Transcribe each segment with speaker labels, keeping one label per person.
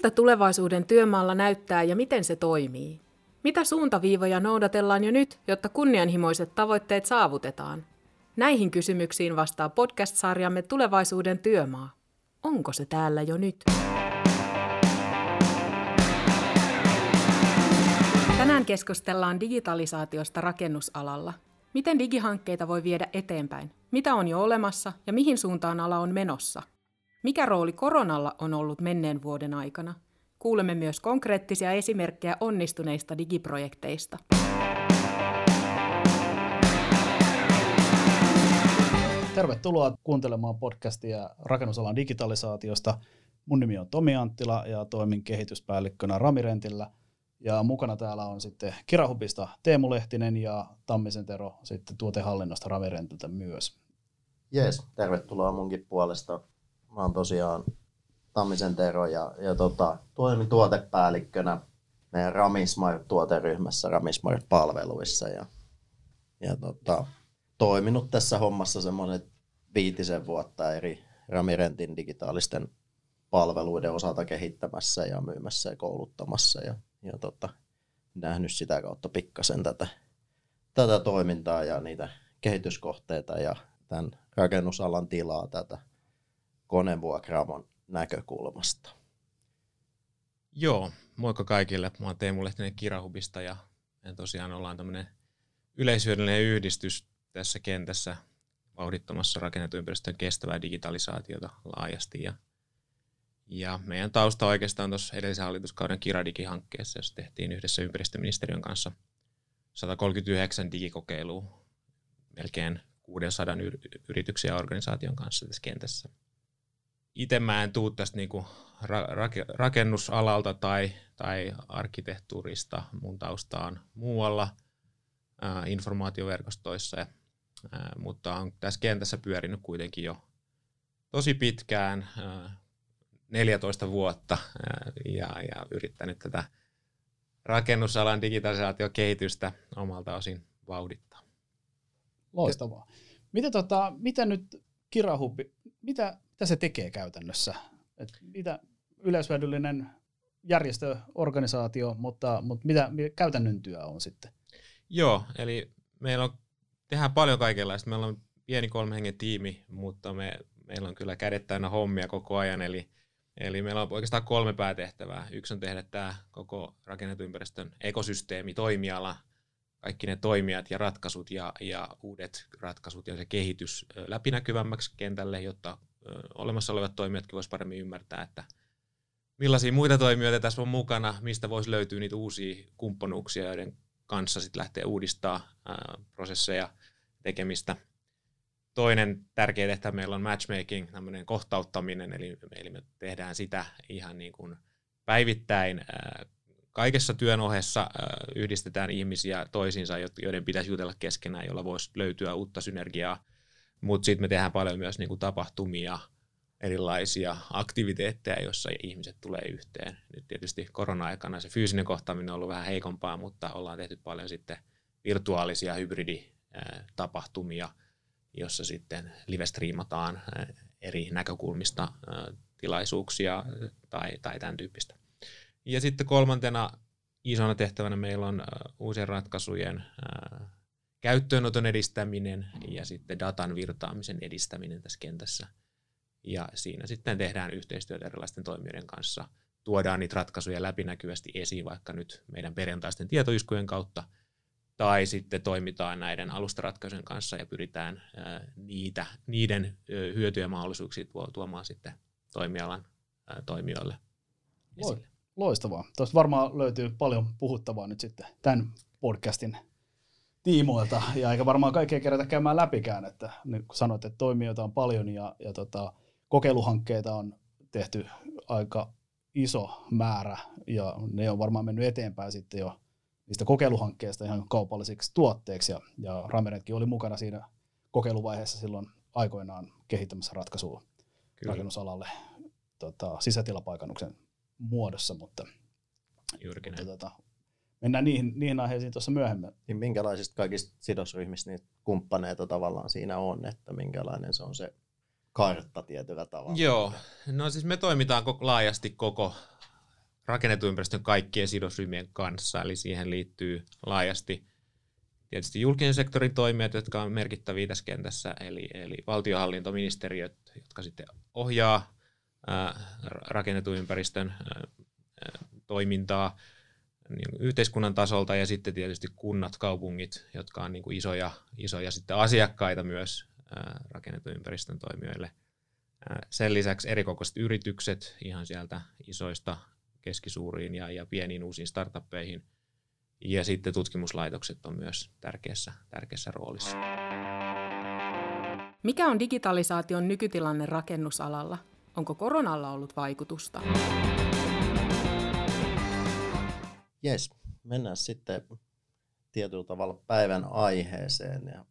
Speaker 1: Miltä tulevaisuuden työmaalla näyttää ja miten se toimii? Mitä suuntaviivoja noudatellaan jo nyt, jotta kunnianhimoiset tavoitteet saavutetaan? Näihin kysymyksiin vastaa podcast-sarjamme Tulevaisuuden työmaa. Onko se täällä jo nyt? Tänään keskustellaan digitalisaatiosta rakennusalalla. Miten digihankkeita voi viedä eteenpäin? Mitä on jo olemassa ja mihin suuntaan ala on menossa? Mikä rooli koronalla on ollut menneen vuoden aikana? Kuulemme myös konkreettisia esimerkkejä onnistuneista digiprojekteista.
Speaker 2: Tervetuloa kuuntelemaan podcastia rakennusalan digitalisaatiosta. Mun nimi on Tomi Anttila ja toimin kehityspäällikkönä Ramirentillä. Ja mukana täällä on sitten Kirahubista Teemu Lehtinen ja Tammisen Tero sitten tuotehallinnosta Ramirentiltä myös.
Speaker 3: Jees, tervetuloa munkin puolesta. Mä oon tosiaan Tammisen Tero ja, ja tota, toimin tuotepäällikkönä meidän Ramismart-tuoteryhmässä, Ramismart-palveluissa ja, ja tota, toiminut tässä hommassa semmoinen viitisen vuotta eri Ramirentin digitaalisten palveluiden osalta kehittämässä ja myymässä ja kouluttamassa ja, ja tota, nähnyt sitä kautta pikkasen tätä, tätä toimintaa ja niitä kehityskohteita ja tämän rakennusalan tilaa tätä konevuokraamon näkökulmasta.
Speaker 4: Joo, moikka kaikille. Mä oon Teemu Lehtinen Kirahubista ja tosiaan ollaan tämmöinen yleisyydellinen yhdistys tässä kentässä vauhdittamassa rakennetun ympäristön kestävää digitalisaatiota laajasti. Ja, ja meidän tausta oikeastaan tuossa edellisen hallituskauden Kiradigi-hankkeessa, jossa tehtiin yhdessä ympäristöministeriön kanssa 139 digikokeilua melkein 600 yrityksen ja organisaation kanssa tässä kentässä. Itse mä en tuu tästä niinku ra- rakennusalalta tai, tai arkkitehtuurista. Mun tausta on muualla ää, informaatioverkostoissa, ää, mutta on tässä kentässä pyörinyt kuitenkin jo tosi pitkään, ää, 14 vuotta, ää, ja, ja yrittänyt tätä rakennusalan digitalisaatiokehitystä omalta osin vauhdittaa.
Speaker 2: Loistavaa. Mitä, tota, mitä nyt Kirahubi, mitä, mitä se tekee käytännössä? Et mitä yleishyödyllinen järjestöorganisaatio, mutta, mutta mitä, mitä käytännön työ on sitten?
Speaker 4: Joo, eli meillä on, tehdään paljon kaikenlaista. Meillä on pieni kolmen hengen tiimi, mutta me, meillä on kyllä kädet täynnä hommia koko ajan, eli Eli meillä on oikeastaan kolme päätehtävää. Yksi on tehdä tämä koko rakennetuympäristön ekosysteemi, toimiala, kaikki ne toimijat ja ratkaisut ja, ja uudet ratkaisut ja se kehitys läpinäkyvämmäksi kentälle, jotta olemassa olevat toimijatkin voisivat paremmin ymmärtää, että millaisia muita toimijoita tässä on mukana, mistä voisi löytyä niitä uusia kumppanuuksia, joiden kanssa sitten lähtee uudistaa ää, prosesseja tekemistä. Toinen tärkeä tehtävä meillä on matchmaking, tämmöinen kohtauttaminen, eli, eli me tehdään sitä ihan niin kuin päivittäin ää, kaikessa työn ohessa yhdistetään ihmisiä toisiinsa, joiden pitäisi jutella keskenään, jolla voisi löytyä uutta synergiaa. Mutta sitten me tehdään paljon myös niinku tapahtumia, erilaisia aktiviteetteja, joissa ihmiset tulee yhteen. Nyt tietysti korona-aikana se fyysinen kohtaaminen on ollut vähän heikompaa, mutta ollaan tehty paljon sitten virtuaalisia hybriditapahtumia, jossa sitten live-striimataan eri näkökulmista tilaisuuksia tai, tai tämän tyyppistä. Ja sitten kolmantena isona tehtävänä meillä on uusien ratkaisujen käyttöönoton edistäminen ja sitten datan virtaamisen edistäminen tässä kentässä. Ja siinä sitten tehdään yhteistyötä erilaisten toimijoiden kanssa, tuodaan niitä ratkaisuja läpinäkyvästi esiin vaikka nyt meidän perjantaisten tietoiskujen kautta, tai sitten toimitaan näiden alustaratkaisujen kanssa ja pyritään niitä, niiden hyötyjä ja mahdollisuuksia tuomaan sitten toimialan toimijoille esille.
Speaker 2: Loistavaa. Tuosta varmaan löytyy paljon puhuttavaa nyt sitten tämän podcastin tiimoilta, ja eikä varmaan kaikkea kerätä käymään läpikään, että nyt kun sanoit, että toimijoita on paljon ja, ja tota, kokeiluhankkeita on tehty aika iso määrä, ja ne on varmaan mennyt eteenpäin sitten jo niistä kokeiluhankkeista ihan kaupallisiksi tuotteiksi, ja, ja Rameretkin oli mukana siinä kokeiluvaiheessa silloin aikoinaan kehittämässä ratkaisua Kyllä. rakennusalalle tota, sisätilapaikannuksen muodossa, mutta,
Speaker 4: Juurikin
Speaker 2: mutta tota, mennään niihin, niihin aiheisiin tuossa myöhemmin.
Speaker 3: Niin minkälaisista kaikista sidosryhmistä niitä kumppaneita tavallaan siinä on, että minkälainen se on se kartta tietyllä tavalla?
Speaker 4: Joo, no siis me toimitaan laajasti koko rakennetun ympäristön kaikkien sidosryhmien kanssa, eli siihen liittyy laajasti tietysti julkisen sektorin toimijat, jotka on merkittäviä tässä kentässä, eli, eli valtiohallintoministeriöt, jotka sitten ohjaa ää, rakennetun ympäristön ää, toimintaa niin yhteiskunnan tasolta ja sitten tietysti kunnat, kaupungit, jotka on niin kuin isoja, isoja sitten asiakkaita myös rakennetun ympäristön toimijoille. Sen lisäksi erikokoiset yritykset ihan sieltä isoista keskisuuriin ja, ja pieniin uusiin startuppeihin – ja sitten tutkimuslaitokset on myös tärkeässä, tärkeässä roolissa.
Speaker 1: Mikä on digitalisaation nykytilanne rakennusalalla? Onko koronalla ollut vaikutusta?
Speaker 3: Jes, mennään sitten tietyllä tavalla päivän aiheeseen ja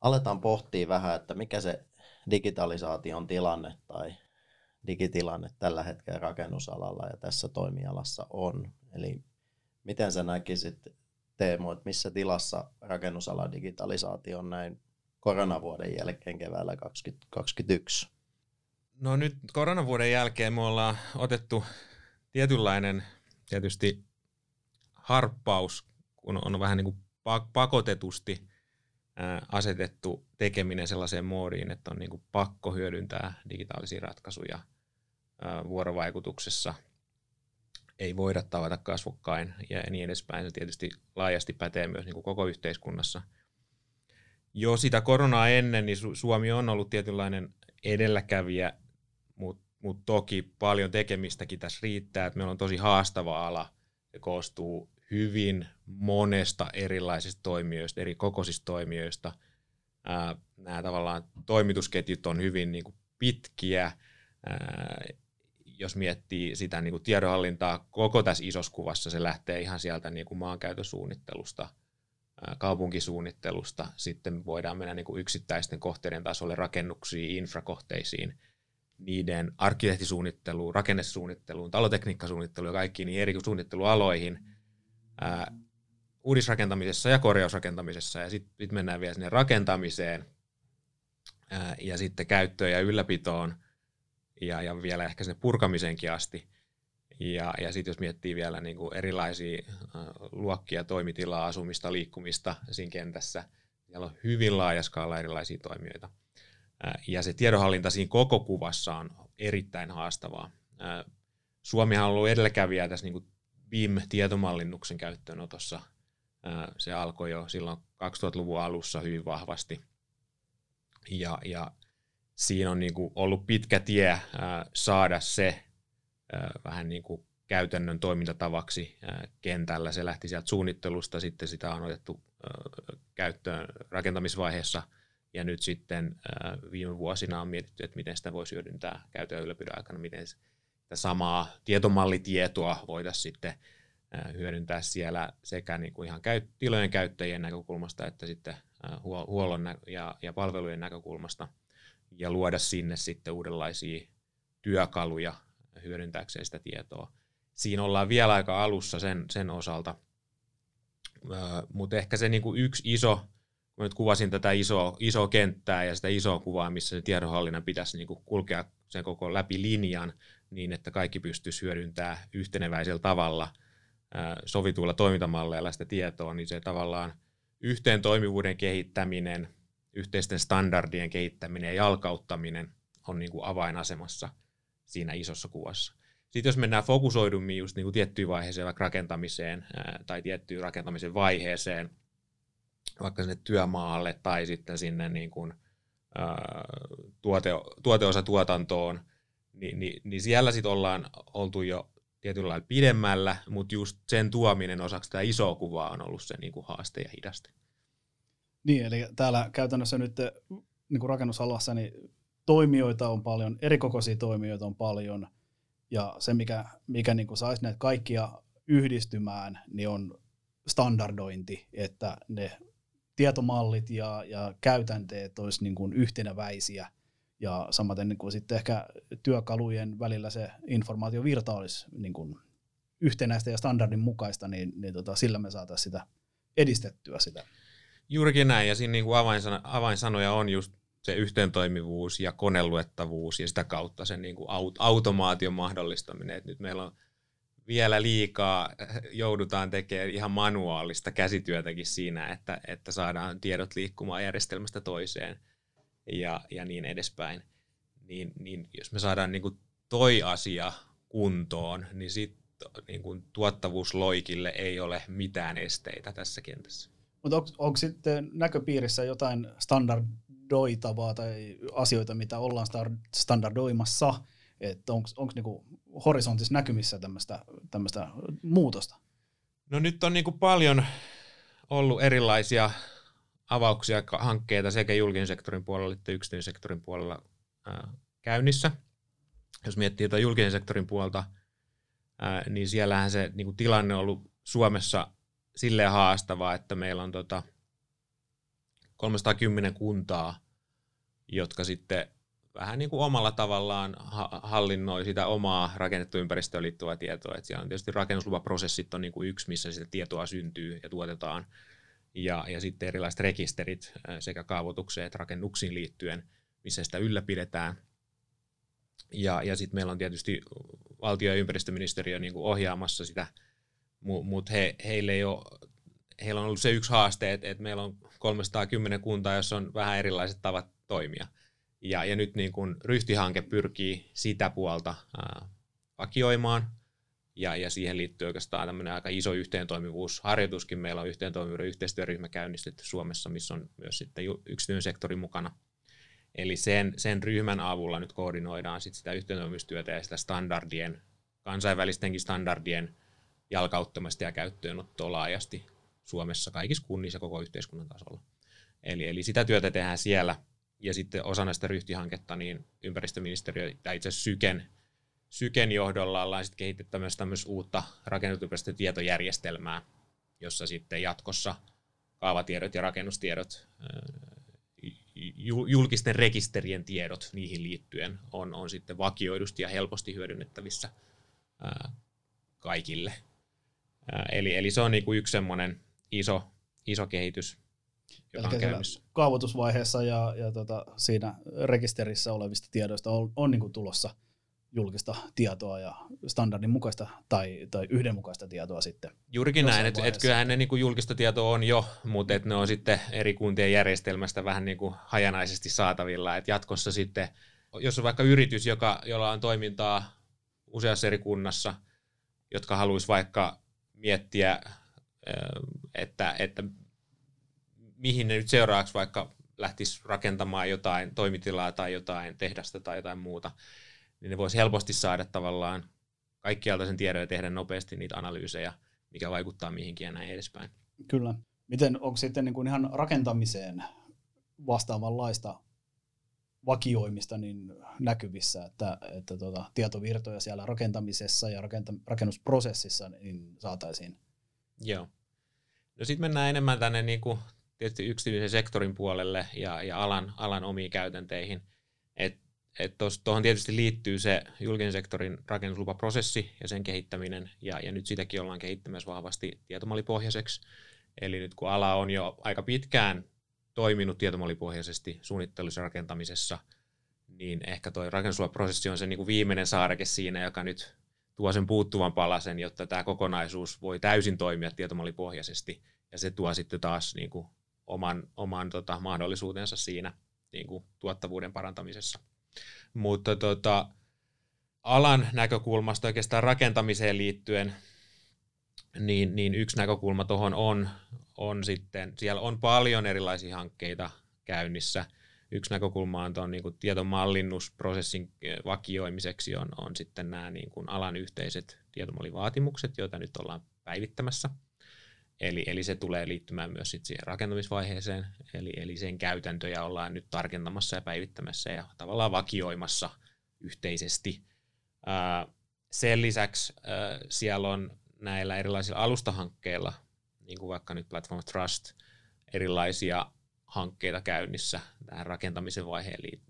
Speaker 3: aletaan pohtia vähän, että mikä se digitalisaation tilanne tai digitilanne tällä hetkellä rakennusalalla ja tässä toimialassa on. Eli Miten sä näkisit Teemu, että missä tilassa rakennusalan digitalisaatio on näin koronavuoden jälkeen keväällä 2021?
Speaker 4: No nyt koronavuoden jälkeen me ollaan otettu tietynlainen tietysti harppaus, kun on vähän niin kuin pakotetusti asetettu tekeminen sellaiseen moodiin, että on niin kuin pakko hyödyntää digitaalisia ratkaisuja vuorovaikutuksessa – ei voida tavata kasvokkain ja niin edespäin. Se tietysti laajasti pätee myös niin kuin koko yhteiskunnassa. Jo sitä koronaa ennen, niin Suomi on ollut tietynlainen edelläkävijä, mutta mut toki paljon tekemistäkin tässä riittää, että meillä on tosi haastava ala. Se koostuu hyvin monesta erilaisista toimijoista, eri kokoisista toimijoista. Ää, nämä tavallaan toimitusketjut on hyvin niin kuin pitkiä, ää, jos miettii sitä niin kuin tiedonhallintaa koko tässä isossa kuvassa, se lähtee ihan sieltä niin kuin maankäytön suunnittelusta, kaupunkisuunnittelusta, sitten voidaan mennä niin kuin yksittäisten kohteiden tasolle rakennuksiin, infrakohteisiin, niiden arkkitehtisuunnitteluun, rakennesuunnitteluun, talotekniikkasuunnitteluun ja kaikkiin niin eri suunnittelualoihin, ää, uudisrakentamisessa ja korjausrakentamisessa, ja sitten sit mennään vielä sinne rakentamiseen, ää, ja sitten käyttöön ja ylläpitoon – ja, ja vielä ehkä sinne purkamiseenkin asti. Ja, ja sitten jos miettii vielä niin kuin erilaisia luokkia, toimitilaa, asumista, liikkumista siinä kentässä, siellä on hyvin laaja skaala erilaisia toimijoita. Ja se tiedonhallinta siinä koko kuvassa on erittäin haastavaa. Suomihan on ollut edelläkävijä tässä niin BIM-tietomallinnuksen käyttöönotossa. Se alkoi jo silloin 2000-luvun alussa hyvin vahvasti. Ja, ja siinä on niin kuin ollut pitkä tie saada se vähän niin kuin käytännön toimintatavaksi kentällä. Se lähti sieltä suunnittelusta, sitten sitä on otettu käyttöön rakentamisvaiheessa, ja nyt sitten viime vuosina on mietitty, että miten sitä voisi hyödyntää käytön ja ylläpidon aikana, miten sitä samaa tietomallitietoa voitaisiin sitten ää, hyödyntää siellä sekä niin kuin ihan tilojen käyttäjien näkökulmasta että sitten huollon ja, ja palvelujen näkökulmasta – ja luoda sinne sitten uudenlaisia työkaluja hyödyntääkseen sitä tietoa. Siinä ollaan vielä aika alussa sen, sen osalta, mutta ehkä se niinku yksi iso, kun nyt kuvasin tätä isoa, isoa kenttää ja sitä isoa kuvaa, missä se tiedonhallinnan pitäisi niinku kulkea sen koko läpi linjan, niin että kaikki pystyisi hyödyntämään yhteneväisellä tavalla sovituilla toimintamalleilla sitä tietoa, niin se tavallaan yhteen toimivuuden kehittäminen – yhteisten standardien kehittäminen ja jalkauttaminen on niin kuin avainasemassa siinä isossa kuvassa. Sitten jos mennään fokusoidummin just niin kuin tiettyyn vaiheeseen, vaikka rakentamiseen tai tiettyyn rakentamisen vaiheeseen, vaikka sinne työmaalle tai sitten sinne niin kuin, ää, tuote, tuoteosatuotantoon, niin, niin, niin siellä sitten ollaan oltu jo tietyllä lailla pidemmällä, mutta just sen tuominen osaksi tätä isoa kuvaa on ollut se niin kuin haaste ja hidaste.
Speaker 2: Niin, eli täällä käytännössä nyt niin kuin rakennusalassa niin toimijoita on paljon, erikokoisia toimijoita on paljon, ja se, mikä, mikä niin kuin saisi näitä kaikkia yhdistymään, niin on standardointi, että ne tietomallit ja, ja käytänteet olisi niin kuin yhtenäväisiä, ja samaten niin kuin sitten ehkä työkalujen välillä se informaatiovirta olisi niin kuin yhtenäistä ja standardin mukaista, niin, niin tota, sillä me saataisiin sitä edistettyä sitä.
Speaker 4: Juurikin näin, ja siinä niin kuin avainsana, avainsanoja on just se yhteentoimivuus ja koneluettavuus ja sitä kautta sen niin kuin aut- automaation mahdollistaminen. Et nyt meillä on vielä liikaa joudutaan tekemään ihan manuaalista käsityötäkin siinä, että, että saadaan tiedot liikkumaan järjestelmästä toiseen ja, ja niin edespäin. Niin, niin jos me saadaan niin kuin toi asia kuntoon, niin sitten niin kuin tuottavuusloikille ei ole mitään esteitä tässä kentässä.
Speaker 2: Mutta onko, onko sitten näköpiirissä jotain standardoitavaa tai asioita, mitä ollaan standardoimassa, että onko niinku horisontissa näkymissä tämmöistä muutosta?
Speaker 4: No nyt on niinku paljon ollut erilaisia avauksia, hankkeita sekä julkisen sektorin puolella että yksityisen sektorin puolella ää, käynnissä. Jos miettii tuota julkisen sektorin puolta, ää, niin siellähän se niin tilanne on ollut Suomessa silleen haastavaa, että meillä on tota 310 kuntaa, jotka sitten vähän niin kuin omalla tavallaan hallinnoi sitä omaa rakennettu ympäristöön liittyvää tietoa. Et siellä on tietysti rakennuslupaprosessit on niin kuin yksi, missä sitä tietoa syntyy ja tuotetaan. Ja, ja sitten erilaiset rekisterit sekä kaavoitukseen että rakennuksiin liittyen, missä sitä ylläpidetään. Ja, ja sitten meillä on tietysti valtio- ja ympäristöministeriö niin kuin ohjaamassa sitä mutta he, heille ei ole, heillä on ollut se yksi haaste, että, että meillä on 310 kuntaa, jossa on vähän erilaiset tavat toimia. Ja, ja nyt niin kun ryhtihanke pyrkii sitä puolta ää, vakioimaan, ja, ja siihen liittyy oikeastaan tämmöinen aika iso yhteentoimivuusharjoituskin. Meillä on yhteentoimivuuden yhteistyöryhmä käynnistetty Suomessa, missä on myös sitten yksityinen sektori mukana. Eli sen, sen ryhmän avulla nyt koordinoidaan sit sitä yhteentoimivuustyötä ja sitä standardien, kansainvälistenkin standardien jalkauttamasta ja käyttöönottoa laajasti Suomessa kaikissa kunnissa koko yhteiskunnan tasolla. Eli, eli sitä työtä tehdään siellä. Ja sitten osana sitä ryhtihanketta, niin ympäristöministeriö, tai itse asiassa Syken, Syken johdolla ollaan sitten kehitetty myös tämmöistä uutta rakennetuympäristön tietojärjestelmää, jossa sitten jatkossa kaavatiedot ja rakennustiedot, julkisten rekisterien tiedot niihin liittyen on, on sitten vakioidusti ja helposti hyödynnettävissä kaikille. Eli, eli se on niin kuin yksi semmoinen iso, iso kehitys, joka on käynnissä.
Speaker 2: Kaavoitusvaiheessa ja, ja tota, siinä rekisterissä olevista tiedoista on, on niin kuin tulossa julkista tietoa ja standardin mukaista tai, tai yhdenmukaista tietoa sitten.
Speaker 4: Juurikin näin, että et kyllähän ne niin kuin julkista tietoa on jo, mutta et ne on sitten eri kuntien järjestelmästä vähän niin kuin hajanaisesti saatavilla. Et jatkossa sitten, jos on vaikka yritys, joka, jolla on toimintaa useassa eri kunnassa, jotka haluaisi vaikka miettiä, että, että mihin ne nyt seuraavaksi vaikka lähtisi rakentamaan jotain toimitilaa tai jotain tehdasta tai jotain muuta, niin ne voisi helposti saada tavallaan kaikkialta sen tiedon ja tehdä nopeasti niitä analyysejä, mikä vaikuttaa mihinkin ja näin edespäin.
Speaker 2: Kyllä. Miten, onko sitten niin kuin ihan rakentamiseen vastaavanlaista vakioimista niin näkyvissä, että, että tuota, tietovirtoja siellä rakentamisessa ja rakenta, rakennusprosessissa niin saataisiin.
Speaker 4: Joo. No sitten mennään enemmän tänne niin kuin tietysti yksityisen sektorin puolelle ja, ja alan, alan omiin käytänteihin. Et, et tuohon tietysti liittyy se julkisen sektorin rakennuslupaprosessi ja sen kehittäminen, ja, ja nyt sitäkin ollaan kehittämässä vahvasti tietomallipohjaiseksi. Eli nyt kun ala on jo aika pitkään toiminut tietomallipohjaisesti suunnittelussa rakentamisessa, niin ehkä tuo rakennuslupaprosessi on se niin kuin viimeinen saareke siinä, joka nyt tuo sen puuttuvan palasen, jotta tämä kokonaisuus voi täysin toimia tietomallipohjaisesti, ja se tuo sitten taas niin kuin oman, oman tota, mahdollisuutensa siinä niin kuin tuottavuuden parantamisessa. Mutta tota, alan näkökulmasta oikeastaan rakentamiseen liittyen, niin, niin yksi näkökulma tuohon on, on sitten, siellä on paljon erilaisia hankkeita käynnissä. Yksi näkökulma on tuon niin tietomallinnusprosessin eh, vakioimiseksi on, on sitten nämä niin kuin alan yhteiset tietomallivaatimukset, joita nyt ollaan päivittämässä. Eli, eli se tulee liittymään myös sitten siihen rakentamisvaiheeseen, eli, eli sen käytäntöjä ollaan nyt tarkentamassa ja päivittämässä ja tavallaan vakioimassa yhteisesti. sen lisäksi siellä on näillä erilaisilla alustahankkeilla niin kuin vaikka nyt Platform Trust, erilaisia hankkeita käynnissä tähän rakentamisen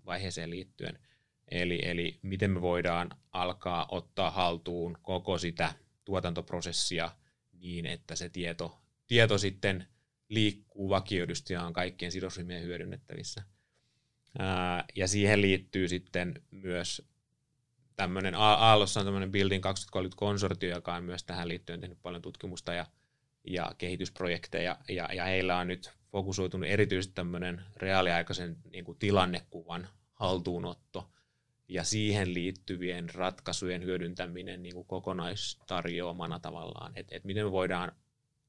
Speaker 4: vaiheeseen liittyen. Eli, eli miten me voidaan alkaa ottaa haltuun koko sitä tuotantoprosessia niin, että se tieto, tieto sitten liikkuu vakioidusti ja on kaikkien sidosryhmien hyödynnettävissä. Ää, ja siihen liittyy sitten myös tämmöinen, Aallossa on tämmöinen Building 2030-konsortio, joka on myös tähän liittyen tehnyt paljon tutkimusta ja, ja kehitysprojekteja, ja, ja heillä on nyt fokusoitunut erityisesti tämmöinen reaaliaikaisen niin kuin tilannekuvan haltuunotto ja siihen liittyvien ratkaisujen hyödyntäminen niin kuin kokonaistarjoamana tavallaan, että et miten me voidaan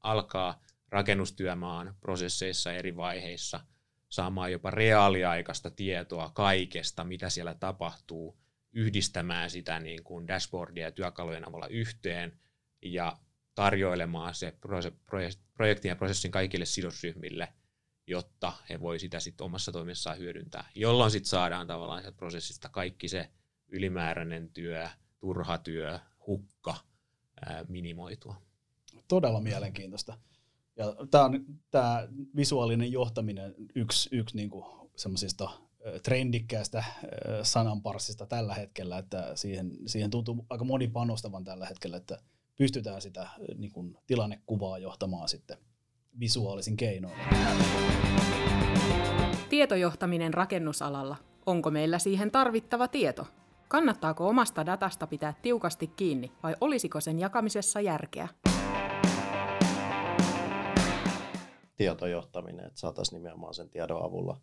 Speaker 4: alkaa rakennustyömaan prosesseissa eri vaiheissa saamaan jopa reaaliaikaista tietoa kaikesta, mitä siellä tapahtuu, yhdistämään sitä niin kuin dashboardia ja työkalujen avulla yhteen ja tarjoilemaan se projektin ja prosessin kaikille sidosryhmille, jotta he voi sitä sitten omassa toimissaan hyödyntää, jolloin sitten saadaan tavallaan sieltä prosessista kaikki se ylimääräinen työ, turha työ, hukka minimoitua.
Speaker 2: Todella mielenkiintoista. Ja tämä on tämä visuaalinen johtaminen yksi, yksi niinku semmoisista trendikkäästä sananparsista tällä hetkellä, että siihen, siihen tuntuu aika moni panostavan tällä hetkellä, että pystytään sitä niin kuin, tilannekuvaa johtamaan sitten visuaalisin keinoin.
Speaker 1: Tietojohtaminen rakennusalalla. Onko meillä siihen tarvittava tieto? Kannattaako omasta datasta pitää tiukasti kiinni vai olisiko sen jakamisessa järkeä?
Speaker 3: Tietojohtaminen, että saataisiin nimenomaan sen tiedon avulla.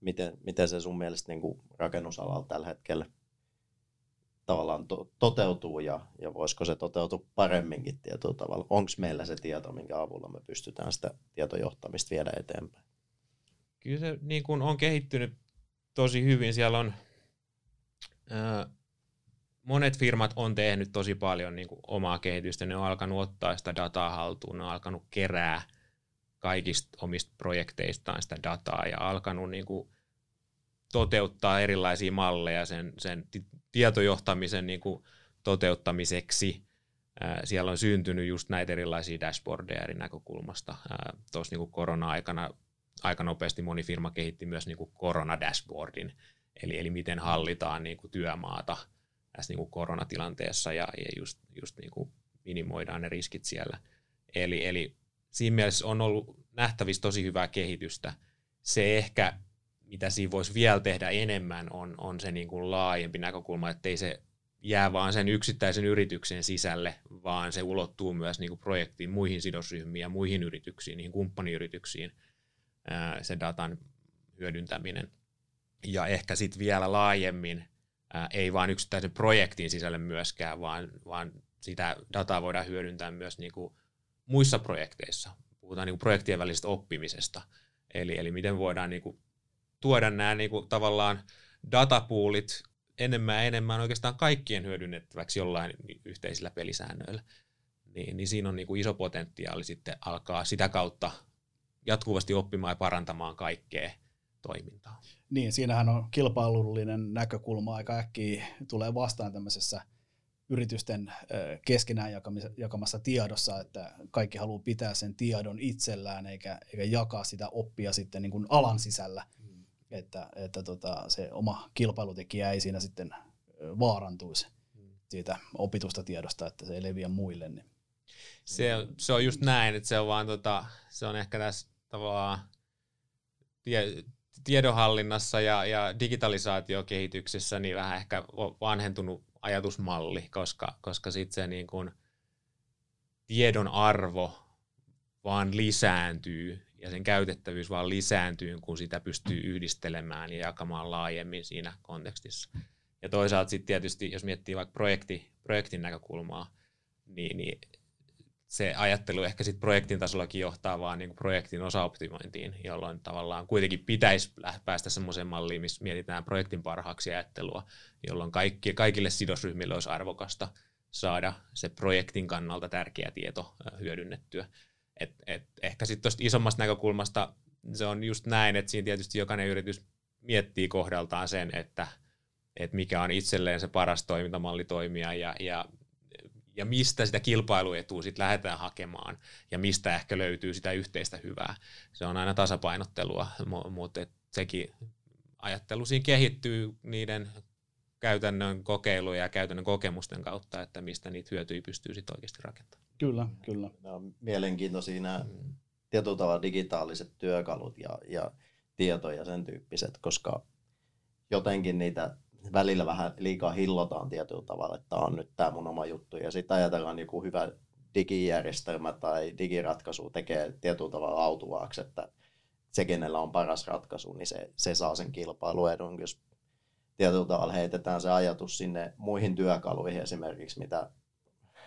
Speaker 3: Miten, miten se sun mielestä niin kuin rakennusalalla tällä hetkellä tavallaan to, toteutuu ja, ja voisiko se toteutua paremminkin tietyllä tavalla? Onko meillä se tieto, minkä avulla me pystytään sitä tietojohtamista viedä eteenpäin?
Speaker 4: Kyllä se niin kuin on kehittynyt tosi hyvin. Siellä on ää, monet firmat on tehnyt tosi paljon niin kuin omaa kehitystä. Ne on alkanut ottaa sitä dataa haltuun, ne on alkanut kerää kaikista omista projekteistaan sitä dataa ja alkanut niin kuin toteuttaa erilaisia malleja sen, sen tietojohtamisen niin kuin toteuttamiseksi. Siellä on syntynyt just näitä erilaisia dashboardeja eri näkökulmasta. Tuossa niin korona-aikana aika nopeasti moni firma kehitti myös niin koronadashboardin, eli, eli miten hallitaan niin kuin työmaata tässä niin kuin koronatilanteessa ja, ja just, just niin kuin minimoidaan ne riskit siellä. Eli, eli siinä mielessä on ollut nähtävissä tosi hyvää kehitystä. Se ehkä mitä siinä voisi vielä tehdä enemmän, on, on se niin kuin laajempi näkökulma, ettei se jää vaan sen yksittäisen yrityksen sisälle, vaan se ulottuu myös niin kuin projektiin muihin sidosryhmiin ja muihin yrityksiin, niihin kumppaniyrityksiin, ää, se datan hyödyntäminen. Ja ehkä sitten vielä laajemmin, ei vain yksittäisen projektin sisälle myöskään, vaan, vaan sitä dataa voidaan hyödyntää myös niin kuin muissa projekteissa. Puhutaan niin kuin projektien välisestä oppimisesta. Eli, eli miten voidaan niin kuin tuoda nämä niin kuin, tavallaan datapuulit enemmän ja enemmän oikeastaan kaikkien hyödynnettäväksi jollain yhteisillä pelisäännöillä. Niin, niin siinä on niin kuin iso potentiaali sitten alkaa sitä kautta jatkuvasti oppimaan ja parantamaan kaikkea toimintaa.
Speaker 2: Niin, siinähän on kilpailullinen näkökulma aika äkkiä tulee vastaan tämmöisessä yritysten keskenään jakamassa tiedossa, että kaikki haluaa pitää sen tiedon itsellään eikä, eikä jakaa sitä oppia sitten niin kuin alan sisällä että, että tota, se oma kilpailutekijä ei siinä sitten vaarantuisi siitä opitusta tiedosta, että se ei leviä muille. Niin.
Speaker 4: Se, on, se on just näin, että se on vaan tota, se on ehkä tässä tavallaan tie, tiedonhallinnassa ja, ja digitalisaatiokehityksessä niin vähän ehkä vanhentunut ajatusmalli, koska, koska sitten se niin kun tiedon arvo vaan lisääntyy ja sen käytettävyys vaan lisääntyy, kun sitä pystyy yhdistelemään ja jakamaan laajemmin siinä kontekstissa. Ja toisaalta sitten tietysti, jos miettii vaikka projekti, projektin näkökulmaa, niin, niin se ajattelu ehkä sitten projektin tasollakin johtaa vaan niin projektin osaoptimointiin, jolloin tavallaan kuitenkin pitäisi päästä semmoiseen malliin, missä mietitään projektin parhaaksi ajattelua, jolloin kaikki, kaikille sidosryhmille olisi arvokasta saada se projektin kannalta tärkeä tieto hyödynnettyä. Et, et ehkä sitten tuosta isommasta näkökulmasta se on just näin, että siinä tietysti jokainen yritys miettii kohdaltaan sen, että, että mikä on itselleen se paras toimintamalli toimia ja, ja, ja mistä sitä kilpailuetua sitten lähdetään hakemaan ja mistä ehkä löytyy sitä yhteistä hyvää. Se on aina tasapainottelua, mutta sekin ajattelu siinä kehittyy niiden käytännön kokeiluja ja käytännön kokemusten kautta, että mistä niitä hyötyjä pystyy sitten oikeasti rakentamaan.
Speaker 2: Kyllä, kyllä.
Speaker 3: Nämä on mielenkiintoisia nämä mm. tietyllä tavalla digitaaliset työkalut ja, ja tieto ja sen tyyppiset, koska jotenkin niitä välillä vähän liikaa hillotaan tietyllä tavalla, että tämä on nyt tämä mun oma juttu. Ja sitten ajatellaan joku hyvä digijärjestelmä tai digiratkaisu tekee tietyllä tavalla autuvaaksi, että se, kenellä on paras ratkaisu, niin se, se saa sen kilpailuedun. Jos tietyllä tavalla heitetään se ajatus sinne muihin työkaluihin esimerkiksi, mitä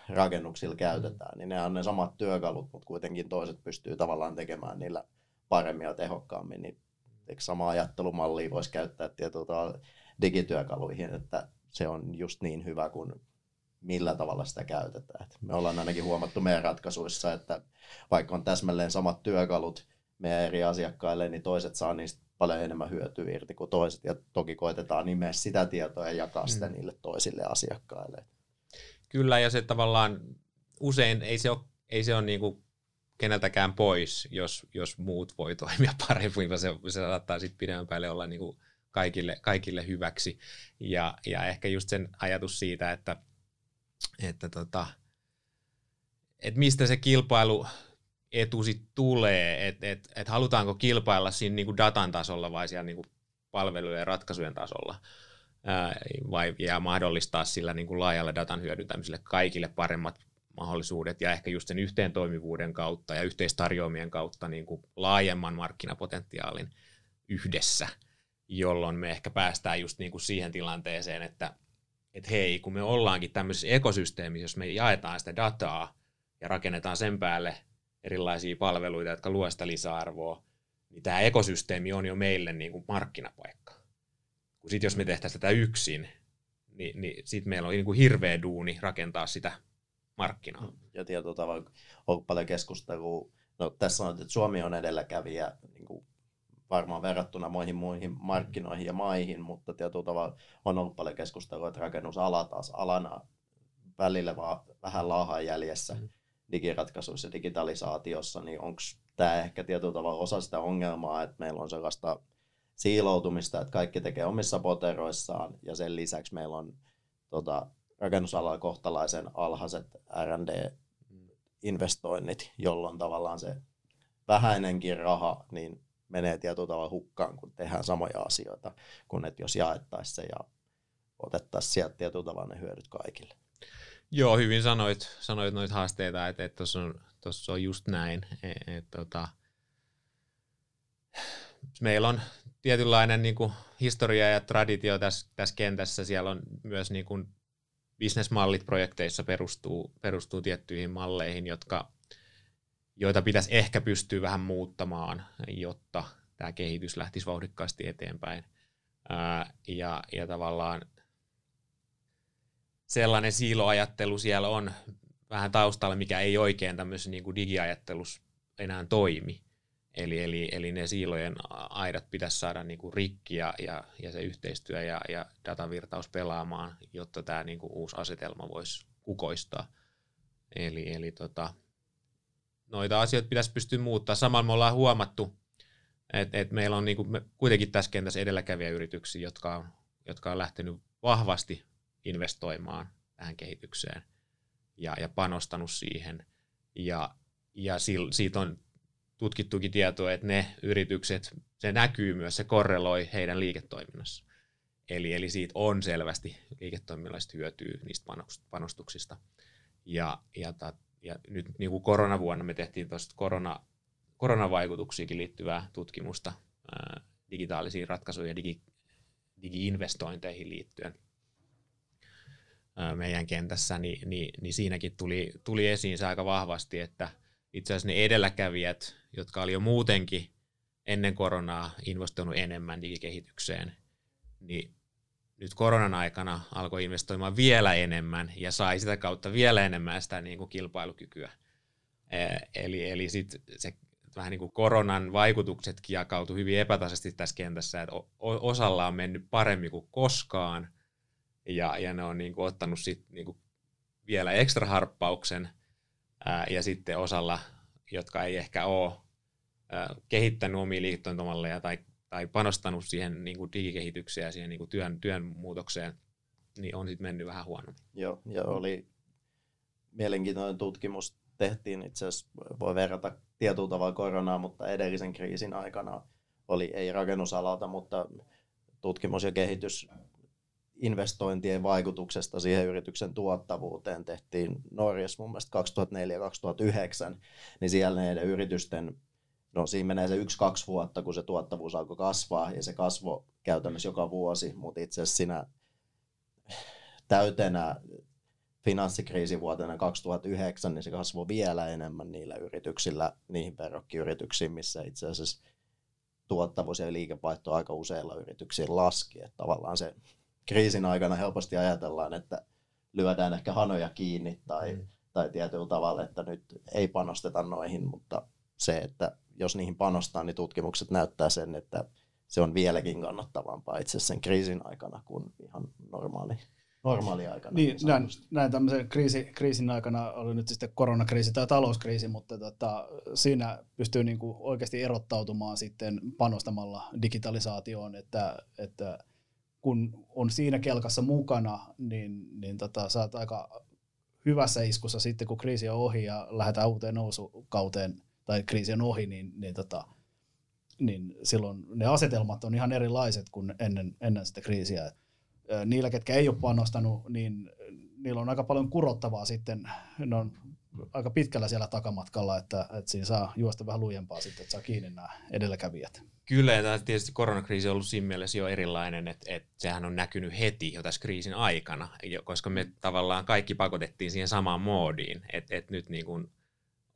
Speaker 3: rakennuksilla käytetään, niin ne on ne samat työkalut, mutta kuitenkin toiset pystyy tavallaan tekemään niillä paremmin ja tehokkaammin, niin eikö sama ajattelumalli voisi käyttää tietyllä tavalla digityökaluihin, että se on just niin hyvä kuin millä tavalla sitä käytetään. Et me ollaan ainakin huomattu meidän ratkaisuissa, että vaikka on täsmälleen samat työkalut meidän eri asiakkaille, niin toiset saa niistä paljon enemmän hyötyä irti kuin toiset. Ja toki koitetaan nimeä sitä tietoa ja jakaa sitä mm. niille toisille asiakkaille.
Speaker 4: Kyllä, ja se tavallaan usein ei se ole, ei se ole niin kuin keneltäkään pois, jos, jos muut voi toimia paremmin, vaan se, se saattaa sitten pidemmän päälle olla niin kuin kaikille, kaikille hyväksi. Ja, ja ehkä just sen ajatus siitä, että, että, tota, että mistä se kilpailu etu sit tulee, että et, et halutaanko kilpailla siinä niin kuin datan tasolla vai siellä niin kuin palvelujen ja ratkaisujen tasolla ää, vai, ja mahdollistaa sillä niin kuin laajalle datan hyödyntämiselle kaikille paremmat mahdollisuudet ja ehkä just sen yhteentoimivuuden kautta ja yhteistarjoamien kautta niin kuin laajemman markkinapotentiaalin yhdessä, jolloin me ehkä päästään just niin kuin siihen tilanteeseen, että et hei, kun me ollaankin tämmöisessä ekosysteemissä, jos me jaetaan sitä dataa ja rakennetaan sen päälle erilaisia palveluita, jotka luo sitä lisäarvoa, niin tämä ekosysteemi on jo meille niin kuin markkinapaikka. Kun sitten jos me tehtäisiin tätä yksin, niin, niin sitten meillä on niin kuin hirveä duuni rakentaa sitä markkinaa.
Speaker 3: Ja tietyllä tavalla on paljon keskustelua. No, tässä sanoit, että Suomi on edelläkävijä niin kuin varmaan verrattuna muihin muihin markkinoihin ja maihin, mutta tietyllä tavalla on ollut paljon keskustelua, että rakennusala taas alana välillä vaan vähän laahaa jäljessä mm. digiratkaisuissa ja digitalisaatiossa, niin onko tämä ehkä tietyllä tavalla osa sitä ongelmaa, että meillä on sellaista siiloutumista, että kaikki tekee omissa poteroissaan ja sen lisäksi meillä on tota, rakennusalalla kohtalaisen alhaiset R&D-investoinnit, jolloin tavallaan se vähäinenkin raha niin menee tietyllä tavalla hukkaan, kun tehdään samoja asioita, kun että jos jaettaisiin se ja otettaisiin sieltä tietyllä tavalla ne hyödyt kaikille.
Speaker 4: Joo, hyvin sanoit, sanoit noita haasteita, että tuossa on, tossa on just näin. Et, et, tota, meillä on tietynlainen niin kuin, historia ja traditio tässä, tässä kentässä. Siellä on myös niin kuin, bisnesmallit projekteissa perustuu, perustuu tiettyihin malleihin, jotka, joita pitäisi ehkä pystyä vähän muuttamaan, jotta tämä kehitys lähtisi vauhdikkaasti eteenpäin. Ää, ja, ja tavallaan sellainen siiloajattelu siellä on vähän taustalla, mikä ei oikein tämmöisessä niin kuin digiajattelussa enää toimi. Eli, eli, eli ne siilojen aidat pitäisi saada niin kuin rikki ja, ja, ja se yhteistyö ja, ja datavirtaus pelaamaan, jotta tämä niin kuin uusi asetelma voisi kukoistaa. Eli, eli tota, noita asioita pitäisi pystyä muuttaa. Samalla me ollaan huomattu, että, että meillä on niin kuin, me kuitenkin tässä kentässä edelläkävijäyrityksiä, jotka on, jotka on lähtenyt vahvasti investoimaan tähän kehitykseen ja, ja panostanut siihen. Ja, ja siitä on tutkittukin tietoa, että ne yritykset, se näkyy myös, se korreloi heidän liiketoiminnassa. Eli, eli siitä on selvästi liiketoiminnallista hyötyä niistä panostuksista. Ja, ja, ja nyt niin kuin koronavuonna me tehtiin tuosta korona, koronavaikutuksiinkin liittyvää tutkimusta ää, digitaalisiin ratkaisuihin ja digi, digi-investointeihin liittyen ää, meidän kentässä, niin, niin, niin siinäkin tuli, tuli esiin se aika vahvasti, että – itse asiassa ne edelläkävijät, jotka oli jo muutenkin ennen koronaa investoinut enemmän digikehitykseen, niin nyt koronan aikana alkoi investoimaan vielä enemmän ja sai sitä kautta vielä enemmän sitä niin kuin kilpailukykyä. Eli, eli sit se vähän niin kuin koronan vaikutuksetkin jakautui hyvin epätasaisesti tässä kentässä, että osalla on mennyt paremmin kuin koskaan, ja, ja ne on niin kuin ottanut sit niin kuin vielä ekstra harppauksen, ja sitten osalla, jotka ei ehkä ole kehittänyt omia liiketoimintamalleja tai, tai panostanut siihen niin kuin digikehitykseen ja siihen niin kuin työn, työn muutokseen, niin on sitten mennyt vähän huonommin.
Speaker 3: Joo, ja oli mielenkiintoinen tutkimus tehtiin itse asiassa, voi verrata tietyllä tavalla koronaa, mutta edellisen kriisin aikana oli ei rakennusalalta, mutta tutkimus ja kehitys investointien vaikutuksesta siihen yrityksen tuottavuuteen tehtiin Norjassa mun mielestä 2004-2009, niin siellä näiden yritysten, no siinä menee se yksi-kaksi vuotta, kun se tuottavuus alkoi kasvaa, ja se kasvo käytännössä joka vuosi, mutta itse asiassa siinä täytenä finanssikriisivuotena 2009, niin se kasvoi vielä enemmän niillä yrityksillä, niihin verrokkiyrityksiin, missä itse asiassa tuottavuus ja liikevaihto aika useilla yrityksillä laski. Että tavallaan se kriisin aikana helposti ajatellaan, että lyödään ehkä hanoja kiinni tai, mm. tai tietyllä tavalla, että nyt ei panosteta noihin, mutta se, että jos niihin panostaa, niin tutkimukset näyttää sen, että se on vieläkin kannattavampaa itse sen kriisin aikana kuin ihan normaali normaali aikana.
Speaker 2: Niin, näin, näin tämmöisen kriisi, kriisin aikana oli nyt sitten koronakriisi tai talouskriisi, mutta tota, siinä pystyy niin kuin oikeasti erottautumaan sitten panostamalla digitalisaatioon, että, että kun on siinä kelkassa mukana, niin, niin tota, saat aika hyvässä iskussa sitten, kun kriisi on ohi ja lähdetään uuteen nousukauteen tai kriisi on ohi, niin, niin, tota, niin silloin ne asetelmat on ihan erilaiset kuin ennen, ennen sitä kriisiä niillä, ketkä ei ole panostanut, niin niillä on aika paljon kurottavaa sitten. Ne on aika pitkällä siellä takamatkalla, että, että siinä saa juosta vähän lujempaa sitten, että saa kiinni nämä edelläkävijät.
Speaker 4: Kyllä, ja tietysti koronakriisi on ollut siinä mielessä jo erilainen, että, että sehän on näkynyt heti jo tässä kriisin aikana, koska me tavallaan kaikki pakotettiin siihen samaan moodiin, että, että nyt niin kuin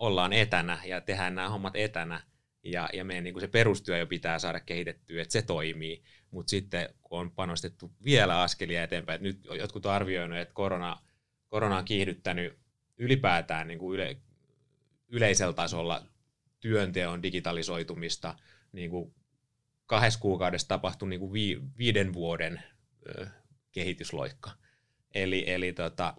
Speaker 4: ollaan etänä ja tehdään nämä hommat etänä, ja, ja meidän niin kuin se perustyö jo pitää saada kehitettyä, että se toimii. Mutta sitten kun on panostettu vielä askelia eteenpäin, että nyt jotkut on arvioinut, että korona, korona on kiihdyttänyt ylipäätään niin kuin yle, yleisellä tasolla työnteon digitalisoitumista, niin kuin kahdessa kuukaudessa tapahtui niin kuin vi, viiden vuoden ö, kehitysloikka. Eli, eli tota,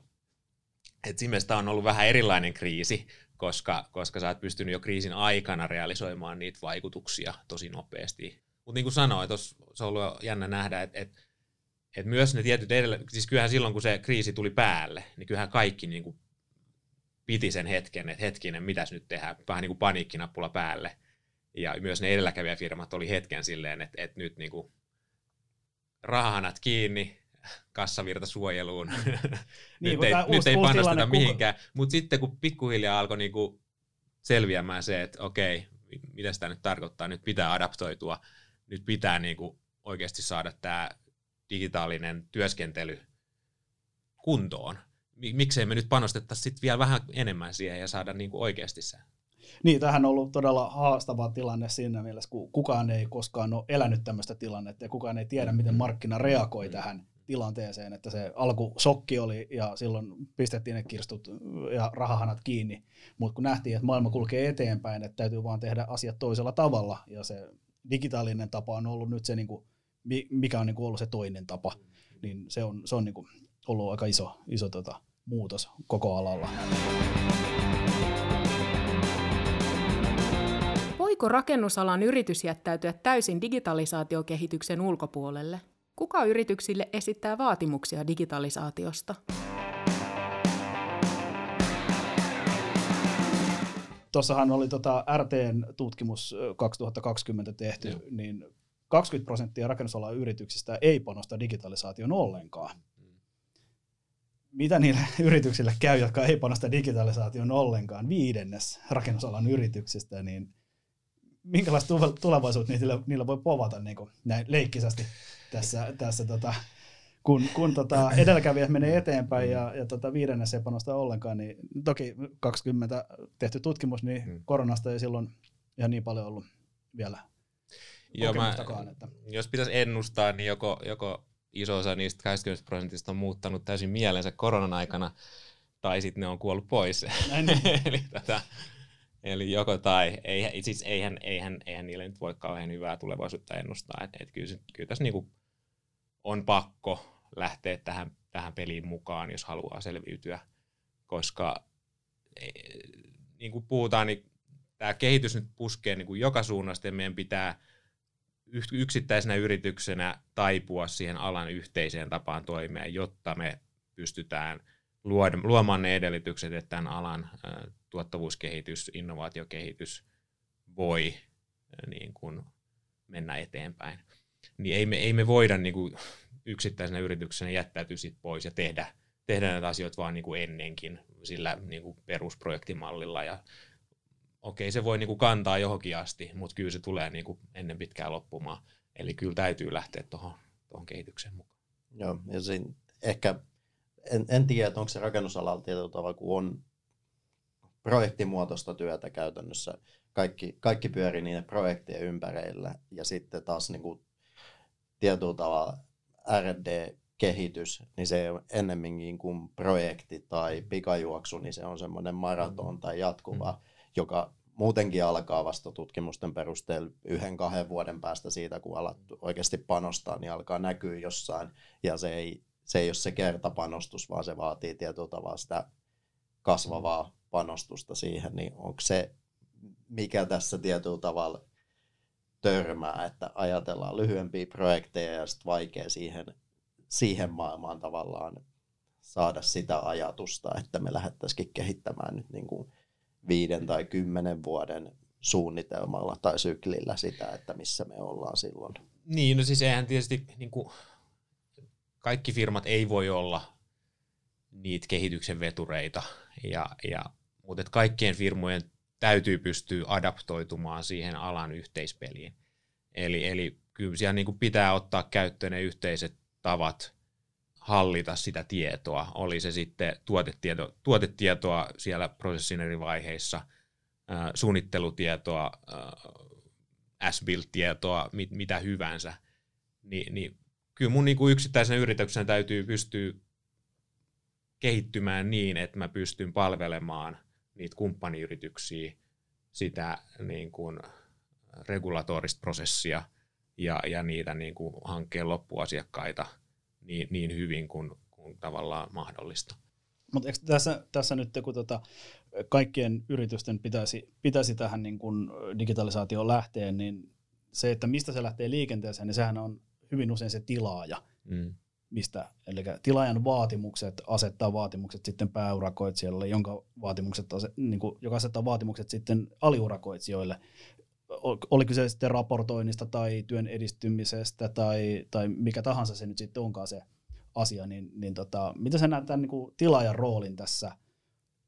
Speaker 4: et siinä on ollut vähän erilainen kriisi, koska, koska sä oot pystynyt jo kriisin aikana realisoimaan niitä vaikutuksia tosi nopeasti. Mutta niin kuin sanoin, tos, se on ollut jännä nähdä, että et, et myös ne tietyt edellä, siis kyllähän silloin kun se kriisi tuli päälle, niin kyllähän kaikki niin kuin piti sen hetken, että hetkinen, mitäs nyt tehdään, vähän niin kuin paniikkinappula päälle. Ja myös ne edelläkävijäfirmat oli hetken silleen, että, että nyt niin kuin rahanat kiinni, kassavirta suojeluun. niin, nyt, ei, nyt ei panosteta mihinkään. Kuka... Mutta sitten kun pikkuhiljaa alkoi niinku selviämään se, että okei, mitä tämä nyt tarkoittaa, nyt pitää adaptoitua, nyt pitää niinku oikeasti saada tämä digitaalinen työskentely kuntoon. Miksei me nyt panostettaisiin sitten vielä vähän enemmän siihen ja saada niinku oikeasti se
Speaker 2: niin, tähän on ollut todella haastava tilanne siinä mielessä, kun kukaan ei koskaan ole elänyt tämmöistä tilannetta ja kukaan ei tiedä, miten markkina reagoi tähän tilanteeseen, että se alkusokki oli ja silloin pistettiin ne kirstut ja rahahanat kiinni, mutta kun nähtiin, että maailma kulkee eteenpäin, että täytyy vaan tehdä asiat toisella tavalla ja se digitaalinen tapa on ollut nyt se, niin kuin, mikä on niin kuin ollut se toinen tapa, niin se on, se on niin kuin ollut aika iso, iso tota, muutos koko alalla.
Speaker 1: Voiko rakennusalan yritys jättäytyä täysin digitalisaatiokehityksen ulkopuolelle? Kuka yrityksille esittää vaatimuksia digitalisaatiosta?
Speaker 2: Tuossahan oli tota RTn tutkimus 2020 tehty, Joo. niin 20 prosenttia rakennusalan yrityksistä ei panosta digitalisaation ollenkaan. Mitä niille yrityksille käy, jotka ei panosta digitalisaation ollenkaan? Viidennes rakennusalan yrityksistä, niin minkälaista tulevaisuutta niillä, niillä voi povata niin kuin näin leikkisästi tässä, tässä tota, kun, kun tota edelläkävijät menee eteenpäin ja, ja tota viidennes ei panosta ollenkaan, niin toki 20 tehty tutkimus, niin hmm. koronasta ei silloin ihan niin paljon ollut vielä Joo, mä, että.
Speaker 4: Jos pitäisi ennustaa, niin joko, joko iso osa niistä 20 prosentista on muuttanut täysin mielensä koronan aikana, tai sitten ne on kuollut pois. Näin, niin. Eli tota, Eli joko tai, ei, siis eihän, eihän, eihän niille nyt voi kauhean hyvää tulevaisuutta ennustaa. Et, et kyllä, kyllä tässä niinku on pakko lähteä tähän, tähän peliin mukaan, jos haluaa selviytyä, koska e, niin kuin puhutaan, niin tämä kehitys nyt puskee niin kuin joka suunnasta ja meidän pitää yksittäisenä yrityksenä taipua siihen alan yhteiseen tapaan toimia, jotta me pystytään luomaan ne edellytykset, että tämän alan tuottavuuskehitys, innovaatiokehitys voi niin kuin mennä eteenpäin. Niin ei me, ei me voida niin kuin yksittäisenä yrityksenä jättäytyä sit pois ja tehdä, tehdä näitä asioita vaan niin kuin ennenkin sillä niin kuin perusprojektimallilla. Ja okei, se voi niin kuin kantaa johonkin asti, mutta kyllä se tulee niin kuin ennen pitkään loppumaan. Eli kyllä täytyy lähteä tuohon kehitykseen mukaan.
Speaker 3: Joo, ja siinä ehkä, en, en tiedä, että onko se rakennusalalla tietyllä tavalla, kun on projektimuotoista työtä käytännössä, kaikki, kaikki pyörii niiden projektien ympärillä, ja sitten taas niin kuin tietyllä tavalla R&D-kehitys, niin se on ennemminkin kuin projekti tai pikajuoksu, niin se on semmoinen maraton tai jatkuva, mm. joka muutenkin alkaa vasta tutkimusten perusteella yhden, kahden vuoden päästä siitä, kun alat oikeasti panostaa, niin alkaa näkyä jossain, ja se ei, se ei ole se kertapanostus, vaan se vaatii tietyllä tavalla sitä kasvavaa panostusta siihen, niin onko se, mikä tässä tietyllä tavalla törmää, että ajatellaan lyhyempiä projekteja ja sitten vaikea siihen, siihen maailmaan tavallaan saada sitä ajatusta, että me lähdettäisikin kehittämään nyt niin kuin viiden tai kymmenen vuoden suunnitelmalla tai syklillä sitä, että missä me ollaan silloin.
Speaker 4: Niin, no siis eihän tietysti niin kuin, kaikki firmat ei voi olla niitä kehityksen vetureita, ja, ja, mutta kaikkien firmojen täytyy pystyä adaptoitumaan siihen alan yhteispeliin. Eli, eli kyllä siellä niin kuin pitää ottaa käyttöön ne yhteiset tavat hallita sitä tietoa. Oli se sitten tuotetieto, tuotetietoa siellä prosessin eri vaiheissa, äh, suunnittelutietoa, äh, S-build-tietoa, mit, mitä hyvänsä. Ni, niin kyllä mun niin kuin yksittäisen yrityksen täytyy pystyä kehittymään niin, että mä pystyn palvelemaan niitä kumppaniyrityksiä, sitä niin kuin regulatorista prosessia ja, ja niitä niin kuin hankkeen loppuasiakkaita niin, niin hyvin kuin, kuin tavallaan mahdollista.
Speaker 2: Mutta tässä, tässä nyt, kun tota, kaikkien yritysten pitäisi, pitäisi tähän niin kun digitalisaatioon lähteä, niin se, että mistä se lähtee liikenteeseen, niin sehän on hyvin usein se tilaaja. Mm. Mistä, eli tilaajan vaatimukset asettaa vaatimukset sitten pääurakoitsijalle, jonka vaatimukset, niin kuin, joka asettaa vaatimukset sitten aliurakoitsijoille oli kyse sitten raportoinnista tai työn edistymisestä tai, tai mikä tahansa se nyt sitten onkaan se asia, niin, niin tota, mitä sä näet tämän niin kuin tilaajan roolin tässä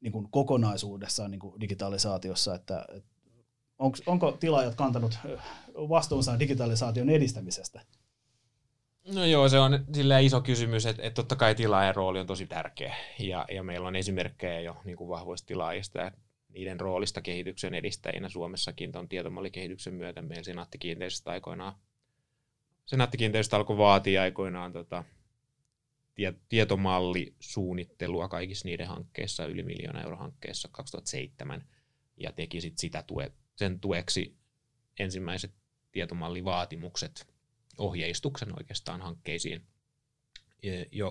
Speaker 2: niin kuin kokonaisuudessaan niin kuin digitalisaatiossa, että, että onko, onko tilaajat kantanut vastuunsa digitalisaation edistämisestä?
Speaker 4: No joo, se on silleen iso kysymys, että, että totta kai tilaajan rooli on tosi tärkeä. Ja, ja meillä on esimerkkejä jo niin kuin vahvoista tilaajista, niiden roolista kehityksen edistäjinä Suomessakin tuon tietomallikehityksen myötä. Meillä Senaatti-kiinteistöstä aikoinaan, Senaatti-kiinteistöstä alkoi vaatia aikoinaan tota, tie, tietomallisuunnittelua kaikissa niiden hankkeissa, yli miljoona euro hankkeessa 2007, ja teki sit sitä tue, sen tueksi ensimmäiset tietomallivaatimukset, ohjeistuksen oikeastaan hankkeisiin,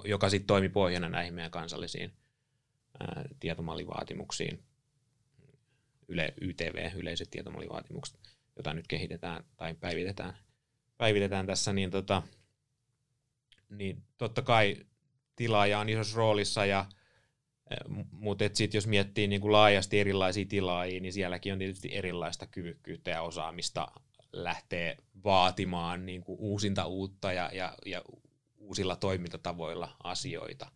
Speaker 4: joka sitten toimi pohjana näihin meidän kansallisiin tietomallivaatimuksiin. Yle, YTV, yleiset tietomallivaatimukset, jota nyt kehitetään tai päivitetään, päivitetään tässä, niin, tota, niin totta kai tilaaja on isossa roolissa, ja, mutta sitten jos miettii niin kuin laajasti erilaisia tilaajia, niin sielläkin on tietysti erilaista kyvykkyyttä ja osaamista lähtee vaatimaan niin kuin uusinta uutta ja, ja, ja uusilla toimintatavoilla asioita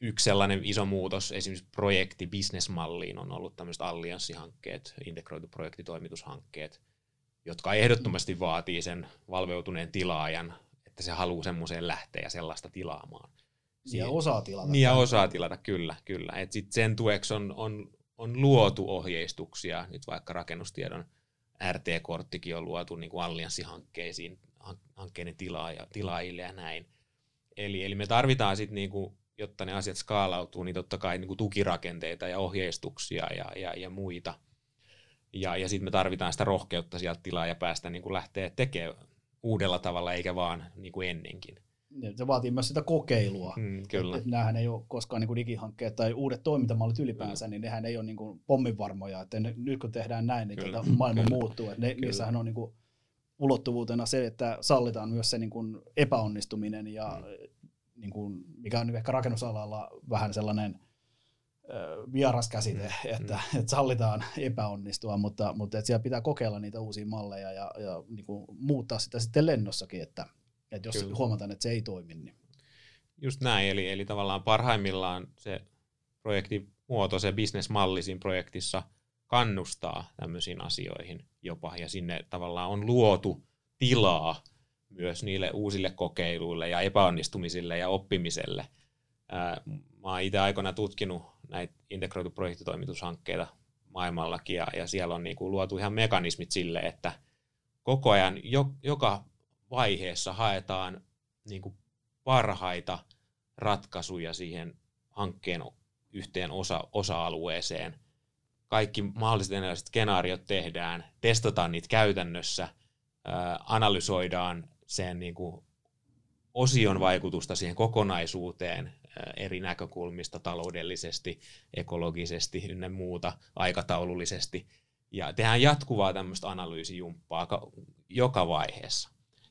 Speaker 4: yksi sellainen iso muutos esimerkiksi projekti bisnesmalliin on ollut tämmöiset allianssihankkeet, integroitu projektitoimitushankkeet, jotka ehdottomasti vaatii sen valveutuneen tilaajan, että se haluaa semmoiseen lähteä ja sellaista tilaamaan.
Speaker 2: Ja osaa tilata.
Speaker 4: Niin ja osaa tilata, kyllä. kyllä. Et sit sen tueksi on, on, on luotu ohjeistuksia, nyt vaikka rakennustiedon RT-korttikin on luotu niin kuin allianssihankkeisiin, hankkeiden tilaaja, tilaajille ja näin. Eli, eli me tarvitaan sitten niin kuin jotta ne asiat skaalautuu, niin totta kai niin kuin tukirakenteita ja ohjeistuksia ja, ja, ja muita. Ja, ja sitten me tarvitaan sitä rohkeutta sieltä tilaa ja päästä niin kuin lähteä tekemään uudella tavalla, eikä vaan niin kuin ennenkin.
Speaker 2: Se vaatii myös sitä kokeilua.
Speaker 4: Mm, kyllä. Et,
Speaker 2: nämähän ei ole koskaan niin kuin digihankkeet tai uudet toimintamallit ylipäänsä, mm. niin nehän ei ole niin kuin pomminvarmoja. Että ne, nyt kun tehdään näin, niin tuota, maailma kyllä. muuttuu. Että ne, niissähän on niin kuin ulottuvuutena se, että sallitaan myös se niin kuin epäonnistuminen ja mm niin kuin, mikä on ehkä rakennusalalla vähän sellainen vieras käsite, mm. että, mm. että sallitaan epäonnistua, mutta, mutta että siellä pitää kokeilla niitä uusia malleja ja, ja niin kuin muuttaa sitä sitten lennossakin, että, että jos
Speaker 4: Kyllä.
Speaker 2: huomataan, että se ei toimi, niin
Speaker 4: Just näin, eli, eli tavallaan parhaimmillaan se projektin muoto, se bisnesmalli siinä projektissa kannustaa tämmöisiin asioihin jopa, ja sinne tavallaan on luotu tilaa myös niille uusille kokeiluille ja epäonnistumisille ja oppimiselle. Ää, Mä oon itse aikoina tutkinut näitä integroitu projektitoimitushankkeita maailmallakin, ja, ja siellä on niinku luotu ihan mekanismit sille, että koko ajan jo, joka vaiheessa haetaan niinku parhaita ratkaisuja siihen hankkeen yhteen osa, osa-alueeseen. Kaikki mahdolliset erilaiset skenaariot tehdään, testataan niitä käytännössä, analysoidaan sen niin kuin osion vaikutusta siihen kokonaisuuteen eri näkökulmista, taloudellisesti, ekologisesti ynnä muuta, aikataulullisesti. Ja tehdään jatkuvaa tämmöistä analyysijumppaa ka- joka vaiheessa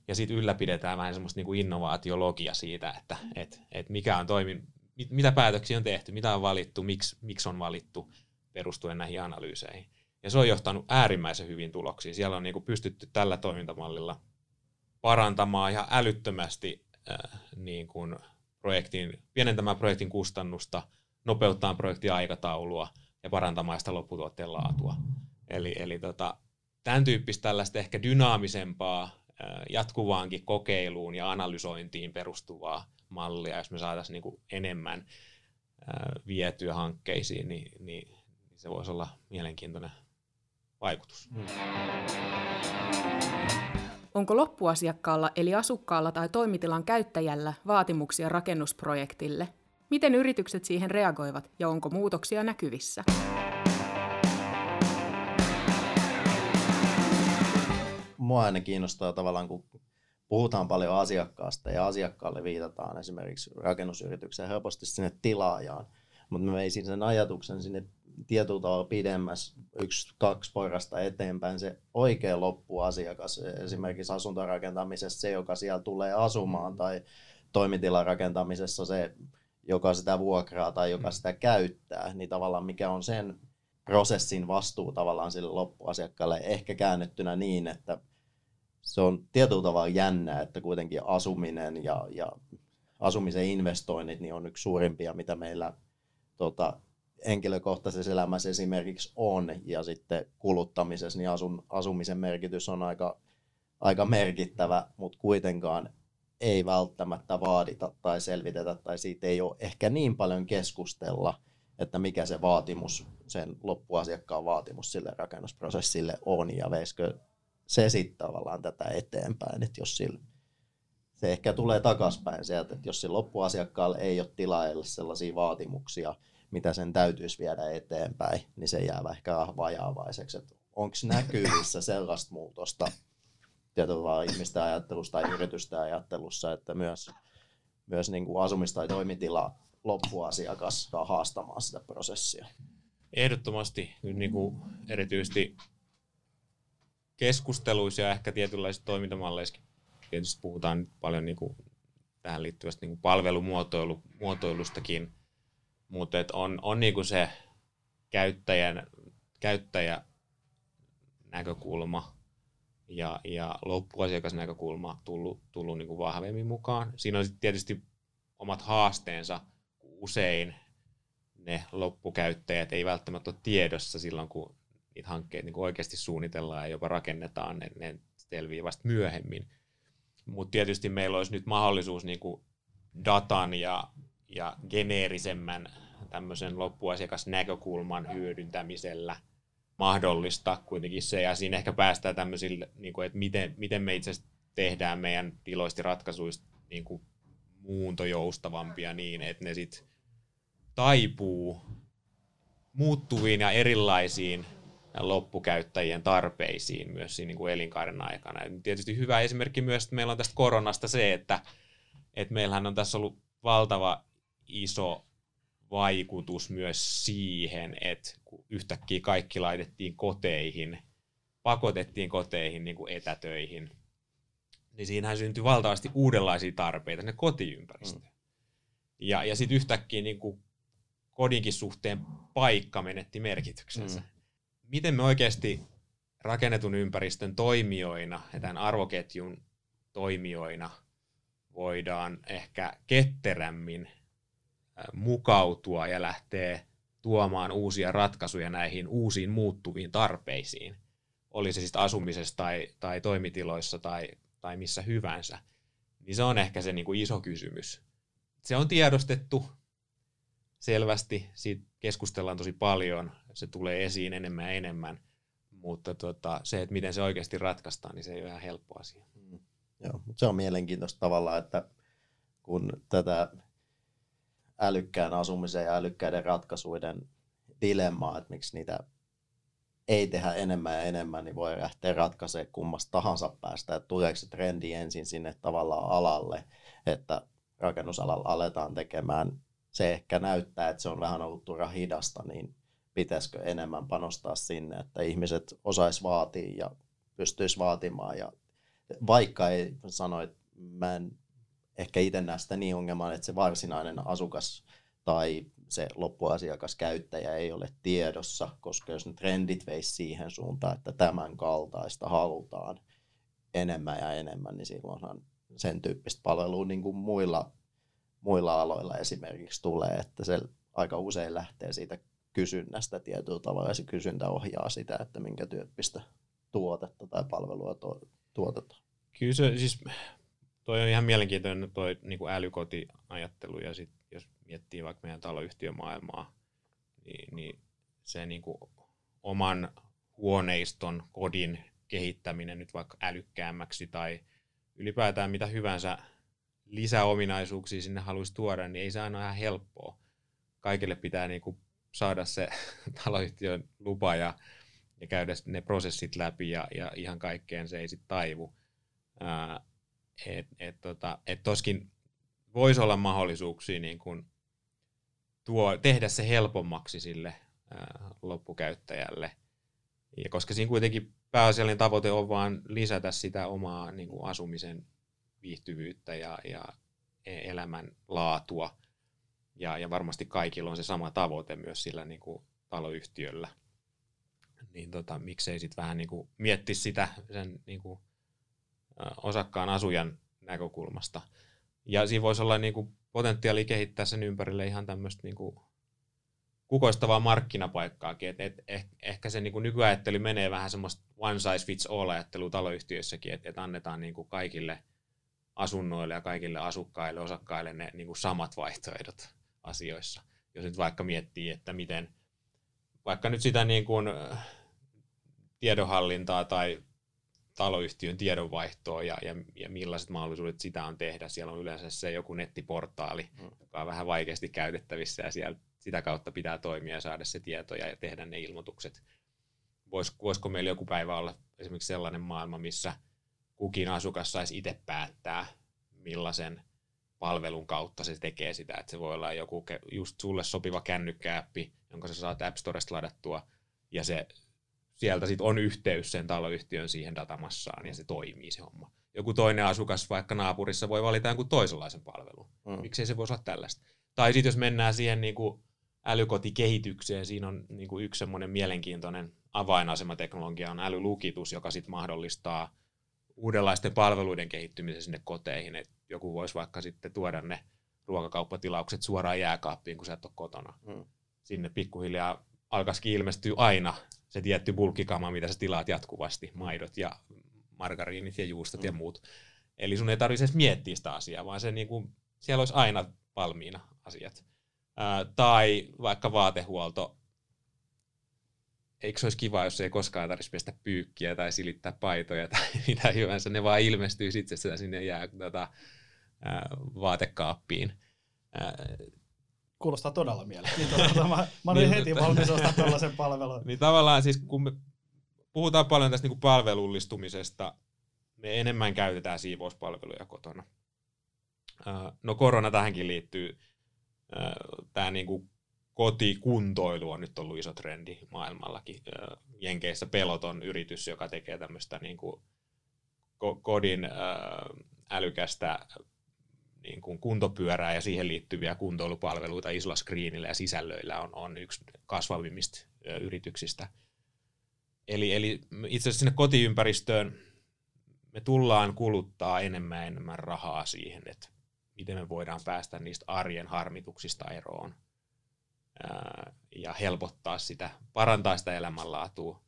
Speaker 4: ja sitten ylläpidetään vähän semmoista niinku innovaatiologia siitä, että et, et mikä on toimi, mit, mitä päätöksiä on tehty, mitä on valittu, miksi, miksi on valittu perustuen näihin analyyseihin. Ja se on johtanut äärimmäisen hyvin tuloksiin. Siellä on niinku pystytty tällä toimintamallilla parantamaan ihan älyttömästi äh, niin kuin projektin, pienentämään projektin kustannusta, nopeuttaa projektin aikataulua ja parantamaan sitä lopputuotteen laatua. Eli, eli tota, tämän tyyppistä tällaista ehkä dynaamisempaa jatkuvaankin kokeiluun ja analysointiin perustuvaa mallia, jos me saataisiin niin kuin enemmän vietyä hankkeisiin, niin, niin se voisi olla mielenkiintoinen vaikutus.
Speaker 1: Onko loppuasiakkaalla eli asukkaalla tai toimitilan käyttäjällä vaatimuksia rakennusprojektille? Miten yritykset siihen reagoivat ja onko muutoksia näkyvissä?
Speaker 3: Mua aina kiinnostaa tavallaan, kun puhutaan paljon asiakkaasta ja asiakkaalle viitataan esimerkiksi rakennusyritykseen helposti sinne tilaajaan, mutta mä veisin sen ajatuksen sinne tietyllä tavalla pidemmäs, yksi, kaksi porrasta eteenpäin, se oikea loppuasiakas, esimerkiksi asuntorakentamisessa se, joka siellä tulee asumaan, tai toimitilan rakentamisessa se, joka sitä vuokraa tai joka sitä käyttää, niin tavallaan mikä on sen prosessin vastuu tavallaan sille loppuasiakkaalle, ehkä käännettynä niin, että se on tietyllä tavalla jännä, että kuitenkin asuminen ja, ja asumisen investoinnit niin on yksi suurimpia, mitä meillä tota, henkilökohtaisessa elämässä esimerkiksi on, ja sitten kuluttamisessa niin asun, asumisen merkitys on aika, aika merkittävä, mutta kuitenkaan ei välttämättä vaadita tai selvitetä, tai siitä ei ole ehkä niin paljon keskustella, että mikä se vaatimus, sen loppuasiakkaan vaatimus sille rakennusprosessille on, ja veisikö se sitten tavallaan tätä eteenpäin, että jos sillä, se ehkä tulee takaspäin sieltä, että jos sillä loppuasiakkaalle ei ole tilaajalle sellaisia vaatimuksia, mitä sen täytyisi viedä eteenpäin, niin se jää ehkä vajaavaiseksi. Onko näkyvissä sellaista muutosta tietyllä ihmisten ajattelussa tai yritysten ajattelussa, että myös, myös niin kuin asumis- tai toimitila loppuasiakas haastamaan sitä prosessia?
Speaker 4: Ehdottomasti niin kuin erityisesti keskusteluissa ja ehkä tietynlaisissa toimintamalleissa tietysti puhutaan nyt paljon niin kuin tähän liittyvästä niin kuin palvelumuotoilustakin, mutta on, on niin kuin se käyttäjän, käyttäjä näkökulma ja, ja loppuasiakasnäkökulma tullut, tullut niin kuin vahvemmin mukaan. Siinä on tietysti omat haasteensa, usein ne loppukäyttäjät ei välttämättä ole tiedossa silloin, kun niitä hankkeita niin oikeasti suunnitellaan ja jopa rakennetaan, ne, ne selviää vasta myöhemmin. Mutta tietysti meillä olisi nyt mahdollisuus niin kuin datan ja, ja geneerisemmän tämmöisen loppuasiakasnäkökulman hyödyntämisellä mahdollista kuitenkin se, ja siinä ehkä päästään tämmöisille, niin kuin, että miten, miten me itse tehdään meidän tiloista ratkaisuista niin kuin muuntojoustavampia niin, että ne sitten taipuu muuttuviin ja erilaisiin loppukäyttäjien tarpeisiin myös siinä niin kuin elinkaaren aikana. Ja tietysti hyvä esimerkki myös, että meillä on tästä koronasta se, että, että meillähän on tässä ollut valtava iso vaikutus myös siihen, että kun yhtäkkiä kaikki laitettiin koteihin, pakotettiin koteihin niin kuin etätöihin, niin siinähän syntyi valtavasti uudenlaisia tarpeita ne kotiympäristöön. Mm. Ja, ja sitten yhtäkkiä niin kuin kodinkin suhteen paikka menetti merkityksensä. Mm miten me oikeasti rakennetun ympäristön toimijoina ja tämän arvoketjun toimijoina voidaan ehkä ketterämmin mukautua ja lähteä tuomaan uusia ratkaisuja näihin uusiin muuttuviin tarpeisiin, oli se sitten asumisessa tai, tai toimitiloissa tai, tai missä hyvänsä, niin se on ehkä se niin kuin iso kysymys. Se on tiedostettu selvästi, siitä keskustellaan tosi paljon, se tulee esiin enemmän ja enemmän, mutta tota, se, että miten se oikeasti ratkaistaan, niin se ei ole ihan helppo asia. Mm.
Speaker 3: Joo, mutta se on mielenkiintoista tavallaan, että kun tätä älykkään asumisen ja älykkäiden ratkaisuiden dilemmaa, että miksi niitä ei tehdä enemmän ja enemmän, niin voi lähteä ratkaisemaan kummasta tahansa päästä, että tuleeko se trendi ensin sinne tavallaan alalle, että rakennusalalla aletaan tekemään, se ehkä näyttää, että se on vähän ollut turha hidasta, niin pitäisikö enemmän panostaa sinne, että ihmiset osais vaatia ja pystyisi vaatimaan. Ja vaikka ei sano, että mä en ehkä itse näe sitä niin ongelmaa, että se varsinainen asukas tai se loppuasiakas käyttäjä ei ole tiedossa, koska jos ne trendit veisi siihen suuntaan, että tämän kaltaista halutaan enemmän ja enemmän, niin silloinhan sen tyyppistä palvelua niin kuin muilla, muilla aloilla esimerkiksi tulee, että se aika usein lähtee siitä kysynnästä tietyllä tavalla ja se kysyntä ohjaa sitä, että minkä tyyppistä tuotetta tai palvelua to- tuotetaan.
Speaker 4: Kyllä se, siis toi on ihan mielenkiintoinen toi niin kuin älykotiajattelu ja sit, jos miettii vaikka meidän taloyhtiömaailmaa, niin, niin se niin kuin oman huoneiston, kodin kehittäminen nyt vaikka älykkäämmäksi tai ylipäätään mitä hyvänsä lisäominaisuuksia sinne haluaisi tuoda, niin ei se aina ihan helppoa. Kaikille pitää niin kuin saada se taloyhtiön lupa ja, ja käydä ne prosessit läpi ja, ja ihan kaikkeen se ei sitten taivu. Ää, et, tota, et toskin voisi olla mahdollisuuksia niin kun tuo, tehdä se helpommaksi sille ää, loppukäyttäjälle. Ja koska siinä kuitenkin pääasiallinen tavoite on vaan lisätä sitä omaa niin asumisen viihtyvyyttä ja, ja e-, elämän laatua. Ja, ja varmasti kaikilla on se sama tavoite myös sillä niin kuin taloyhtiöllä. Niin tota, miksei sitten vähän niin mietti sitä sen niin kuin osakkaan asujan näkökulmasta. Ja siinä voisi olla niin kuin potentiaali kehittää sen ympärille ihan tämmöistä niin kukoistavaa markkinapaikkaakin. Et, et, eh, ehkä se niin kuin nykyajattelu menee vähän semmoista one size fits all ajattelua taloyhtiöissäkin, että et annetaan niin kuin kaikille asunnoille ja kaikille asukkaille, osakkaille ne niin kuin samat vaihtoehdot asioissa. Jos nyt vaikka miettii, että miten vaikka nyt sitä niin kuin tiedonhallintaa tai taloyhtiön tiedonvaihtoa ja, ja, ja millaiset mahdollisuudet sitä on tehdä. Siellä on yleensä se joku nettiportaali, mm. joka on vähän vaikeasti käytettävissä ja siellä sitä kautta pitää toimia ja saada se tieto ja tehdä ne ilmoitukset. Vois, voisiko meillä joku päivä olla esimerkiksi sellainen maailma, missä kukin asukas saisi itse päättää, millaisen palvelun kautta se tekee sitä. Että se voi olla joku just sulle sopiva kännykkääppi, jonka sä saat App Storesta ladattua, ja se sieltä sit on yhteys sen taloyhtiön siihen datamassaan ja se toimii se homma. Joku toinen asukas vaikka naapurissa voi valita jonkun toisenlaisen palvelun. Mm. Miksei se voisi olla tällaista? Tai sitten jos mennään siihen niin kuin älykotikehitykseen, siinä on niin kuin yksi semmoinen mielenkiintoinen avainasemateknologia on älylukitus, joka sitten mahdollistaa uudenlaisten palveluiden kehittymisen sinne koteihin. Et joku voisi vaikka sitten tuoda ne ruokakauppatilaukset suoraan jääkaappiin, kun sä et ole kotona. Mm. Sinne pikkuhiljaa alkaisikin ilmestyä aina se tietty bulkkikama, mitä sä tilaat jatkuvasti, maidot ja margariinit ja juustot mm. ja muut. Eli sun ei tarvitse edes miettiä sitä asiaa, vaan se niinku, siellä olisi aina valmiina asiat. Ää, tai vaikka vaatehuolto. Eikö se olisi kiva, jos ei koskaan tarvitsisi pestä pyykkiä tai silittää paitoja tai mitä hyvänsä. Ne vaan ilmestyy sitten sinne jää tota, ää, vaatekaappiin. Ää,
Speaker 2: Kuulostaa todella mielenkiintoista. Mä, mä olin niin, heti valmis ostaa tällaisen palvelun.
Speaker 4: Niin tavallaan siis, kun me puhutaan paljon tästä niin kuin palvelullistumisesta, me enemmän käytetään siivouspalveluja kotona. No korona tähänkin liittyy. Tämä niin kuin kotikuntoilu on nyt ollut iso trendi maailmallakin. Jenkeissä Peloton yritys, joka tekee tämmöistä niin kuin kodin älykästä niin kuin kuntopyörää ja siihen liittyviä kuntoilupalveluita isolla screenillä ja sisällöillä on, on yksi kasvavimmista yrityksistä. Eli, eli itse asiassa sinne kotiympäristöön me tullaan kuluttaa enemmän ja enemmän rahaa siihen, että miten me voidaan päästä niistä arjen harmituksista eroon ja helpottaa sitä, parantaa sitä elämänlaatua.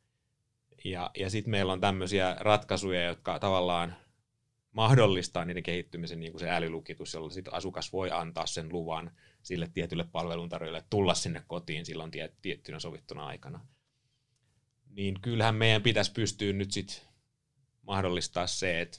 Speaker 4: Ja, ja sitten meillä on tämmöisiä ratkaisuja, jotka tavallaan mahdollistaa niiden kehittymisen, niin kuin se älylukitus, jolla sit asukas voi antaa sen luvan sille tietylle palveluntarjoajalle tulla sinne kotiin silloin tie, tiettynä sovittuna aikana. Niin kyllähän meidän pitäisi pystyä nyt sitten mahdollistaa se, että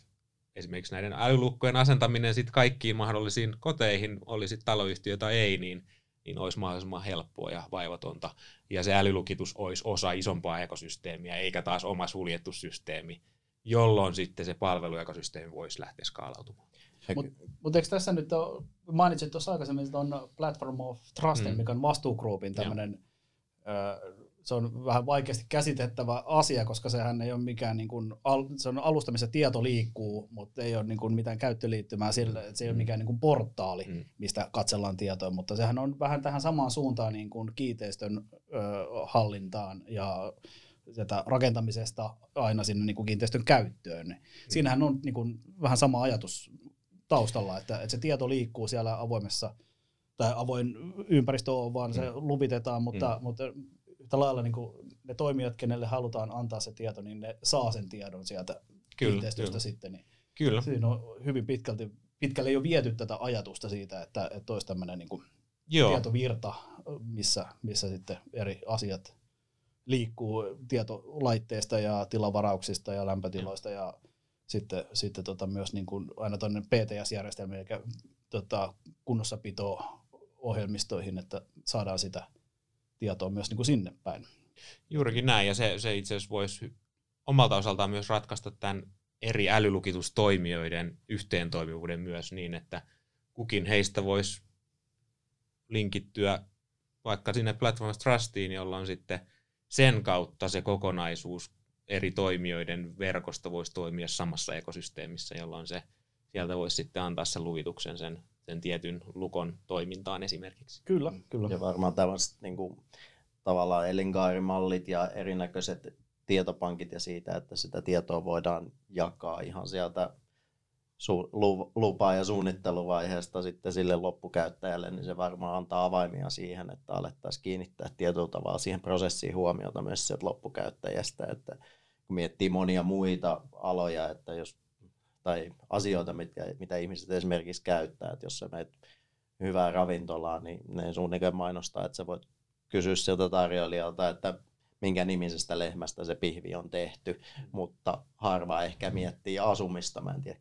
Speaker 4: esimerkiksi näiden älylukkojen asentaminen sit kaikkiin mahdollisiin koteihin, oli sitten taloyhtiö tai ei, niin, niin olisi mahdollisimman helppoa ja vaivatonta. Ja se älylukitus olisi osa isompaa ekosysteemiä, eikä taas oma suljettu systeemi, jolloin sitten se palveluekosysteemi voisi lähteä skaalautumaan.
Speaker 2: Mutta mut eikö tässä nyt ole, mainitsit tuossa aikaisemmin on Platform of Trust, mm. mikä on vastuugroupin tämmöinen, se on vähän vaikeasti käsitettävä asia, koska sehän ei ole mikään, niin kuin, se on alusta, missä tieto liikkuu, mutta ei ole niin kuin mitään käyttöliittymää sille, että se ei ole mm. mikään niin kuin portaali, mm. mistä katsellaan tietoa, mutta sehän on vähän tähän samaan suuntaan niin kuin kiinteistön ö, hallintaan ja sieltä rakentamisesta aina sinne niin kuin kiinteistön käyttöön. Mm. Siinähän on niin kuin, vähän sama ajatus taustalla, että, että se tieto liikkuu siellä avoimessa tai avoin ympäristö on, vaan mm. se luvitetaan, mutta, mm. mutta yhtä lailla niin kuin ne toimijat, kenelle halutaan antaa se tieto, niin ne saa sen tiedon sieltä kyllä, kiinteistöstä kyllä. sitten. Niin
Speaker 4: kyllä.
Speaker 2: Siinä on hyvin pitkälti, pitkälle jo viety tätä ajatusta siitä, että, että olisi tämmöinen niin kuin tietovirta, missä, missä sitten eri asiat liikkuu tietolaitteista ja tilavarauksista ja lämpötiloista ja sitten, sitten tota myös niin kuin aina tuonne PTS-järjestelmiin eikä tota, kunnossapito ohjelmistoihin, että saadaan sitä tietoa myös niin kuin sinne päin.
Speaker 4: Juurikin näin, ja se, se itse asiassa voisi omalta osaltaan myös ratkaista tämän eri älylukitustoimijoiden yhteentoimivuuden myös niin, että kukin heistä voisi linkittyä vaikka sinne Platform Trustiin, jolla on sitten sen kautta se kokonaisuus eri toimijoiden verkosto voisi toimia samassa ekosysteemissä, jolloin se sieltä voisi sitten antaa sen luvituksen sen, sen tietyn lukon toimintaan esimerkiksi.
Speaker 2: Kyllä, kyllä.
Speaker 3: Ja varmaan tämmöiset niin kuin, tavallaan elinkaarimallit ja erinäköiset tietopankit ja siitä, että sitä tietoa voidaan jakaa ihan sieltä su- lupa- ja suunnitteluvaiheesta sitten sille loppukäyttäjälle, niin se varmaan antaa avaimia siihen, että alettaisiin kiinnittää tietyllä tavalla siihen prosessiin huomiota myös sieltä loppukäyttäjästä, että kun miettii monia muita aloja, että jos, tai asioita, mitkä, mitä ihmiset esimerkiksi käyttää, että jos sä menet hyvää ravintolaa, niin ne suunnilleen mainostaa, että sä voit kysyä sieltä tarjoilijalta, että minkä nimisestä lehmästä se pihvi on tehty, mutta harva ehkä miettii asumista. Mä en tiedä,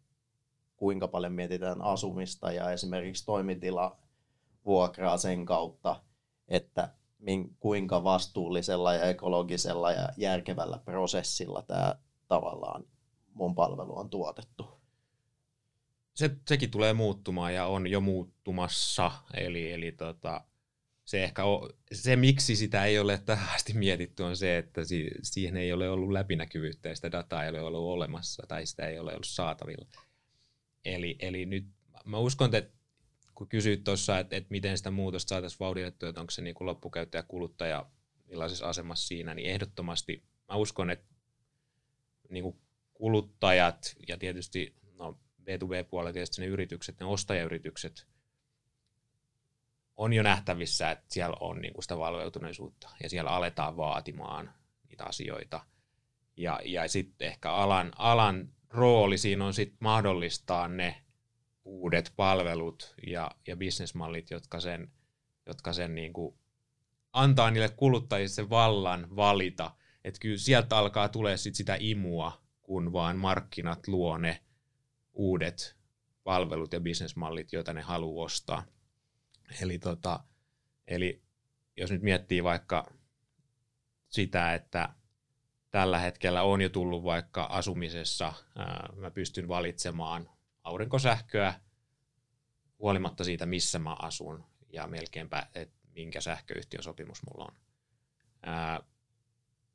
Speaker 3: kuinka paljon mietitään asumista ja esimerkiksi toimitila vuokraa sen kautta, että kuinka vastuullisella ja ekologisella ja järkevällä prosessilla tämä tavallaan mun palvelu on tuotettu.
Speaker 4: Se, sekin tulee muuttumaan ja on jo muuttumassa, eli, eli tota, se, ehkä o, se, miksi sitä ei ole tähän asti mietitty, on se, että si, siihen ei ole ollut läpinäkyvyyttä ja sitä dataa ei ole ollut olemassa tai sitä ei ole ollut saatavilla. Eli, eli nyt mä uskon, että kun kysyit tuossa, että, että miten sitä muutosta saataisiin vauhditettua, että onko se niin loppukäyttäjä, kuluttaja, millaisessa asemassa siinä, niin ehdottomasti mä uskon, että niin kuin kuluttajat ja tietysti no, B2B-puolella tietysti ne yritykset, ne ostajayritykset, on jo nähtävissä, että siellä on niin kuin sitä valveutuneisuutta ja siellä aletaan vaatimaan niitä asioita. Ja, ja sitten ehkä alan, alan rooli siinä on sitten mahdollistaa ne uudet palvelut ja, ja bisnesmallit, jotka sen, jotka sen niin kuin antaa niille kuluttajille sen vallan valita. Että kyllä sieltä alkaa tulee sit sitä imua, kun vaan markkinat luo ne uudet palvelut ja bisnesmallit, joita ne haluaa ostaa. Eli, tota, eli jos nyt miettii vaikka sitä, että tällä hetkellä on jo tullut vaikka asumisessa, ää, mä pystyn valitsemaan aurinkosähköä huolimatta siitä, missä mä asun ja melkeinpä, että minkä sähköyhtiön sopimus mulla on. Ää,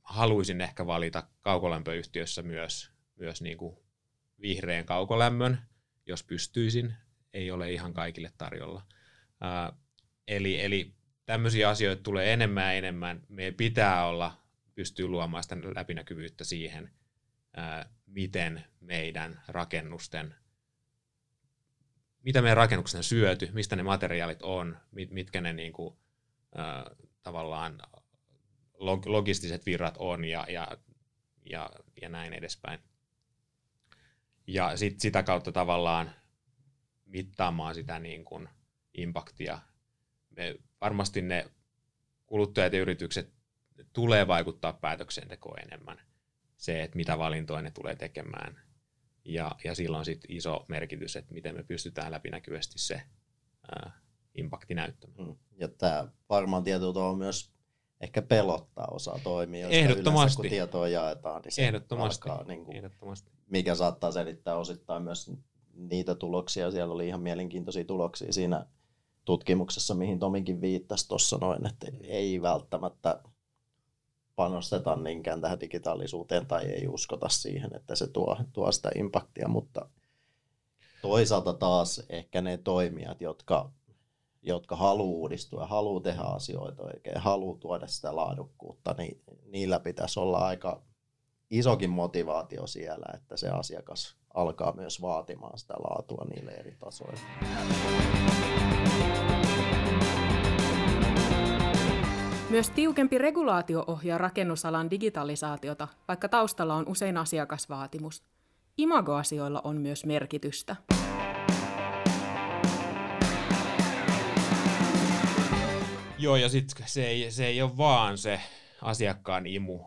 Speaker 4: haluaisin ehkä valita kaukolämpöyhtiössä myös, myös niin kuin vihreän kaukolämmön, jos pystyisin. Ei ole ihan kaikille tarjolla. Ää, eli, eli tämmöisiä asioita tulee enemmän ja enemmän. Meidän pitää olla, pystyy luomaan sitä läpinäkyvyyttä siihen, miten meidän rakennusten mitä meidän rakennuksena syöty, mistä ne materiaalit on, mitkä ne niin kuin, äh, tavallaan logistiset virrat on ja, ja, ja, ja näin edespäin. Ja sit sitä kautta tavallaan mittaamaan sitä niin kuin impaktia. Me, varmasti ne kuluttajat ja yritykset tulee vaikuttaa päätöksentekoon enemmän. Se, että mitä valintoja ne tulee tekemään. Ja, ja silloin sitten iso merkitys, että miten me pystytään läpinäkyvästi se ää, impakti näyttämään. Mm.
Speaker 3: Ja tämä varmaan tietyllä on myös ehkä pelottaa osaa toimia,
Speaker 4: Ehdottomasti.
Speaker 3: Yleensä, kun tietoa jaetaan, niin se
Speaker 4: Ehdottomasti.
Speaker 3: alkaa, niin kuin,
Speaker 4: Ehdottomasti.
Speaker 3: mikä saattaa selittää osittain myös niitä tuloksia. Siellä oli ihan mielenkiintoisia tuloksia siinä tutkimuksessa, mihin Tominkin viittasi tuossa noin, että ei välttämättä panosteta niinkään tähän digitaalisuuteen tai ei uskota siihen, että se tuo, tuo sitä impaktia, mutta toisaalta taas ehkä ne toimijat, jotka, jotka haluaa uudistua, haluaa tehdä asioita oikein, haluaa tuoda sitä laadukkuutta, niin niillä pitäisi olla aika isokin motivaatio siellä, että se asiakas alkaa myös vaatimaan sitä laatua niille eri tasoille.
Speaker 1: Myös tiukempi regulaatio ohjaa rakennusalan digitalisaatiota, vaikka taustalla on usein asiakasvaatimus. Imagoasioilla on myös merkitystä.
Speaker 4: Joo, ja sitten se ei, se ei ole vaan se asiakkaan imu,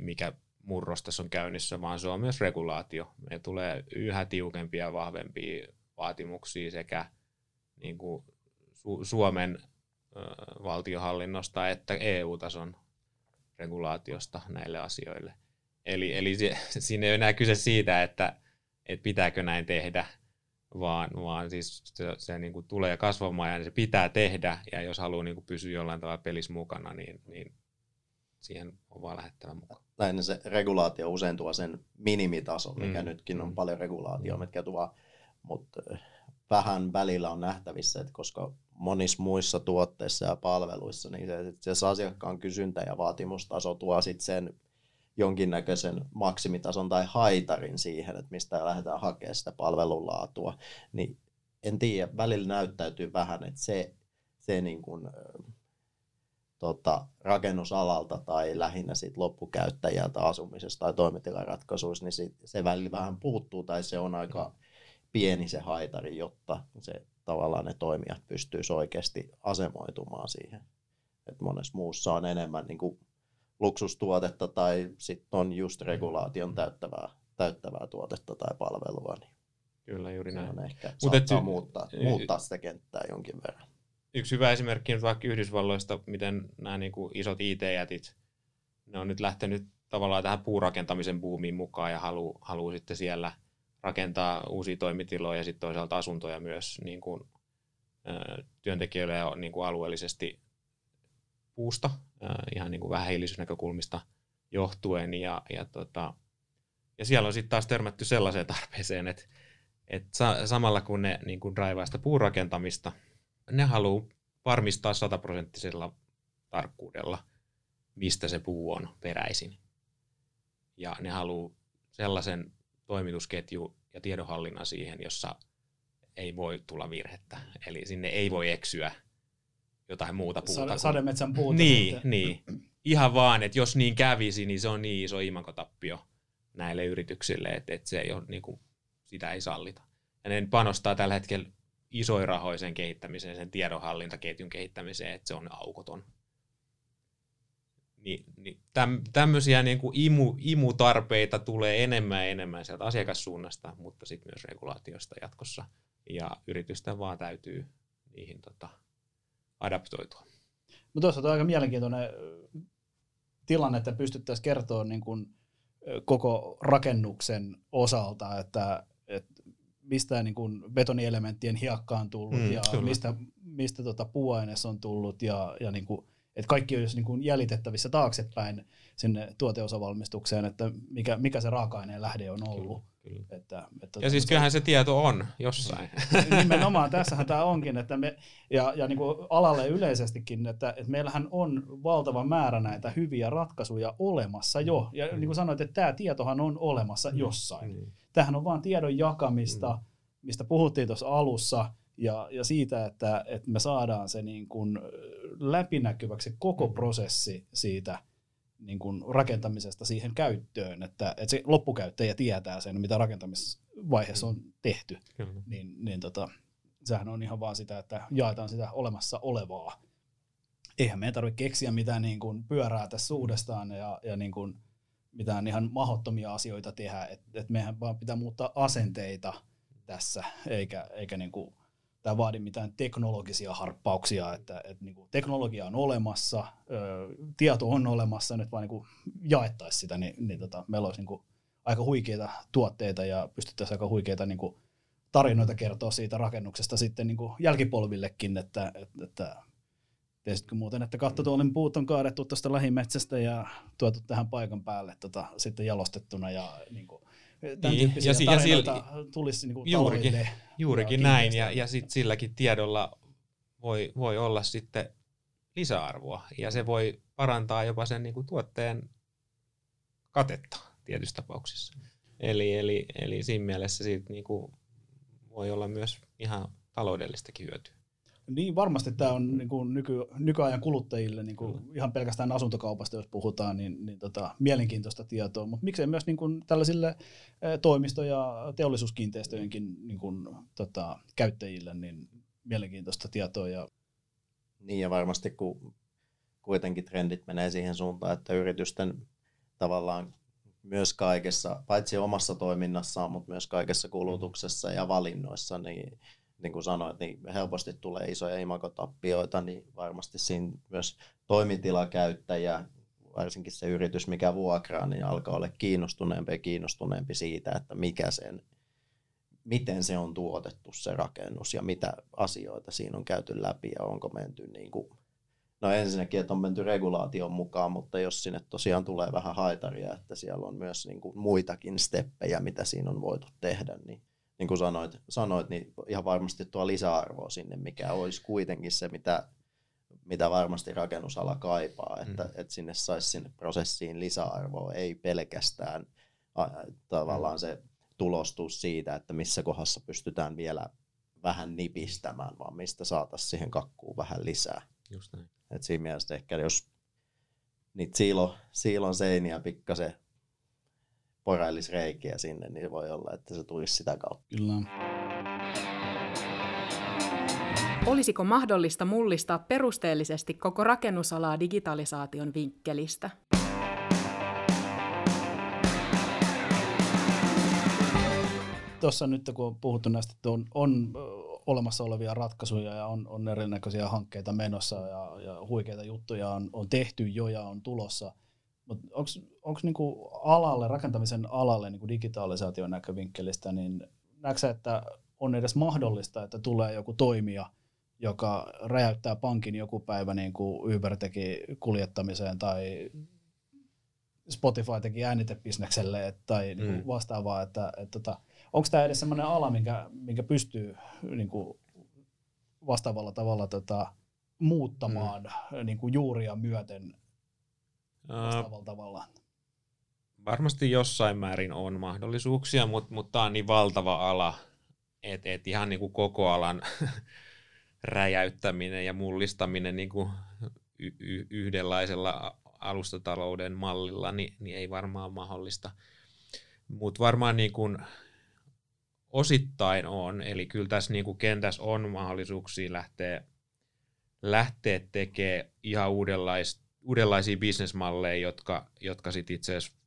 Speaker 4: mikä murros tässä on käynnissä, vaan se on myös regulaatio. Me tulee yhä tiukempia ja vahvempia vaatimuksia sekä niin kuin Su- Suomen valtiohallinnosta että EU-tason regulaatiosta näille asioille. Eli, eli se, siinä ei ole enää kyse siitä, että, että pitääkö näin tehdä, vaan, vaan siis se, se niin kuin tulee kasvamaan ja se pitää tehdä, ja jos haluaa niin kuin pysyä jollain tavalla pelissä mukana, niin, niin siihen on vaan lähettävä mukaan.
Speaker 3: Näin se regulaatio usein tuo sen minimitason, mikä mm. nytkin on mm. paljon regulaatioa, mm. mitkä tuo, mutta vähän välillä on nähtävissä, että koska monissa muissa tuotteissa ja palveluissa, niin se, se asiakkaan kysyntä ja vaatimustaso tuo sitten sen jonkinnäköisen maksimitason tai haitarin siihen, että mistä lähdetään hakemaan sitä palvelulaatua, niin en tiedä, välillä näyttäytyy vähän, että se, se niin kuin, tota, rakennusalalta tai lähinnä siitä loppukäyttäjältä asumisesta tai toimitilaratkaisuissa, niin sit, se välillä vähän puuttuu tai se on aika pieni se haitari, jotta se tavallaan ne toimijat pystyisi oikeasti asemoitumaan siihen. Et monessa muussa on enemmän niin kuin luksustuotetta tai sitten on just regulaation täyttävää, täyttävää tuotetta tai palvelua. Niin
Speaker 4: Kyllä, juuri näin.
Speaker 3: On ehkä Mut et, muuttaa, muuttaa sitä kenttää jonkin verran.
Speaker 4: Yksi hyvä esimerkki on vaikka Yhdysvalloista, miten nämä niin kuin isot IT-jätit, ne on nyt lähtenyt tavallaan tähän puurakentamisen buumiin mukaan ja haluaa haluu sitten siellä rakentaa uusia toimitiloja ja sitten toisaalta asuntoja myös niin kuin, työntekijöille ja niin kuin alueellisesti puusta, ihan niin kuin vähähiilisyysnäkökulmista johtuen. Ja, ja, tota, ja siellä on sitten taas törmätty sellaiseen tarpeeseen, että, että sa- samalla kun ne niin kuin draivaa sitä puurakentamista, ne haluaa varmistaa sataprosenttisella tarkkuudella, mistä se puu on peräisin. Ja ne haluaa sellaisen toimitusketju ja tiedonhallinnan siihen, jossa ei voi tulla virhettä. Eli sinne ei voi eksyä jotain muuta puuta. Sade,
Speaker 2: sademetsän puuta.
Speaker 4: Niin, sitten. niin. Ihan vaan, että jos niin kävisi, niin se on niin iso imakotappio näille yrityksille, että, että se ei ole, niin kuin, sitä ei sallita. Ja ne panostaa tällä hetkellä isoin rahoisen sen kehittämiseen, sen tiedonhallintaketjun kehittämiseen, että se on aukoton niin, niin täm, tämmöisiä niin kuin imu, imutarpeita tulee enemmän ja enemmän sieltä asiakassuunnasta, mutta sitten myös regulaatiosta jatkossa. Ja yritysten vaan täytyy niihin tota, adaptoitua.
Speaker 2: No tuossa on aika mielenkiintoinen tilanne, että pystyttäisiin kertoa niin kuin koko rakennuksen osalta, että, että mistä niin kuin betonielementtien hiekka on tullut mm, ja kyllä. mistä, mistä tota puuaines on tullut ja, ja niin kuin että kaikki olisi niin kuin jäljitettävissä taaksepäin sinne tuoteosavalmistukseen, että mikä, mikä se raaka-aineen lähde on ollut.
Speaker 4: Kyllä, kyllä.
Speaker 2: Että, että
Speaker 4: Ja siis kyllähän se tieto on jossain.
Speaker 2: Nimenomaan, tässähän tämä onkin, että me, ja, ja niin kuin alalle yleisestikin, että, että meillähän on valtava määrä näitä hyviä ratkaisuja olemassa jo. Ja niin kuin sanoit, että tämä tietohan on olemassa jossain.
Speaker 4: Niin.
Speaker 2: Tämähän on vain tiedon jakamista, mistä puhuttiin tuossa alussa, ja, ja siitä, että, että me saadaan se niin kuin läpinäkyväksi se koko prosessi siitä niin kuin rakentamisesta siihen käyttöön, että, että se loppukäyttäjä tietää sen, mitä rakentamisvaiheessa on tehty.
Speaker 4: Kyllä.
Speaker 2: Niin, niin tota, sehän on ihan vaan sitä, että jaetaan sitä olemassa olevaa. Eihän meidän tarvitse keksiä mitään niin kuin pyörää tässä uudestaan ja, ja niin kuin mitään ihan mahdottomia asioita tehdä. Et, et meidän vaan pitää muuttaa asenteita tässä, eikä, eikä niin kuin, tämä vaadi mitään teknologisia harppauksia, että, että niin kuin teknologia on olemassa, ö, tieto on olemassa, nyt vaan niin kuin jaettaisiin sitä, niin, niin tota, meillä olisi niin kuin aika huikeita tuotteita ja pystyttäisiin aika huikeita niin kuin tarinoita kertoa siitä rakennuksesta sitten niin kuin jälkipolvillekin, että, että, että tiesitkö muuten, että kattotuolin puut on kaadettu tuosta lähimetsästä ja tuotu tähän paikan päälle tota, sitten jalostettuna ja niin kuin, tämän
Speaker 4: Niin,
Speaker 2: tyyppisiä
Speaker 4: ja si- ja
Speaker 2: tarinoita tulisi niin kuin
Speaker 4: Juurikin,
Speaker 2: taloille
Speaker 4: juurikin
Speaker 2: ja
Speaker 4: näin, ja, ja sit silläkin tiedolla voi, voi olla sitten lisäarvoa, ja se voi parantaa jopa sen niin kuin tuotteen katetta tietyissä tapauksissa. Eli, eli, eli siinä mielessä siitä niin kuin voi olla myös ihan taloudellistakin hyötyä.
Speaker 2: Niin varmasti tämä on niin kuin nyky, nykyajan kuluttajille niin kuin ihan pelkästään asuntokaupasta, jos puhutaan, niin, niin tota, mielenkiintoista tietoa, mutta miksei myös niin kuin tällaisille toimisto- ja teollisuuskiinteistöjenkin niin kuin, tota, käyttäjille niin mielenkiintoista tietoa. Ja,
Speaker 3: Niin ja varmasti kun kuitenkin trendit menee siihen suuntaan, että yritysten tavallaan myös kaikessa, paitsi omassa toiminnassaan, mutta myös kaikessa kulutuksessa ja valinnoissa, niin niin kuin sanoit, niin helposti tulee isoja imagotappioita, niin varmasti siinä myös toimitilakäyttäjä, varsinkin se yritys, mikä vuokraa, niin alkaa olla kiinnostuneempi ja kiinnostuneempi siitä, että mikä sen, miten se on tuotettu se rakennus ja mitä asioita siinä on käyty läpi ja onko menty niin kuin, no ensinnäkin, että on menty regulaation mukaan, mutta jos sinne tosiaan tulee vähän haitaria, että siellä on myös niin kuin muitakin steppejä, mitä siinä on voitu tehdä, niin niin kuin sanoit, sanoit, niin ihan varmasti tuo lisäarvoa sinne, mikä olisi kuitenkin se, mitä, mitä varmasti rakennusala kaipaa, että, mm. että sinne saisi sinne prosessiin lisäarvoa, ei pelkästään a, tavallaan se tulostus siitä, että missä kohdassa pystytään vielä vähän nipistämään, vaan mistä saataisiin siihen kakkuun vähän lisää.
Speaker 4: Just näin.
Speaker 3: Et siinä mielessä ehkä jos niitä siilo, siilon seiniä pikkasen porailisi reikiä sinne, niin voi olla, että se tulisi sitä kautta.
Speaker 2: kyllä.
Speaker 1: Olisiko mahdollista mullistaa perusteellisesti koko rakennusalaa digitalisaation vinkkelistä?
Speaker 2: Tuossa nyt kun on puhuttu näistä, että on, on olemassa olevia ratkaisuja ja on, on erinäköisiä hankkeita menossa ja, ja huikeita juttuja on, on tehty jo ja on tulossa, mutta onko niinku alalle, rakentamisen alalle niinku digitalisaation näkövinkkelistä, niin näetkö että on edes mahdollista, että tulee joku toimija, joka räjäyttää pankin joku päivä niin kuin Uber teki kuljettamiseen tai Spotify teki äänitebisnekselle tai niin kuin
Speaker 4: Mm.
Speaker 2: vastaavaa, että, että, että onko tämä edes sellainen ala, minkä, minkä pystyy niin kuin vastaavalla tavalla tota, muuttamaan mm. niin kuin juuria myöten vastaavalla tavalla?
Speaker 4: varmasti jossain määrin on mahdollisuuksia, mutta mut tämä on niin valtava ala, että et ihan niin kuin koko alan räjäyttäminen ja mullistaminen niin kuin y- y- yhdenlaisella alustatalouden mallilla, niin, niin ei varmaan mahdollista. Mutta varmaan niin kuin osittain on, eli kyllä tässä niin kuin kentässä on mahdollisuuksia lähteä, lähteä tekemään ihan uudenlaista uudenlaisia bisnesmalleja, jotka, jotka sitten itse asiassa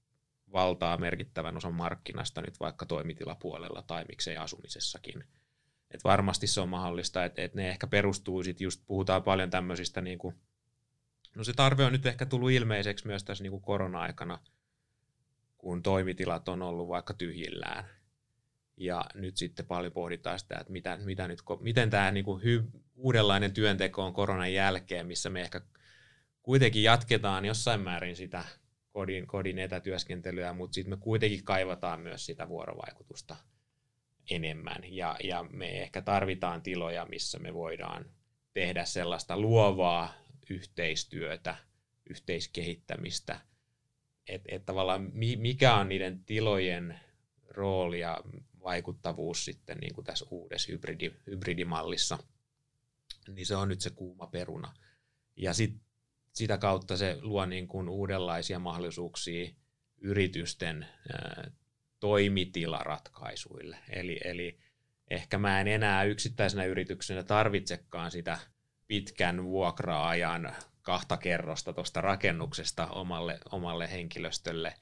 Speaker 4: valtaa merkittävän osan markkinasta nyt vaikka toimitilapuolella tai miksei asumisessakin. Et varmasti se on mahdollista, että et ne ehkä perustuu sit just, puhutaan paljon tämmöisistä, niinku, no se tarve on nyt ehkä tullut ilmeiseksi myös tässä niinku korona-aikana, kun toimitilat on ollut vaikka tyhjillään. Ja nyt sitten paljon pohditaan sitä, että mitä, mitä nyt, miten tämä niinku hy, uudenlainen työnteko on koronan jälkeen, missä me ehkä kuitenkin jatketaan jossain määrin sitä kodin, kodin etätyöskentelyä, mutta sitten me kuitenkin kaivataan myös sitä vuorovaikutusta enemmän. Ja, ja me ehkä tarvitaan tiloja, missä me voidaan tehdä sellaista luovaa yhteistyötä, yhteiskehittämistä, että et tavallaan mikä on niiden tilojen rooli ja vaikuttavuus sitten niin kuin tässä uudessa hybridi, hybridimallissa, niin se on nyt se kuuma peruna. Ja sit, sitä kautta se luo niin kuin uudenlaisia mahdollisuuksia yritysten toimitilaratkaisuille. Eli, eli ehkä mä en enää yksittäisenä yrityksenä tarvitsekaan sitä pitkän vuokra-ajan kahta kerrosta tuosta rakennuksesta omalle, omalle henkilöstölle,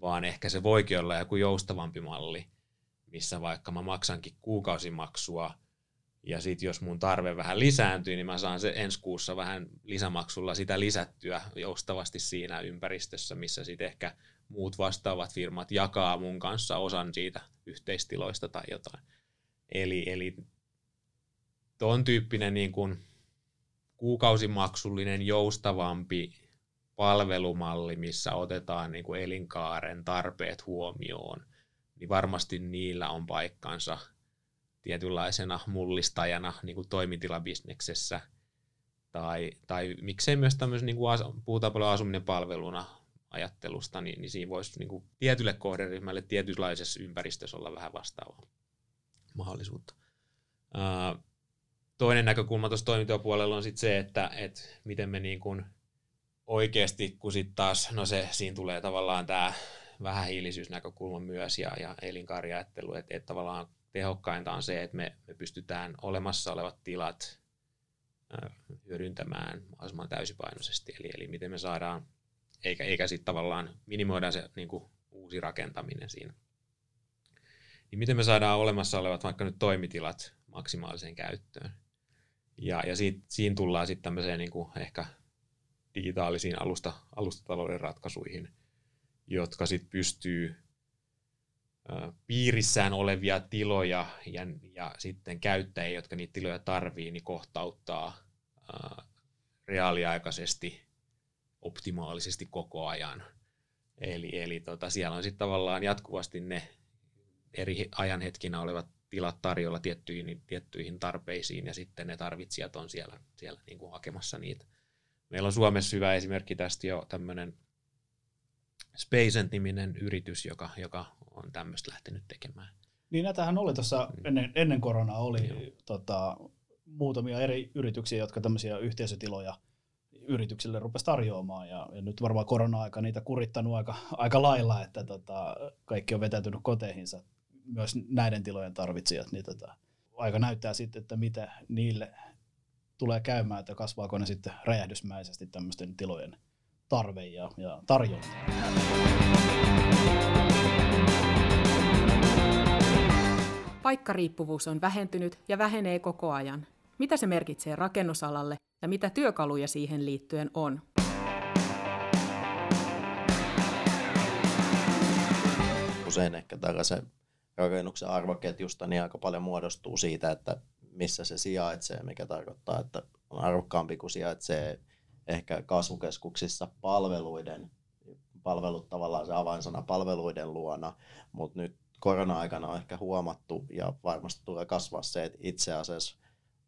Speaker 4: vaan ehkä se voikin olla joku joustavampi malli, missä vaikka mä maksankin kuukausimaksua, ja sitten jos mun tarve vähän lisääntyy, niin mä saan se ensi kuussa vähän lisämaksulla sitä lisättyä joustavasti siinä ympäristössä, missä sitten ehkä muut vastaavat firmat jakaa mun kanssa osan siitä yhteistiloista tai jotain. Eli, eli tuon tyyppinen niin kuin kuukausimaksullinen joustavampi palvelumalli, missä otetaan niin elinkaaren tarpeet huomioon, niin varmasti niillä on paikkansa tietynlaisena mullistajana niin kuin toimitilabisneksessä. Tai, tai miksei myös tämmöisen, niin kuin puhutaan paljon asuminen palveluna ajattelusta, niin, niin siinä voisi niin kuin tietylle kohderyhmälle tietynlaisessa ympäristössä olla vähän vastaavaa mahdollisuutta. toinen näkökulma tuossa toimintapuolella on sitten se, että, että miten me niin kuin oikeasti, kun sitten taas, no se, siinä tulee tavallaan tämä vähähiilisyysnäkökulma myös ja, ja elinkaariajattelu, että, että tavallaan tehokkainta on se, että me, me pystytään olemassa olevat tilat hyödyntämään mahdollisimman täysipainoisesti, eli, eli miten me saadaan, eikä, eikä sitten tavallaan minimoida se niin kuin, uusi rakentaminen siinä. Niin miten me saadaan olemassa olevat vaikka nyt toimitilat maksimaaliseen käyttöön. Ja, ja siitä, siinä tullaan sitten tämmöiseen niin kuin ehkä digitaalisiin alusta, alustatalouden ratkaisuihin, jotka sitten pystyy piirissään olevia tiloja ja, ja sitten käyttäjiä, jotka niitä tiloja tarvii, niin kohtauttaa ää, reaaliaikaisesti, optimaalisesti koko ajan. Eli, eli tota, siellä on sitten tavallaan jatkuvasti ne eri ajanhetkinä olevat tilat tarjolla tiettyihin, tiettyihin tarpeisiin ja sitten ne tarvitsijat on siellä, siellä niin kuin hakemassa niitä. Meillä on Suomessa hyvä esimerkki tästä jo tämmöinen Spacent-niminen yritys, joka, joka on tämmöistä lähtenyt tekemään.
Speaker 2: Niin näitähän oli tuossa mm. ennen, ennen koronaa oli tota, muutamia eri yrityksiä, jotka tämmöisiä yhteisötiloja yrityksille rupesi tarjoamaan ja, ja nyt varmaan korona-aika niitä kurittanut aika, aika lailla, että tota, kaikki on vetäytynyt koteihinsa, myös näiden tilojen tarvitsijat, niin tota, aika näyttää sitten, että mitä niille tulee käymään, että kasvaako ne sitten räjähdysmäisesti tämmöisten tilojen tarve ja, ja tarjonta.
Speaker 1: Paikkariippuvuus on vähentynyt ja vähenee koko ajan. Mitä se merkitsee rakennusalalle ja mitä työkaluja siihen liittyen on?
Speaker 3: Usein ehkä tällaisen rakennuksen arvoketjusta niin aika paljon muodostuu siitä, että missä se sijaitsee, mikä tarkoittaa, että on arvokkaampi kuin sijaitsee ehkä kasvukeskuksissa palveluiden, palvelut tavallaan se avainsana palveluiden luona, mutta nyt korona-aikana on ehkä huomattu ja varmasti tulee kasvaa se, että itse asiassa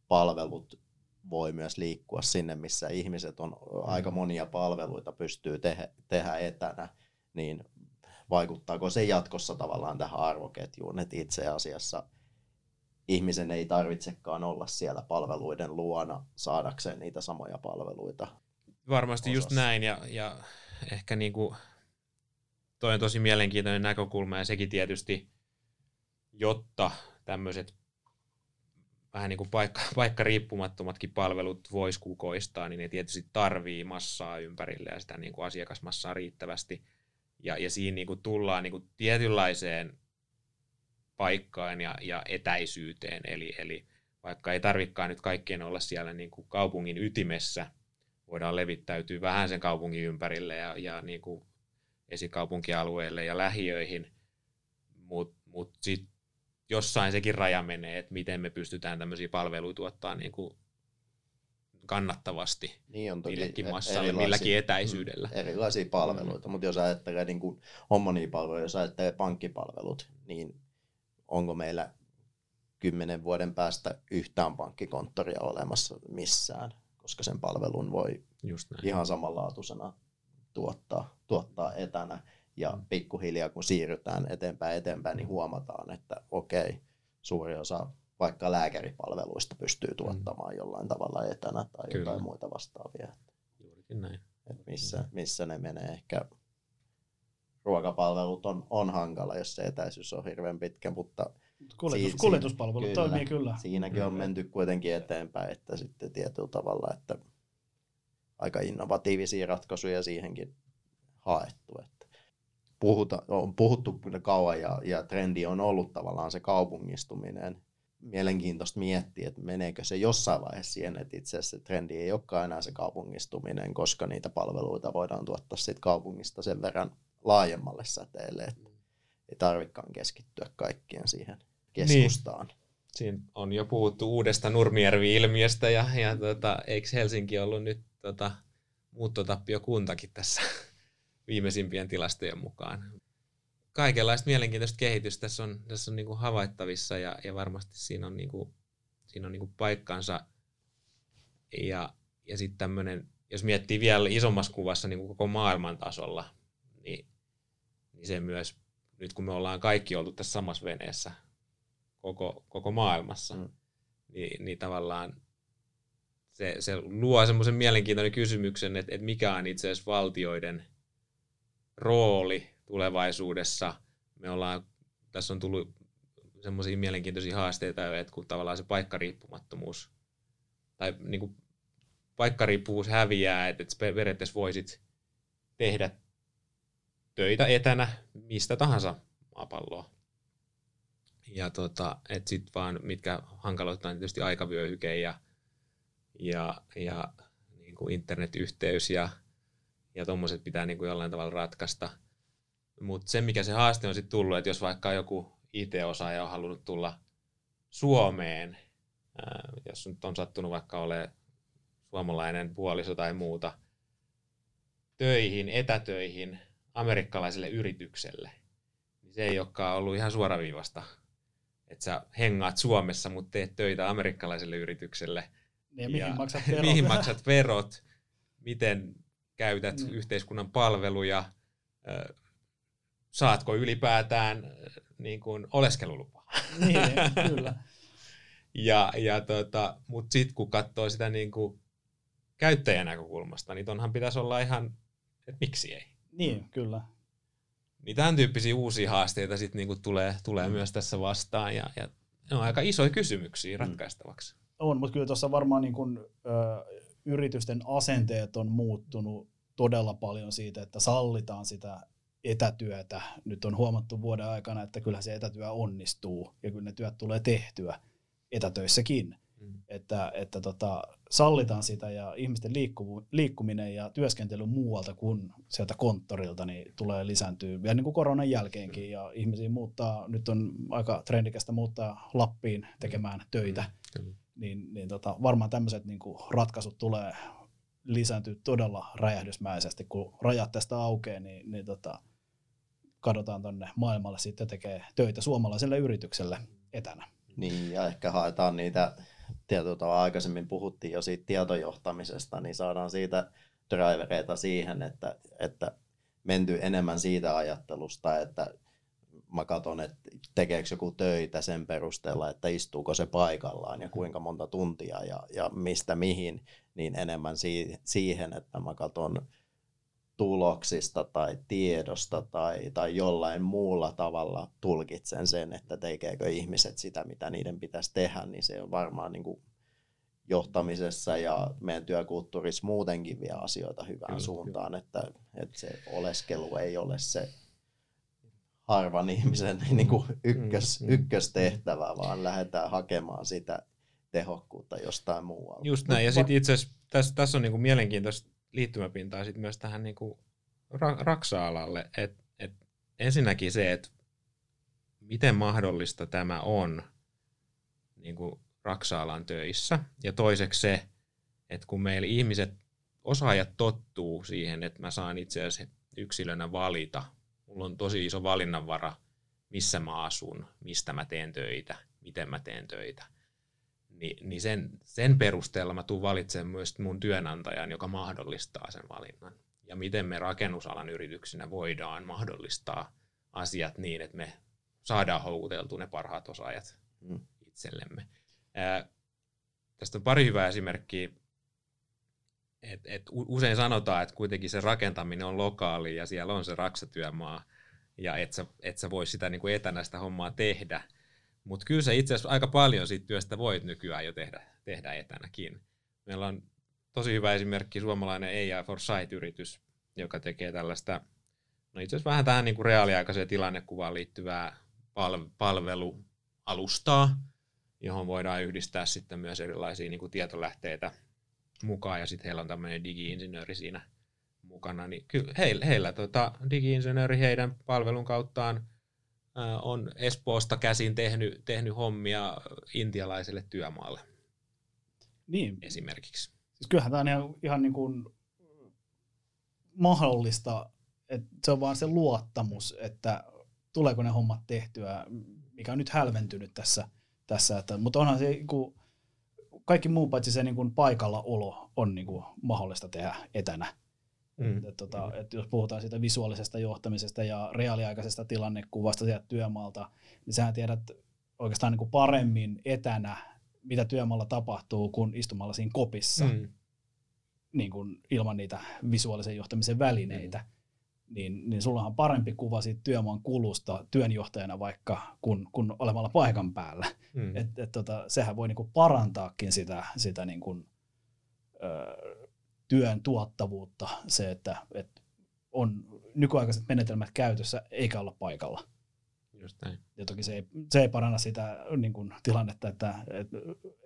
Speaker 3: palvelut voi myös liikkua sinne, missä ihmiset on aika monia palveluita pystyy tehdä, tehdä etänä, niin vaikuttaako se jatkossa tavallaan tähän arvoketjuun, että itse asiassa ihmisen ei tarvitsekaan olla siellä palveluiden luona saadakseen niitä samoja palveluita.
Speaker 4: Varmasti osassa. just näin ja, ja ehkä niin kuin toi on tosi mielenkiintoinen näkökulma ja sekin tietysti, jotta tämmöiset vähän niin kuin paikka, paikka riippumattomatkin palvelut voisi kukoistaa, niin ne tietysti tarvii massaa ympärille ja sitä niin kuin asiakasmassaa riittävästi. Ja, ja siinä niin kuin tullaan niin kuin tietynlaiseen paikkaan ja, ja etäisyyteen, eli, eli vaikka ei tarvikaan nyt kaikkien olla siellä niin kuin kaupungin ytimessä, voidaan levittäytyä vähän sen kaupungin ympärille ja, ja niin kuin esikaupunkialueelle ja lähiöihin, mutta mut sitten jossain sekin raja menee, että miten me pystytään tämmöisiä palveluita tuottaa niin kuin kannattavasti
Speaker 3: Niin on toki.
Speaker 4: millekin
Speaker 3: e-
Speaker 4: massalle, milläkin etäisyydellä.
Speaker 3: Mm, erilaisia palveluita, mutta jos ajattelee niin kuin palveluja, jos ajattelee pankkipalvelut, niin onko meillä kymmenen vuoden päästä yhtään pankkikonttoria olemassa missään, koska sen palvelun voi
Speaker 4: Just näin.
Speaker 3: ihan samanlaatuisena tuottaa, tuottaa etänä. Ja
Speaker 4: Mm.
Speaker 3: pikkuhiljaa kun siirrytään eteenpäin eteenpäin, niin huomataan, että okei, suuri osa vaikka lääkäripalveluista pystyy tuottamaan jollain tavalla etänä tai
Speaker 4: Mm. Kyllä.
Speaker 3: jotain muita vastaavia.
Speaker 4: Juurikin näin.
Speaker 3: Et missä, missä ne menee ehkä ruokapalvelut on, on hankala, jos se etäisyys on hirveän pitkä, mutta
Speaker 2: Kuljetus,
Speaker 3: Si-
Speaker 2: kuljetuspalvelut
Speaker 3: kyllä.
Speaker 2: toimii kyllä.
Speaker 3: siinäkin on menty kuitenkin eteenpäin, että sitten tietyllä tavalla, että aika innovatiivisia ratkaisuja siihenkin haettu. Että puhuta, on puhuttu kyllä kauan ja, ja trendi on ollut tavallaan se kaupungistuminen. Mielenkiintoista miettiä, että meneekö se jossain vaiheessa siihen, että itse asiassa se trendi ei olekaan enää se kaupungistuminen, koska niitä palveluita voidaan tuottaa siitä kaupungista sen verran laajemmalle säteelle, että ei tarvikaan keskittyä kaikkien siihen keskustaan.
Speaker 4: Siinä on jo puhuttu uudesta Nurmijärvi-ilmiöstä ja, ja tota, eikö Helsinki ollut nyt tota, muuttotappiokuntakin tässä viimeisimpien tilastojen mukaan. Kaikenlaista mielenkiintoista kehitystä tässä on, tässä on niinku havaittavissa ja, ja varmasti siinä on, niinku, siinä on niinku paikkansa. Ja, ja sitten tämmöinen, jos miettii vielä isommassa kuvassa niinku koko maailman tasolla, niin, niin se myös, nyt kun me ollaan kaikki oltu tässä samassa veneessä koko, koko maailmassa,
Speaker 3: Mm.
Speaker 4: niin, niin tavallaan se, se luo semmoisen mielenkiintoinen kysymyksen, että, että mikä on itse asiassa valtioiden rooli tulevaisuudessa. Me ollaan, tässä on tullut semmoisia mielenkiintoisia haasteita, että kun tavallaan se paikkariippumattomuus tai niin kuin paikkariippuvuus häviää, että, että periaatteessa voisit tehdä töitä etänä mistä tahansa maapalloa. Ja tota, et sit vaan, mitkä hankaloittaa tietysti aikavyöhyke ja, ja, ja niin kuin internetyhteys ja, ja tommoset pitää niin kuin jollain tavalla ratkaista. Mutta se, mikä se haaste on sitten tullut, että jos vaikka joku IT-osaaja on halunnut tulla Suomeen, ää, jos nyt on sattunut vaikka olemaan suomalainen puoliso tai muuta, töihin, etätöihin amerikkalaiselle yritykselle, niin se ei olekaan ollut ihan suoraviivasta. Että sä hengaat Suomessa, mutta teet töitä amerikkalaiselle yritykselle.
Speaker 2: Ja mihin
Speaker 4: Ja
Speaker 2: maksat verot?
Speaker 4: mihin maksat verot, miten käytät
Speaker 2: Mm.
Speaker 4: yhteiskunnan palveluja, saatko ylipäätään niin kuin oleskelulupaa.
Speaker 2: niin, kyllä.
Speaker 4: Ja, ja tota, Mutta sitten kun katsoo sitä niin kuin käyttäjän näkökulmasta, niin tonhan pitäisi olla ihan, että miksi ei.
Speaker 2: Niin, kyllä.
Speaker 4: Niin tämän tyyppisiä uusia haasteita sitten niinku tulee, tulee
Speaker 3: Mm.
Speaker 4: myös tässä vastaan ja, ja ne on aika isoja kysymyksiä
Speaker 3: Mm.
Speaker 4: ratkaistavaksi.
Speaker 2: On, mutta kyllä tuossa varmaan niin kun, ö, yritysten asenteet on muuttunut todella paljon siitä, että sallitaan sitä etätyötä. Nyt on huomattu vuoden aikana, että kyllä se etätyö onnistuu ja kyllä ne työt tulee tehtyä etätöissäkin.
Speaker 4: Mm.
Speaker 2: Että, että tota, sallitaan sitä ja ihmisten liikkuvu, liikkuminen ja työskentely muualta kuin sieltä konttorilta niin tulee lisääntyä vielä niin kuin koronan jälkeenkin ja ihmisiä muuttaa, nyt on aika trendikästä muuttaa Lappiin tekemään töitä,
Speaker 4: Kyllä.
Speaker 2: niin, niin tota, varmaan tämmöiset niin kuin ratkaisut tulee lisääntyä todella räjähdysmäisesti, kun rajat tästä aukeaa, niin, niin tota, kadotaan tonne maailmalle sitten tekee töitä suomalaiselle yritykselle etänä.
Speaker 3: Niin, ja ehkä haetaan niitä, tietyllä aikaisemmin puhuttiin jo siitä tietojohtamisesta, niin saadaan siitä drivereita siihen, että, että menty enemmän siitä ajattelusta, että mä katson, että tekeekö joku töitä sen perusteella, että istuuko se paikallaan ja kuinka monta tuntia ja, ja mistä mihin, niin enemmän si- siihen, että mä katson tuloksista tai tiedosta tai, tai jollain muulla tavalla tulkitsen sen, että tekeekö ihmiset sitä, mitä niiden pitäisi tehdä, niin se on varmaan niin kuin johtamisessa ja meidän työkulttuurissa muutenkin vie asioita hyvään
Speaker 4: Kyllä,
Speaker 3: suuntaan, että, että se oleskelu ei ole se harvan ihmisen niin kuin ykkös,
Speaker 4: Mm, mm.
Speaker 3: ykköstehtävä, vaan lähdetään hakemaan sitä tehokkuutta jostain muualta.
Speaker 4: Just näin, ja sitten itse asiassa tässä, tässä on niinku mielenkiintoista liittymäpintaa sit myös tähän niinku ra- raksa-alalle, että et ensinnäkin se, että miten mahdollista tämä on niinku raksa-alan töissä, ja toiseksi se, että kun meillä ihmiset, osaajat tottuu siihen, että mä saan itse asiassa yksilönä valita, mulla on tosi iso valinnanvara, missä mä asun, mistä mä teen töitä, miten mä teen töitä, niin, niin sen, sen perusteella mä tuun valitsemaan myös mun työnantajan, joka mahdollistaa sen valinnan. Ja miten me rakennusalan yrityksinä voidaan mahdollistaa asiat niin, että me saadaan houkuteltua ne parhaat osaajat mm. itsellemme. Ää, tästä on pari hyvää esimerkkiä. Et, et usein sanotaan, että kuitenkin se rakentaminen on lokaali ja siellä on se raksatyömaa ja et sä, et sä voi sitä niin kuin etänä sitä hommaa tehdä. Mutta kyllä se itse asiassa aika paljon siitä työstä voit nykyään jo tehdä, tehdä etänäkin. Meillä on tosi hyvä esimerkki suomalainen AI for Sight-yritys, joka tekee tällaista, no itse asiassa vähän tähän niin kuin reaaliaikaiseen tilannekuvaan liittyvää palvelualustaa, johon voidaan yhdistää sitten myös erilaisia niin kuin tietolähteitä mukaan, ja sitten heillä on tämmöinen digi-insinööri siinä mukana, niin kyllä heillä, heillä tota, digi-insinööri heidän palvelun kauttaan on Espoosta käsin tehnyt, tehnyt hommia intialaiselle työmaalle.
Speaker 2: Niin.
Speaker 4: Esimerkiksi.
Speaker 2: Siis kyllähän tämä on ihan, ihan niin kuin mahdollista, että se on vaan se luottamus, että tuleeko ne hommat tehtyä, mikä on nyt hälventynyt tässä. tässä että, mutta onhan se, kun kaikki muu paitsi se niin kuin paikallaolo on niin kuin mahdollista tehdä etänä. Mm. Et, tota, et jos puhutaan siitä visuaalisesta johtamisesta ja reaaliaikaisesta tilannekuvasta sieltä työmaalta, niin sähän tiedät oikeastaan niin kuin paremmin etänä, mitä työmaalla tapahtuu, kuin istumalla siinä kopissa mm. niin kuin ilman niitä visuaalisen johtamisen välineitä. Mm niin, niin sulla on parempi kuva siitä työmaan kulusta työnjohtajana vaikka kun, kun olemalla paikan päällä. Mm. Et, et tota, sehän voi niinku parantaakin sitä, sitä niinku, ö, työn tuottavuutta, se, että et on nykyaikaiset menetelmät käytössä eikä olla paikalla.
Speaker 4: Just näin.
Speaker 2: Ja toki se ei, se ei paranna sitä niin kuin, tilannetta, että et,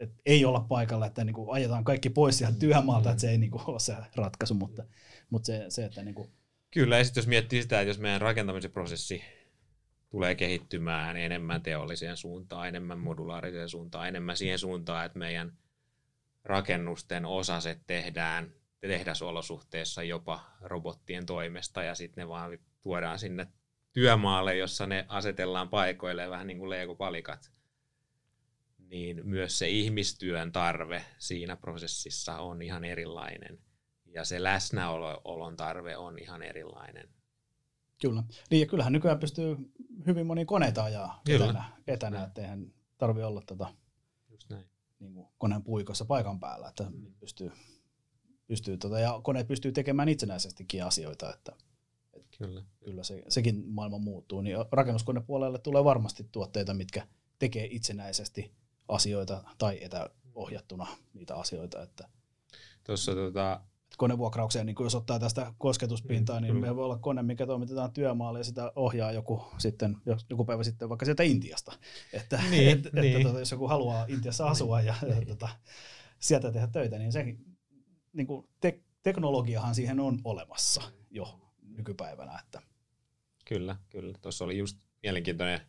Speaker 2: et ei olla paikalla, että niin kuin, ajetaan kaikki pois sieltä työmaalta, että se ei niin kuin, ole se ratkaisu, mutta, mutta se, se, että niin kuin,
Speaker 4: Kyllä, ja sitten jos miettii sitä, että jos meidän rakentamisen prosessi tulee kehittymään enemmän teolliseen suuntaan, enemmän modulaariseen suuntaan, enemmän siihen suuntaan, että meidän rakennusten osaset tehdään tehdasolosuhteessa jopa robottien toimesta ja sitten ne vaan tuodaan sinne työmaalle, jossa ne asetellaan paikoille vähän niin kuin leikopalikat, niin myös se ihmistyön tarve siinä prosessissa on ihan erilainen ja se läsnäolon tarve on ihan erilainen.
Speaker 2: Kyllä. Niin ja kyllähän nykyään pystyy hyvin moni koneita ajaa Kyllä. etänä, etänä että eihän tarvi olla tota,
Speaker 4: Just näin.
Speaker 2: Niin kuin koneen puikossa paikan päällä, että mm. pystyy, pystyy tota, ja koneet pystyy tekemään itsenäisestikin asioita, että,
Speaker 4: kyllä,
Speaker 2: kyllä se, sekin maailma muuttuu, niin rakennuskonepuolelle tulee varmasti tuotteita, mitkä tekee itsenäisesti asioita tai etäohjattuna niitä asioita, että
Speaker 4: Tuossa tota,
Speaker 2: konevuokraukseen, niin jos ottaa tästä kosketuspintaa, mm, niin me voi olla kone, mikä toimitetaan työmaalle ja sitä ohjaa joku, sitten, joku päivä sitten vaikka sieltä Intiasta. Että, niin, et, niin. että, tota, jos joku haluaa Intiassa asua ja, niin. ja tota, sieltä tehdä töitä, niin se niin kuin te, teknologiahan siihen on olemassa jo nykypäivänä. Että.
Speaker 4: Kyllä, kyllä. Tuossa oli just mielenkiintoinen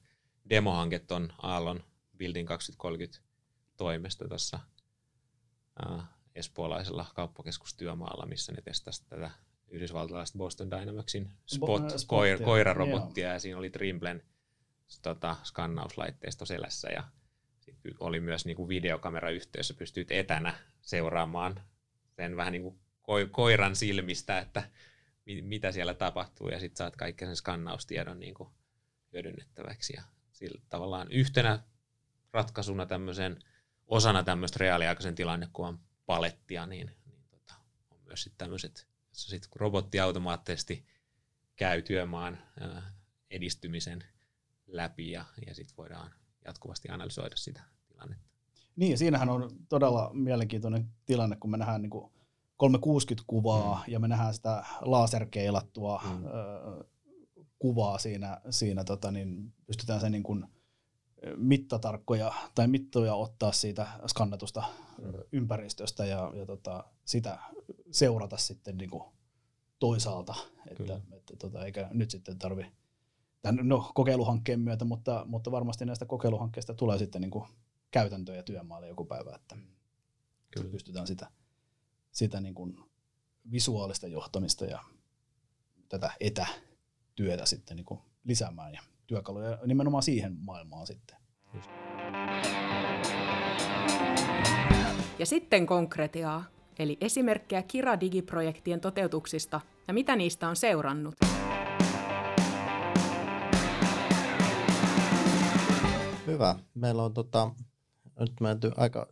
Speaker 4: demohanke tuon Aallon Building 2030 toimesta tuossa espoolaisella kauppakeskustyömaalla, missä ne testasivat tätä yhdysvaltalaista Boston Dynamicsin spot, Bo- koir, koirarobottia, ja siinä oli Trimblen tota, skannauslaitteisto selässä, ja oli myös niin kuin videokamerayhteys, pystyt etänä seuraamaan sen vähän niin kuin koiran silmistä, että mitä siellä tapahtuu, ja sitten saat kaikki sen skannaustiedon niin kuin hyödynnettäväksi. Ja sillä tavallaan yhtenä ratkaisuna tämmöisen, osana tämmöistä reaaliaikaisen tilannekuvan palettia, niin, niin tota, on myös sitten tämmöiset, jossa sitten robotti automaattisesti käy työmaan ää, edistymisen läpi ja, ja sitten voidaan jatkuvasti analysoida sitä tilannetta.
Speaker 2: Niin, siinähän on todella mielenkiintoinen tilanne, kun me nähdään niin 360-kuvaa mm. ja me nähdään sitä laserkeilattua mm. ö, kuvaa siinä, siinä tota, niin pystytään sen niin kuin mittatarkkoja tai mittoja ottaa siitä skannatusta mm. ympäristöstä ja, ja tota, sitä seurata sitten niin kuin toisaalta, että, että tota, eikä nyt sitten tarvi tämän, no, kokeiluhankkeen myötä, mutta, mutta varmasti näistä kokeiluhankkeista tulee sitten niin kuin käytäntöjä työmaalle joku päivä, että Kyllä. pystytään sitä sitä niin kuin visuaalista johtamista ja tätä etätyötä sitten niin kuin lisäämään ja työkaluja nimenomaan siihen maailmaan sitten.
Speaker 1: Ja sitten konkretiaa, eli esimerkkejä Kira-digiprojektien toteutuksista ja mitä niistä on seurannut.
Speaker 3: Hyvä. Meillä on tota, nyt menty aika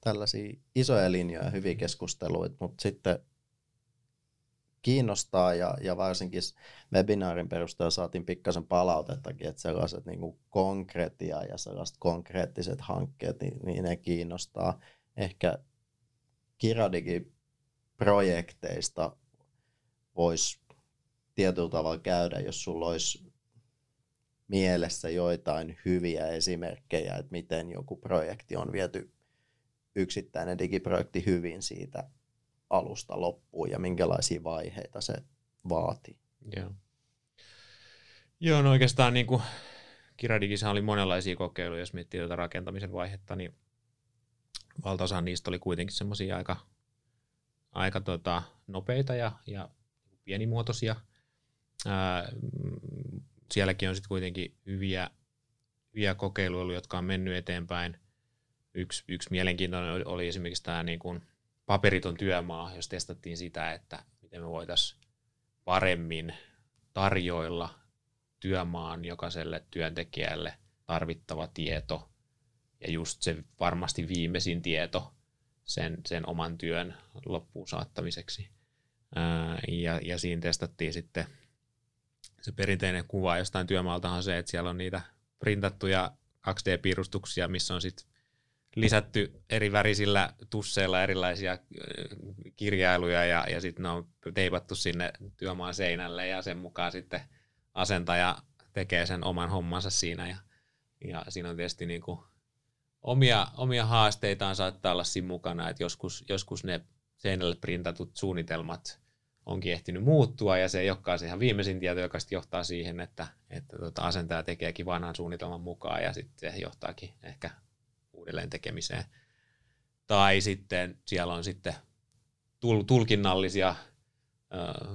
Speaker 3: tällaisia isoja linjoja, hyviä keskusteluita, mutta sitten kiinnostaa ja, ja varsinkin webinaarin perusteella saatiin pikkasen palautettakin, että sellaiset niin konkreettia ja sellaiset konkreettiset hankkeet, niin, niin ne kiinnostaa. Ehkä Kiradigi-projekteista voisi tietyllä tavalla käydä, jos sulla olisi mielessä joitain hyviä esimerkkejä, että miten joku projekti on viety yksittäinen digiprojekti hyvin siitä alusta loppuun ja minkälaisia vaiheita se vaatii.
Speaker 4: Joo. Joo, no oikeastaan niin kuin Kiradigissä oli monenlaisia kokeiluja, jos miettii tätä rakentamisen vaihetta, niin valtaosa niistä oli kuitenkin semmoisia aika, aika tota, nopeita ja, ja pienimuotoisia. Ää, sielläkin on sitten kuitenkin hyviä, hyviä kokeiluja, jotka on mennyt eteenpäin. Yksi, yksi mielenkiintoinen oli esimerkiksi tämä niin kuin paperiton työmaa, jos testattiin sitä, että miten me voitaisiin paremmin tarjoilla työmaan jokaiselle työntekijälle tarvittava tieto ja just se varmasti viimeisin tieto sen, sen oman työn loppuun saattamiseksi. Ää, ja, ja siinä testattiin sitten se perinteinen kuva. Jostain työmaalta on se, että siellä on niitä printattuja 2D-piirustuksia, missä on sitten lisätty eri värisillä tusseilla erilaisia äh, kirjailuja ja, ja sitten ne on teipattu sinne työmaan seinälle ja sen mukaan sitten asentaja tekee sen oman hommansa siinä ja, ja siinä on tietysti niin kuin omia, omia haasteitaan saattaa olla siinä mukana, että joskus, joskus ne seinälle printatut suunnitelmat onkin ehtinyt muuttua ja se ei olekaan se ihan viimeisin tieto, joka sitten johtaa siihen, että, että tota asentaja tekeekin vanhan suunnitelman mukaan ja sitten se johtaakin ehkä uudelleen tekemiseen. Tai sitten siellä on sitten tulkinnallisia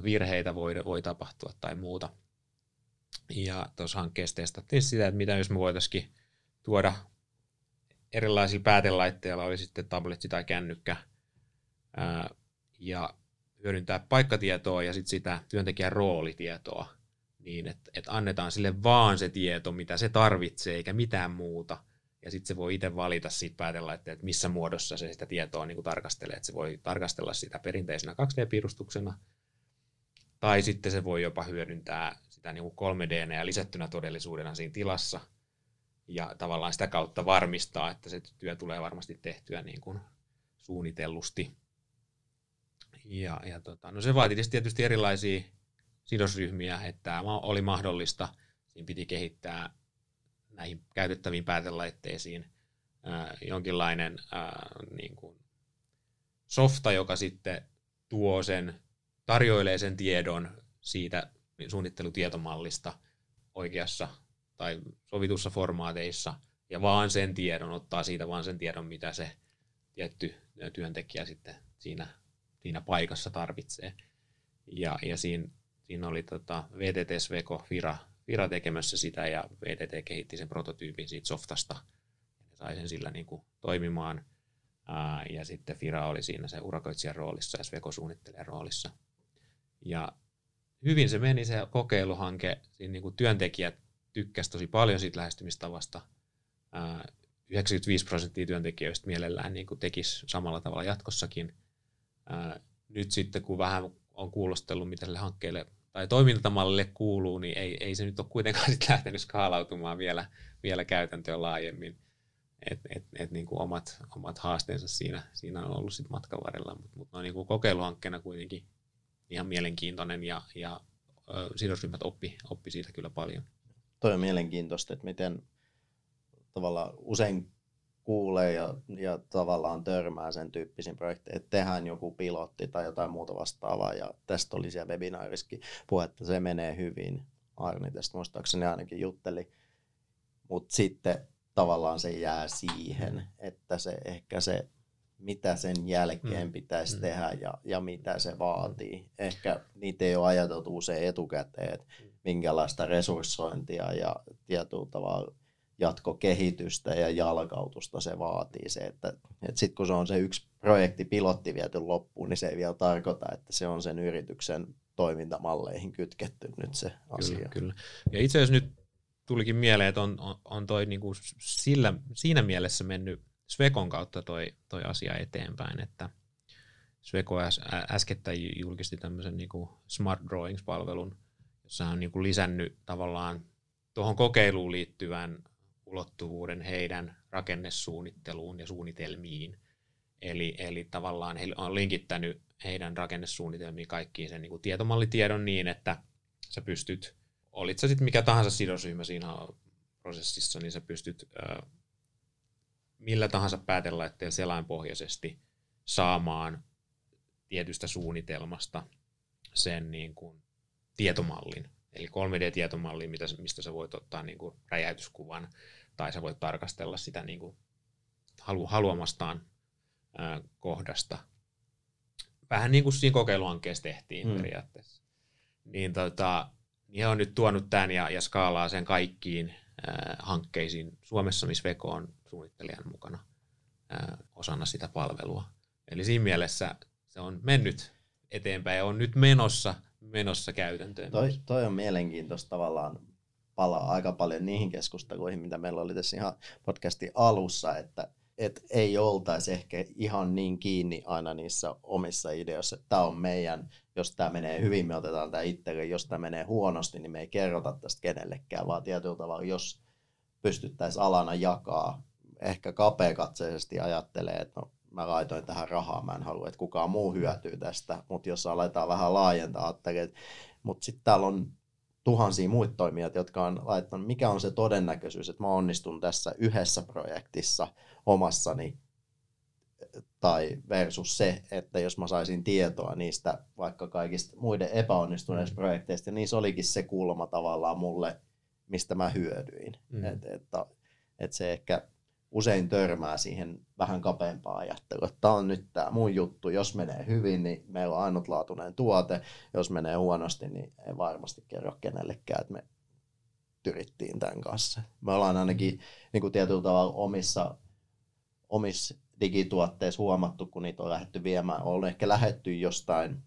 Speaker 4: virheitä voi, voi tapahtua tai muuta. Ja tuossa hankkeessa testattiin sitä, että mitä jos me voitaisiin tuoda erilaisilla päätelaitteilla, oli sitten tabletti tai kännykkä, ja hyödyntää paikkatietoa ja sitten sitä työntekijän roolitietoa niin, että, että annetaan sille vaan se tieto, mitä se tarvitsee, eikä mitään muuta. Ja sitten se voi itse valita siitä päätellä, että missä muodossa se sitä tietoa niin kuin tarkastelee. Että se voi tarkastella sitä perinteisenä 2D-piirustuksena, tai sitten se voi jopa hyödyntää sitä niin kuin 3D ja lisättynä todellisuudena siinä tilassa, ja tavallaan sitä kautta varmistaa, että se työ tulee varmasti tehtyä niin kuin suunnitellusti. Ja, ja tota, no se vaati tietysti erilaisia sidosryhmiä, että tämä oli mahdollista. Siinä piti kehittää näihin käytettäviin päätelaitteisiin ää, jonkinlainen ää, niin kuin softa, joka sitten tuo sen, tarjoilee sen tiedon siitä suunnittelutietomallista oikeassa tai sovitussa formaateissa, ja vaan sen tiedon, ottaa siitä vaan sen tiedon, mitä se tietty työntekijä sitten siinä siinä paikassa tarvitsee. Ja, ja siinä, siinä oli tota VTT Sveko Fira, Fira tekemässä sitä ja VTT kehitti sen prototyypin siitä softasta ja sai sen sillä niin kuin toimimaan. Ää, ja sitten Fira oli siinä se urakoitsijan roolissa ja Sveko suunnittelijan roolissa. Ja hyvin se meni se kokeiluhanke. Siinä niin kuin työntekijät tykkäsivät tosi paljon siitä lähestymistavasta. Ää, 95 prosenttia työntekijöistä mielellään niin kuin tekisi samalla tavalla jatkossakin – nyt sitten kun vähän on kuulostellut, mitä sille hankkeelle tai toimintamallille kuuluu, niin ei, ei se nyt ole kuitenkaan sit lähtenyt skaalautumaan vielä, vielä käytäntöön laajemmin. Et, et, et niin kuin omat, omat haasteensa siinä, siinä on ollut sit matkan varrella, mutta mut no niin kuin kokeiluhankkeena kuitenkin ihan mielenkiintoinen ja, ja ö, sidosryhmät oppi, oppi siitä kyllä paljon.
Speaker 3: Toi on mielenkiintoista, että miten tavallaan usein kuulee ja, ja tavallaan törmää sen tyyppisiin projekteihin, että tehdään joku pilotti tai jotain muuta vastaavaa ja tästä oli siellä webinaarissakin puhetta, se menee hyvin. Arni tästä muistaakseni ainakin jutteli, mutta sitten tavallaan se jää siihen, että se ehkä se mitä sen jälkeen mm. pitäisi mm. tehdä ja, ja mitä se vaatii. Ehkä niitä ei ole ajateltu usein etukäteen, että minkälaista resurssointia ja tietyllä tavalla jatkokehitystä ja jalkautusta se vaatii. Se, että, että sitten kun se on se yksi projekti, pilotti viety loppuun, niin se ei vielä tarkoita, että se on sen yrityksen toimintamalleihin kytketty nyt se asia.
Speaker 4: Kyllä, kyllä. Ja itse asiassa nyt tulikin mieleen, että on, on, on toi niinku sillä, siinä mielessä mennyt Svekon kautta toi, toi asia eteenpäin, että Sveko äs, äskettäin julkisti tämmöisen niinku Smart Drawings-palvelun, jossa on niinku lisännyt tavallaan tuohon kokeiluun liittyvän ulottuvuuden heidän rakennesuunnitteluun ja suunnitelmiin. Eli, eli tavallaan he on linkittänyt heidän rakennesuunnitelmiin kaikkiin sen niin kuin tietomallitiedon niin, että sä pystyt, olit sä sitten mikä tahansa sidosryhmä siinä prosessissa, niin sä pystyt ö, millä tahansa päätelaitteella selainpohjaisesti saamaan tietystä suunnitelmasta sen niin kuin tietomallin. Eli 3D-tietomalli, mistä sä voit ottaa niin kuin räjäytyskuvan, tai sä voit tarkastella sitä niin kuin halu, haluamastaan ää, kohdasta. Vähän niin kuin siinä kokeiluhankkeessa tehtiin hmm. periaatteessa. Niin, tota, niin on nyt tuonut tämän ja, ja skaalaa sen kaikkiin ää, hankkeisiin Suomessa, missä Veko on suunnittelijan mukana ää, osana sitä palvelua. Eli siinä mielessä se on mennyt eteenpäin ja on nyt menossa, menossa käytäntöön.
Speaker 3: Toi, toi on mielenkiintoista tavallaan palaa aika paljon niihin keskusteluihin, mitä meillä oli tässä ihan podcastin alussa, että et ei oltaisi ehkä ihan niin kiinni aina niissä omissa ideoissa, että tämä on meidän, jos tämä menee hyvin, me otetaan tämä itselle, jos tämä menee huonosti, niin me ei kerrota tästä kenellekään, vaan tietyllä tavalla, jos pystyttäisiin alana jakaa, ehkä kapeakatseisesti ajattelee, että no, mä laitoin tähän rahaa, mä en halua, että kukaan muu hyötyy tästä, mutta jos aletaan vähän laajentaa, ajattelee, mutta sitten täällä on tuhansia muita toimijoita, jotka on laittanut, mikä on se todennäköisyys, että mä onnistun tässä yhdessä projektissa omassani, tai versus se, että jos mä saisin tietoa niistä vaikka kaikista muiden epäonnistuneista mm. projekteista, niin se olikin se kulma tavallaan mulle, mistä mä hyödyin. Mm. Että et, et se ehkä usein törmää siihen vähän kapeampaan ajatteluun, että tämä on nyt tämä mun juttu, jos menee hyvin, niin meillä on ainutlaatuinen tuote, jos menee huonosti, niin ei varmasti kerro kenellekään, että me tyrittiin tämän kanssa. Me ollaan ainakin niin kuin tietyllä tavalla omissa, omissa digituotteissa huomattu, kun niitä on lähdetty viemään, on ehkä lähetty jostain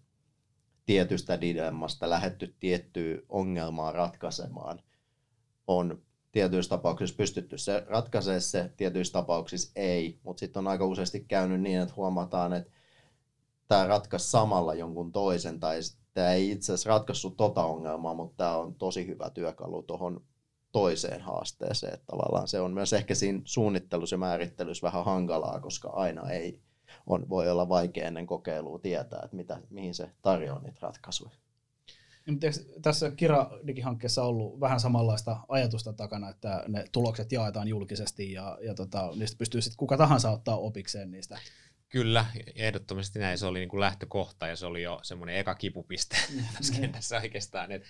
Speaker 3: tietystä dilemmasta, lähetty tiettyä ongelmaa ratkaisemaan, on tietyissä tapauksissa pystytty se ratkaisemaan se, tietyissä tapauksissa ei, mutta sitten on aika useasti käynyt niin, että huomataan, että tämä ratkaisi samalla jonkun toisen, tai tämä ei itse asiassa ratkaissut tota ongelmaa, mutta tämä on tosi hyvä työkalu tuohon toiseen haasteeseen. Että tavallaan se on myös ehkä siinä suunnittelussa ja määrittelyssä vähän hankalaa, koska aina ei on, voi olla vaikea ennen kokeilua tietää, että mitä, mihin se tarjoaa niitä ratkaisuja.
Speaker 2: Niin, tässä Kira-digihankkeessa on ollut vähän samanlaista ajatusta takana, että ne tulokset jaetaan julkisesti ja, ja tota, niistä pystyy sitten kuka tahansa ottaa opikseen niistä.
Speaker 4: Kyllä, ehdottomasti näin. Se oli niin kuin lähtökohta ja se oli jo semmoinen eka kipupiste tässä kentässä oikeastaan, että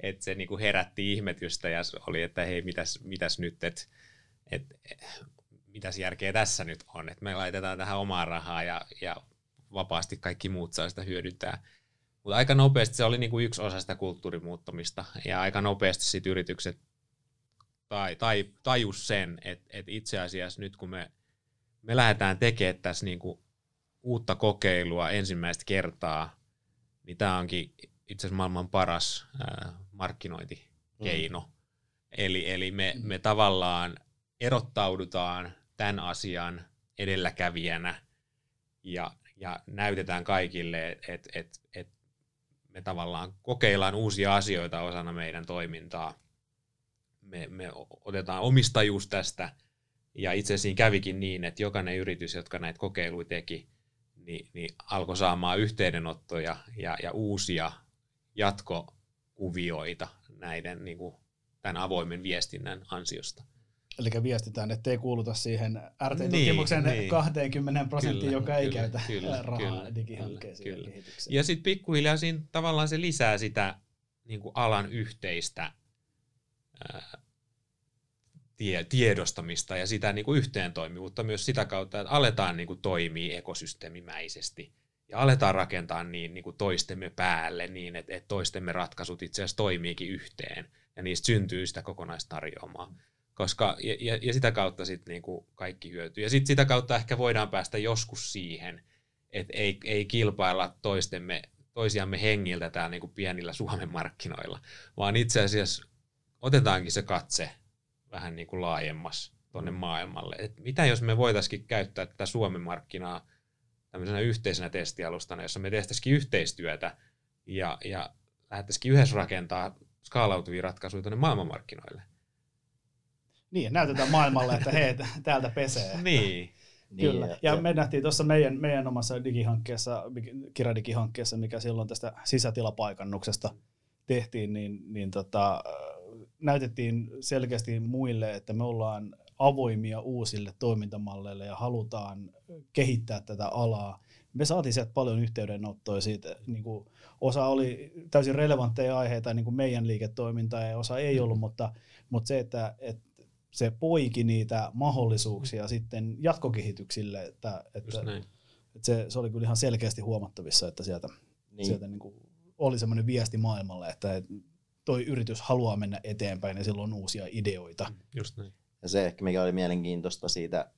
Speaker 4: et se niin kuin herätti ihmetystä ja oli, että hei, mitäs, mitäs nyt, että et, mitäs järkeä tässä nyt on, että me laitetaan tähän omaa rahaa ja, ja vapaasti kaikki muut saa sitä hyödyntää. Mutta aika nopeasti se oli niinku yksi osa sitä kulttuurimuuttamista ja aika nopeasti sit yritykset tai, tai, tajus sen, että et itse asiassa nyt kun me, me lähdetään tekemään tässä niinku uutta kokeilua ensimmäistä kertaa, niin tämä onkin itse asiassa maailman paras ää, markkinointikeino. Mm. Eli, eli me, me tavallaan erottaudutaan tämän asian edelläkävijänä ja, ja näytetään kaikille, että et, et me tavallaan kokeillaan uusia asioita osana meidän toimintaa. Me, me otetaan omistajuus tästä, ja itse asiassa kävikin niin, että jokainen yritys, jotka näitä kokeiluja teki, niin, niin alkoi saamaan yhteydenottoja ja, ja uusia jatkokuvioita näiden niin kuin, tämän avoimen viestinnän ansiosta.
Speaker 2: Eli viestitään, että ei kuuluta siihen RT-tutkimuksen niin, 20 niin. prosenttiin, joka ei kyllä, käytä kyllä, rahaa kyllä, digihankkeisiin kyllä, ja kehitykseen.
Speaker 4: Ja sitten pikkuhiljaa siinä tavallaan se lisää sitä niin kuin alan yhteistä ää, tie, tiedostamista ja sitä niin kuin yhteentoimivuutta myös sitä kautta, että aletaan niin kuin toimia ekosysteemimäisesti ja aletaan rakentaa niin, niin kuin toistemme päälle niin, että, että toistemme ratkaisut itse asiassa toimiikin yhteen ja niistä syntyy sitä kokonaistarjoamaa. Koska, ja, ja, ja sitä kautta sitten niin kuin kaikki hyötyy. Ja sitten sitä kautta ehkä voidaan päästä joskus siihen, että ei, ei kilpailla toistemme, toisiamme hengiltä täällä niin kuin pienillä Suomen markkinoilla, vaan itse asiassa otetaankin se katse vähän niin kuin laajemmas tuonne mm. maailmalle. Et mitä jos me voitaisiin käyttää tätä Suomen markkinaa tämmöisenä yhteisenä testialustana, jossa me tehtäisikin yhteistyötä ja, ja lähdettäisikin yhdessä rakentaa skaalautuvia ratkaisuja tuonne maailmanmarkkinoille.
Speaker 2: Niin, näytetään maailmalle, että hei, täältä pesee.
Speaker 4: niin.
Speaker 2: Kyllä. Niin, ja, ja me nähtiin tuossa meidän, meidän omassa digihankkeessa, kiradigihankkeessa, mikä silloin tästä sisätilapaikannuksesta tehtiin, niin, niin tota, näytettiin selkeästi muille, että me ollaan avoimia uusille toimintamalleille ja halutaan kehittää tätä alaa. Me saatiin sieltä paljon yhteydenottoja siitä. Niin kuin osa oli täysin relevantteja aiheita niin kuin meidän liiketoimintaa ja osa ei ollut, mutta, mutta se, että, että se poiki niitä mahdollisuuksia sitten jatkokehityksille, että, että, että se, se oli kyllä ihan selkeästi huomattavissa, että sieltä, niin. sieltä niin kuin oli semmoinen viesti maailmalle, että toi yritys haluaa mennä eteenpäin ja silloin on uusia ideoita.
Speaker 4: Just näin.
Speaker 3: Ja se ehkä mikä oli mielenkiintoista siitä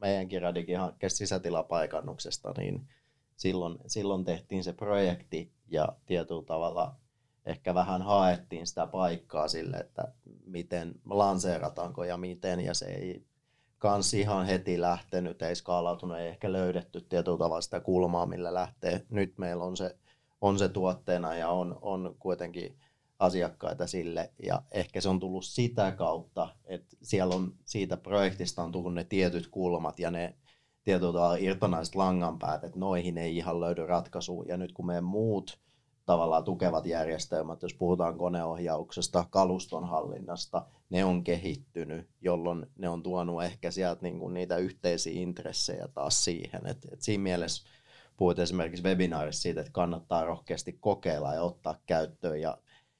Speaker 3: meidänkin Radikin sisätilapaikannuksesta, niin silloin, silloin tehtiin se projekti ja tietyllä tavalla ehkä vähän haettiin sitä paikkaa sille, että miten lanseerataanko ja miten, ja se ei kans ihan heti lähtenyt, ei skaalautunut, ei ehkä löydetty tietyllä tavalla sitä kulmaa, millä lähtee. Nyt meillä on se, on se tuotteena ja on, on kuitenkin asiakkaita sille, ja ehkä se on tullut sitä kautta, että siellä on siitä projektista on tullut ne tietyt kulmat ja ne tietyllä tavalla irtonaiset langanpäät, että noihin ei ihan löydy ratkaisu, ja nyt kun meidän muut tavallaan tukevat järjestelmät, jos puhutaan koneohjauksesta, kaluston hallinnasta, ne on kehittynyt, jolloin ne on tuonut ehkä sieltä niin kuin niitä yhteisiä intressejä taas siihen. Et, et siinä mielessä puhut esimerkiksi webinaarissa siitä, että kannattaa rohkeasti kokeilla ja ottaa käyttöön ja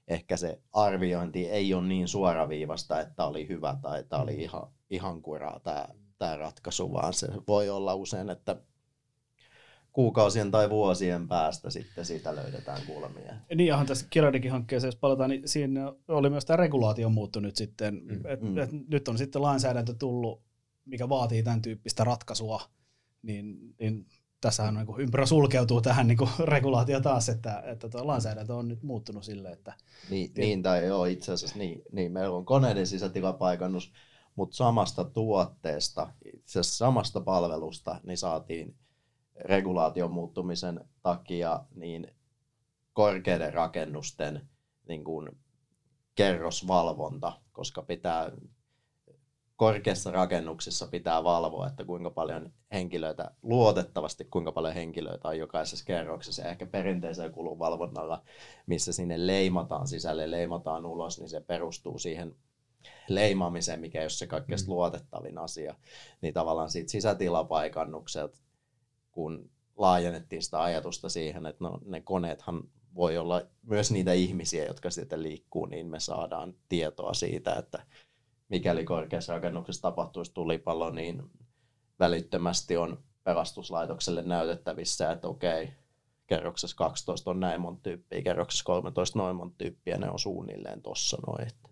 Speaker 3: ehkä se arviointi ei ole niin suoraviivasta, että oli hyvä tai että oli ihan, ihan kuraa tämä, tämä ratkaisu, vaan se voi olla usein, että kuukausien tai vuosien päästä sitten siitä löydetään kulmia.
Speaker 2: Niin, ihan tässä Kiradikin hankkeessa, jos palataan, niin siinä oli myös tämä regulaatio muuttunut sitten. Mm, et, mm. Et nyt on sitten lainsäädäntö tullut, mikä vaatii tämän tyyppistä ratkaisua, niin, niin tässähän on, niin ympärä sulkeutuu tähän niin kuin regulaatio taas, että, että tuo lainsäädäntö on nyt muuttunut silleen, että...
Speaker 3: Niin, niin tai joo, itse asiassa niin, niin, meillä on koneiden sisätilapaikannus, mutta samasta tuotteesta, itse asiassa samasta palvelusta, niin saatiin regulaation muuttumisen takia niin korkeiden rakennusten niin kuin kerrosvalvonta, koska pitää korkeassa rakennuksissa pitää valvoa, että kuinka paljon henkilöitä, luotettavasti kuinka paljon henkilöitä on jokaisessa kerroksessa. Ja ehkä perinteisellä kulunvalvonnalla, missä sinne leimataan sisälle, leimataan ulos, niin se perustuu siihen leimaamiseen, mikä ei ole se kaikkein mm. luotettavin asia. Niin tavallaan siitä sisätilapaikannukselta, kun laajennettiin sitä ajatusta siihen, että no, ne koneethan voi olla myös niitä ihmisiä, jotka sitten liikkuu, niin me saadaan tietoa siitä, että mikäli korkeassa rakennuksessa tapahtuisi tulipallo, niin välittömästi on pelastuslaitokselle näytettävissä, että okei, kerroksessa 12 on näin monta tyyppiä, kerroksessa 13 noin monta tyyppiä, ne on suunnilleen tossa noin. Että,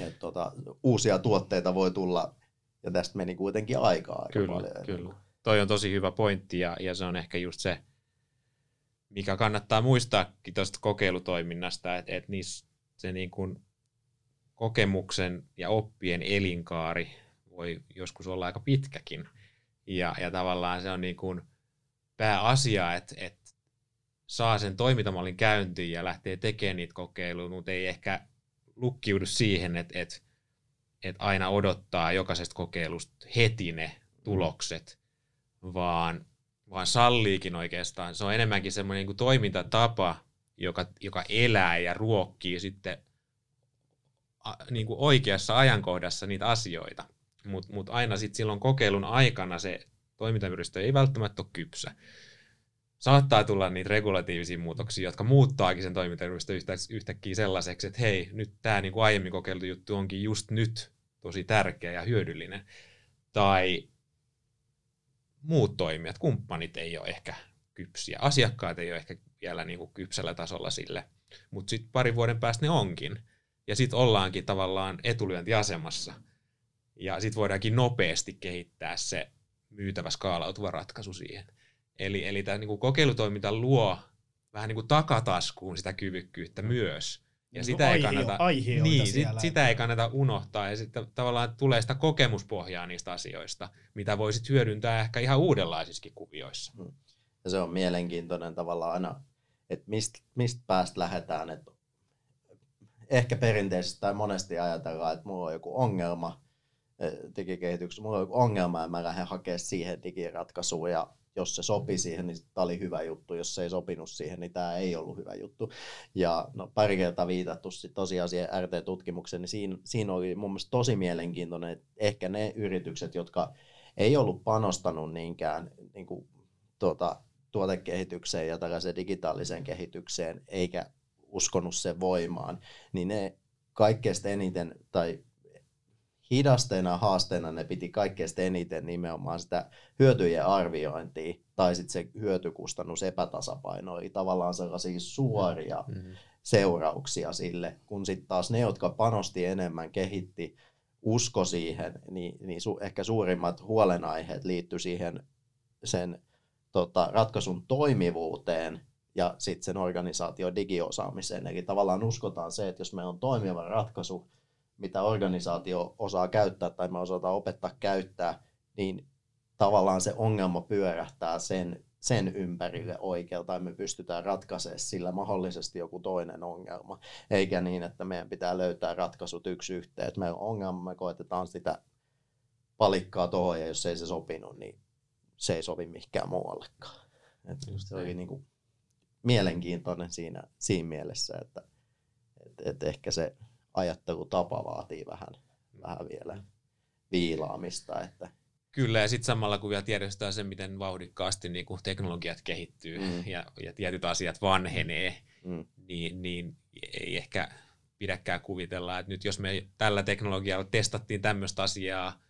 Speaker 3: et tota, uusia tuotteita voi tulla, ja tästä meni kuitenkin aikaa aika
Speaker 4: kyllä,
Speaker 3: paljon.
Speaker 4: Kyllä, toi on tosi hyvä pointti, ja, ja se on ehkä just se, mikä kannattaa muistaakin tuosta kokeilutoiminnasta, että, että niissä se niin kuin kokemuksen ja oppien elinkaari voi joskus olla aika pitkäkin. Ja, ja tavallaan se on niin kuin pääasia, että, että saa sen toimintamallin käyntiin ja lähtee tekemään niitä kokeiluja, mutta ei ehkä lukkiudu siihen, että, että, että aina odottaa jokaisesta kokeilusta heti ne tulokset, vaan, vaan salliikin oikeastaan. Se on enemmänkin semmoinen niin kuin toimintatapa, joka, joka elää ja ruokkii sitten niin kuin oikeassa ajankohdassa niitä asioita. Mutta mut aina sitten silloin kokeilun aikana se toimintaympäristö ei välttämättä ole kypsä. Saattaa tulla niitä regulatiivisia muutoksia, jotka muuttaakin sen toimintaympäristön yhtä, yhtäkkiä sellaiseksi, että hei, nyt tämä niin aiemmin kokeiltu juttu onkin just nyt tosi tärkeä ja hyödyllinen. Tai muut toimijat, kumppanit ei ole ehkä kypsiä, asiakkaat ei ole ehkä vielä niin kuin kypsällä tasolla sille, mutta sitten pari vuoden päästä ne onkin. Ja sitten ollaankin tavallaan etulyöntiasemassa. Ja sitten voidaankin nopeasti kehittää se myytävä skaalautuva ratkaisu siihen. Eli, eli tämä niin kokeilutoiminta luo vähän niin kuin takataskuun sitä kyvykkyyttä myös. Ja
Speaker 2: Niin
Speaker 4: sitä, ei
Speaker 2: aihio-
Speaker 4: kannata,
Speaker 2: aihioita
Speaker 4: niin, sit, sitä ei kannata unohtaa. Ja sitten tavallaan tulee sitä kokemuspohjaa niistä asioista, mitä voisit hyödyntää ehkä ihan uudenlaisissakin kuvioissa.
Speaker 3: Ja se on mielenkiintoinen tavallaan aina, että mistä mist päästä lähdetään. Että ehkä perinteisesti tai monesti ajatellaan, että mulla on joku ongelma eh, digikehityksessä, mulla on joku ongelma ja mä lähden hakemaan siihen digiratkaisuun ja jos se sopi siihen, niin tämä oli hyvä juttu. Jos se ei sopinut siihen, niin tämä ei ollut hyvä juttu. Ja no, pari kertaa viitattu sit tosiaan siihen RT-tutkimukseen, niin siinä, siinä oli mun mielestä tosi mielenkiintoinen, että ehkä ne yritykset, jotka ei ollut panostanut niinkään niin kuin, tuota, tuotekehitykseen ja tällaiseen digitaaliseen kehitykseen, eikä uskonut sen voimaan, niin ne kaikkein eniten, tai hidasteena ja haasteena ne piti kaikkein eniten nimenomaan sitä hyötyjen arviointia, tai sitten se hyötykustannus epätasapaino, eli tavallaan sellaisia suoria
Speaker 4: Mm-hmm.
Speaker 3: seurauksia sille, kun sitten taas ne, jotka panosti enemmän, kehitti, usko siihen, niin, niin su, ehkä suurimmat huolenaiheet liittyi siihen sen tota, ratkaisun toimivuuteen ja sitten sen organisaation digiosaamiseen. Eli tavallaan uskotaan se, että jos meillä on toimiva ratkaisu, mitä organisaatio osaa käyttää tai me osataan opettaa käyttää, niin tavallaan se ongelma pyörähtää sen, sen ympärille oikealta ja me pystytään ratkaisemaan sillä mahdollisesti joku toinen ongelma. Eikä niin, että meidän pitää löytää ratkaisut yksi yhteen. Että meillä on ongelma, me koetetaan sitä palikkaa tuohon ja jos ei se sopinut, niin se ei sovi mihinkään muuallekaan. Et se oli
Speaker 4: näin.
Speaker 3: niinku mielenkiintoinen siinä, siinä mielessä, että et, et ehkä se ajattelutapa vaatii vähän, vähän vielä viilaamista, että
Speaker 4: Kyllä, ja sitten samalla kun vielä tiedostaa sen, miten vauhdikkaasti niin kuin teknologiat kehittyy
Speaker 3: Mm.
Speaker 4: ja, ja tietyt asiat vanhenee,
Speaker 3: mm,
Speaker 4: niin, niin ei ehkä pidäkään kuvitella, että nyt jos me tällä teknologialla testattiin tämmöistä asiaa,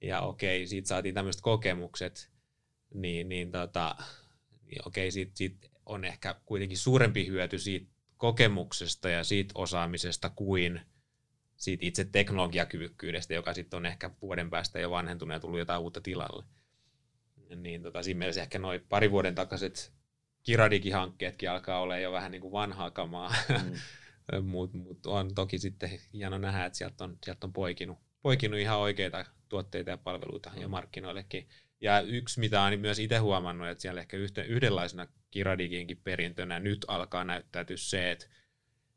Speaker 4: ja okei, siitä saatiin tämmöiset kokemukset, niin, niin, tota, niin okei, siitä, siitä on ehkä kuitenkin suurempi hyöty siitä kokemuksesta ja siitä osaamisesta kuin siitä itse teknologiakyvykkyydestä, joka sitten on ehkä vuoden päästä jo vanhentunut ja tullut jotain uutta tilalle. Niin tota, siinä mielessä ehkä noin pari vuoden takaiset Kiradigi-hankkeetkin alkaa olla jo vähän niin kuin vanhaa kamaa,
Speaker 3: mm,
Speaker 4: mutta mut on toki sitten hieno nähdä, että sieltä on, sieltä on poikinut, poikinut ihan oikeita tuotteita ja palveluita ja
Speaker 3: Mm.
Speaker 4: markkinoillekin. Ja yksi, mitä olen myös itse huomannut, että siellä ehkä yhtä, yhdenlaisena Kiradiginkin perintönä nyt alkaa näyttäytyä se, että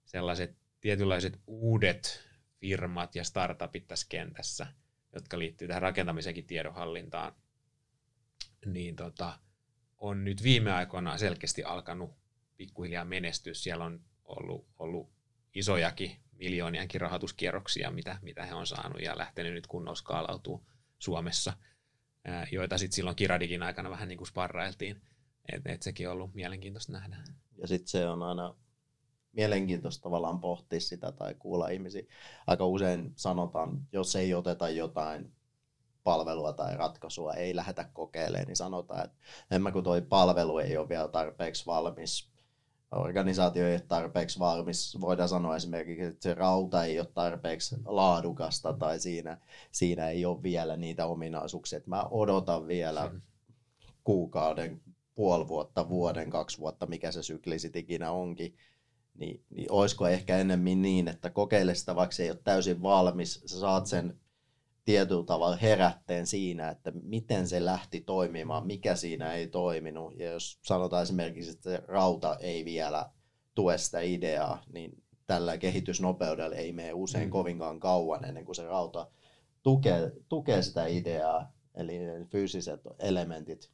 Speaker 4: sellaiset tietynlaiset uudet firmat ja startupit tässä kentässä, jotka liittyy tähän rakentamisenkin tiedonhallintaan, niin tota, on nyt viime aikoina selkeästi alkanut pikkuhiljaa menestyä. Siellä on ollut, ollut isojakin miljooniankin rahoituskierroksia, mitä, mitä he on saanut ja lähtenyt nyt kunnolla skaalautuu Suomessa, joita sitten silloin Kiradigin aikana vähän niin kuin sparrailtiin. Et, et sekin on ollut mielenkiintoista nähdä.
Speaker 3: Ja sitten se on aina mielenkiintoista tavallaan pohtia sitä tai kuulla ihmisiä. Aika usein sanotaan, jos ei oteta jotain palvelua tai ratkaisua, ei lähdetä kokeilemaan, niin sanotaan, että en mä kun toi palvelu ei ole vielä tarpeeksi valmis, organisaatio ei ole tarpeeksi valmis, voidaan sanoa esimerkiksi, että se rauta ei ole tarpeeksi laadukasta tai siinä, siinä ei ole vielä niitä ominaisuuksia, että mä odotan vielä kuukauden, puoli vuotta, vuoden, kaksi vuotta, mikä se sykli sitten ikinä onkin, niin, niin olisiko ehkä enemmän niin, että kokeile sitä, vaikka se ei ole täysin valmis, sä saat sen tietyllä tavalla herätteen siinä, että miten se lähti toimimaan, mikä siinä ei toiminut. Ja jos sanotaan esimerkiksi, että se rauta ei vielä tue sitä ideaa, niin tällä kehitysnopeudella ei mene usein
Speaker 4: Mm.
Speaker 3: kovinkaan kauan ennen kuin se rauta tukee, tukee sitä ideaa. Eli fyysiset elementit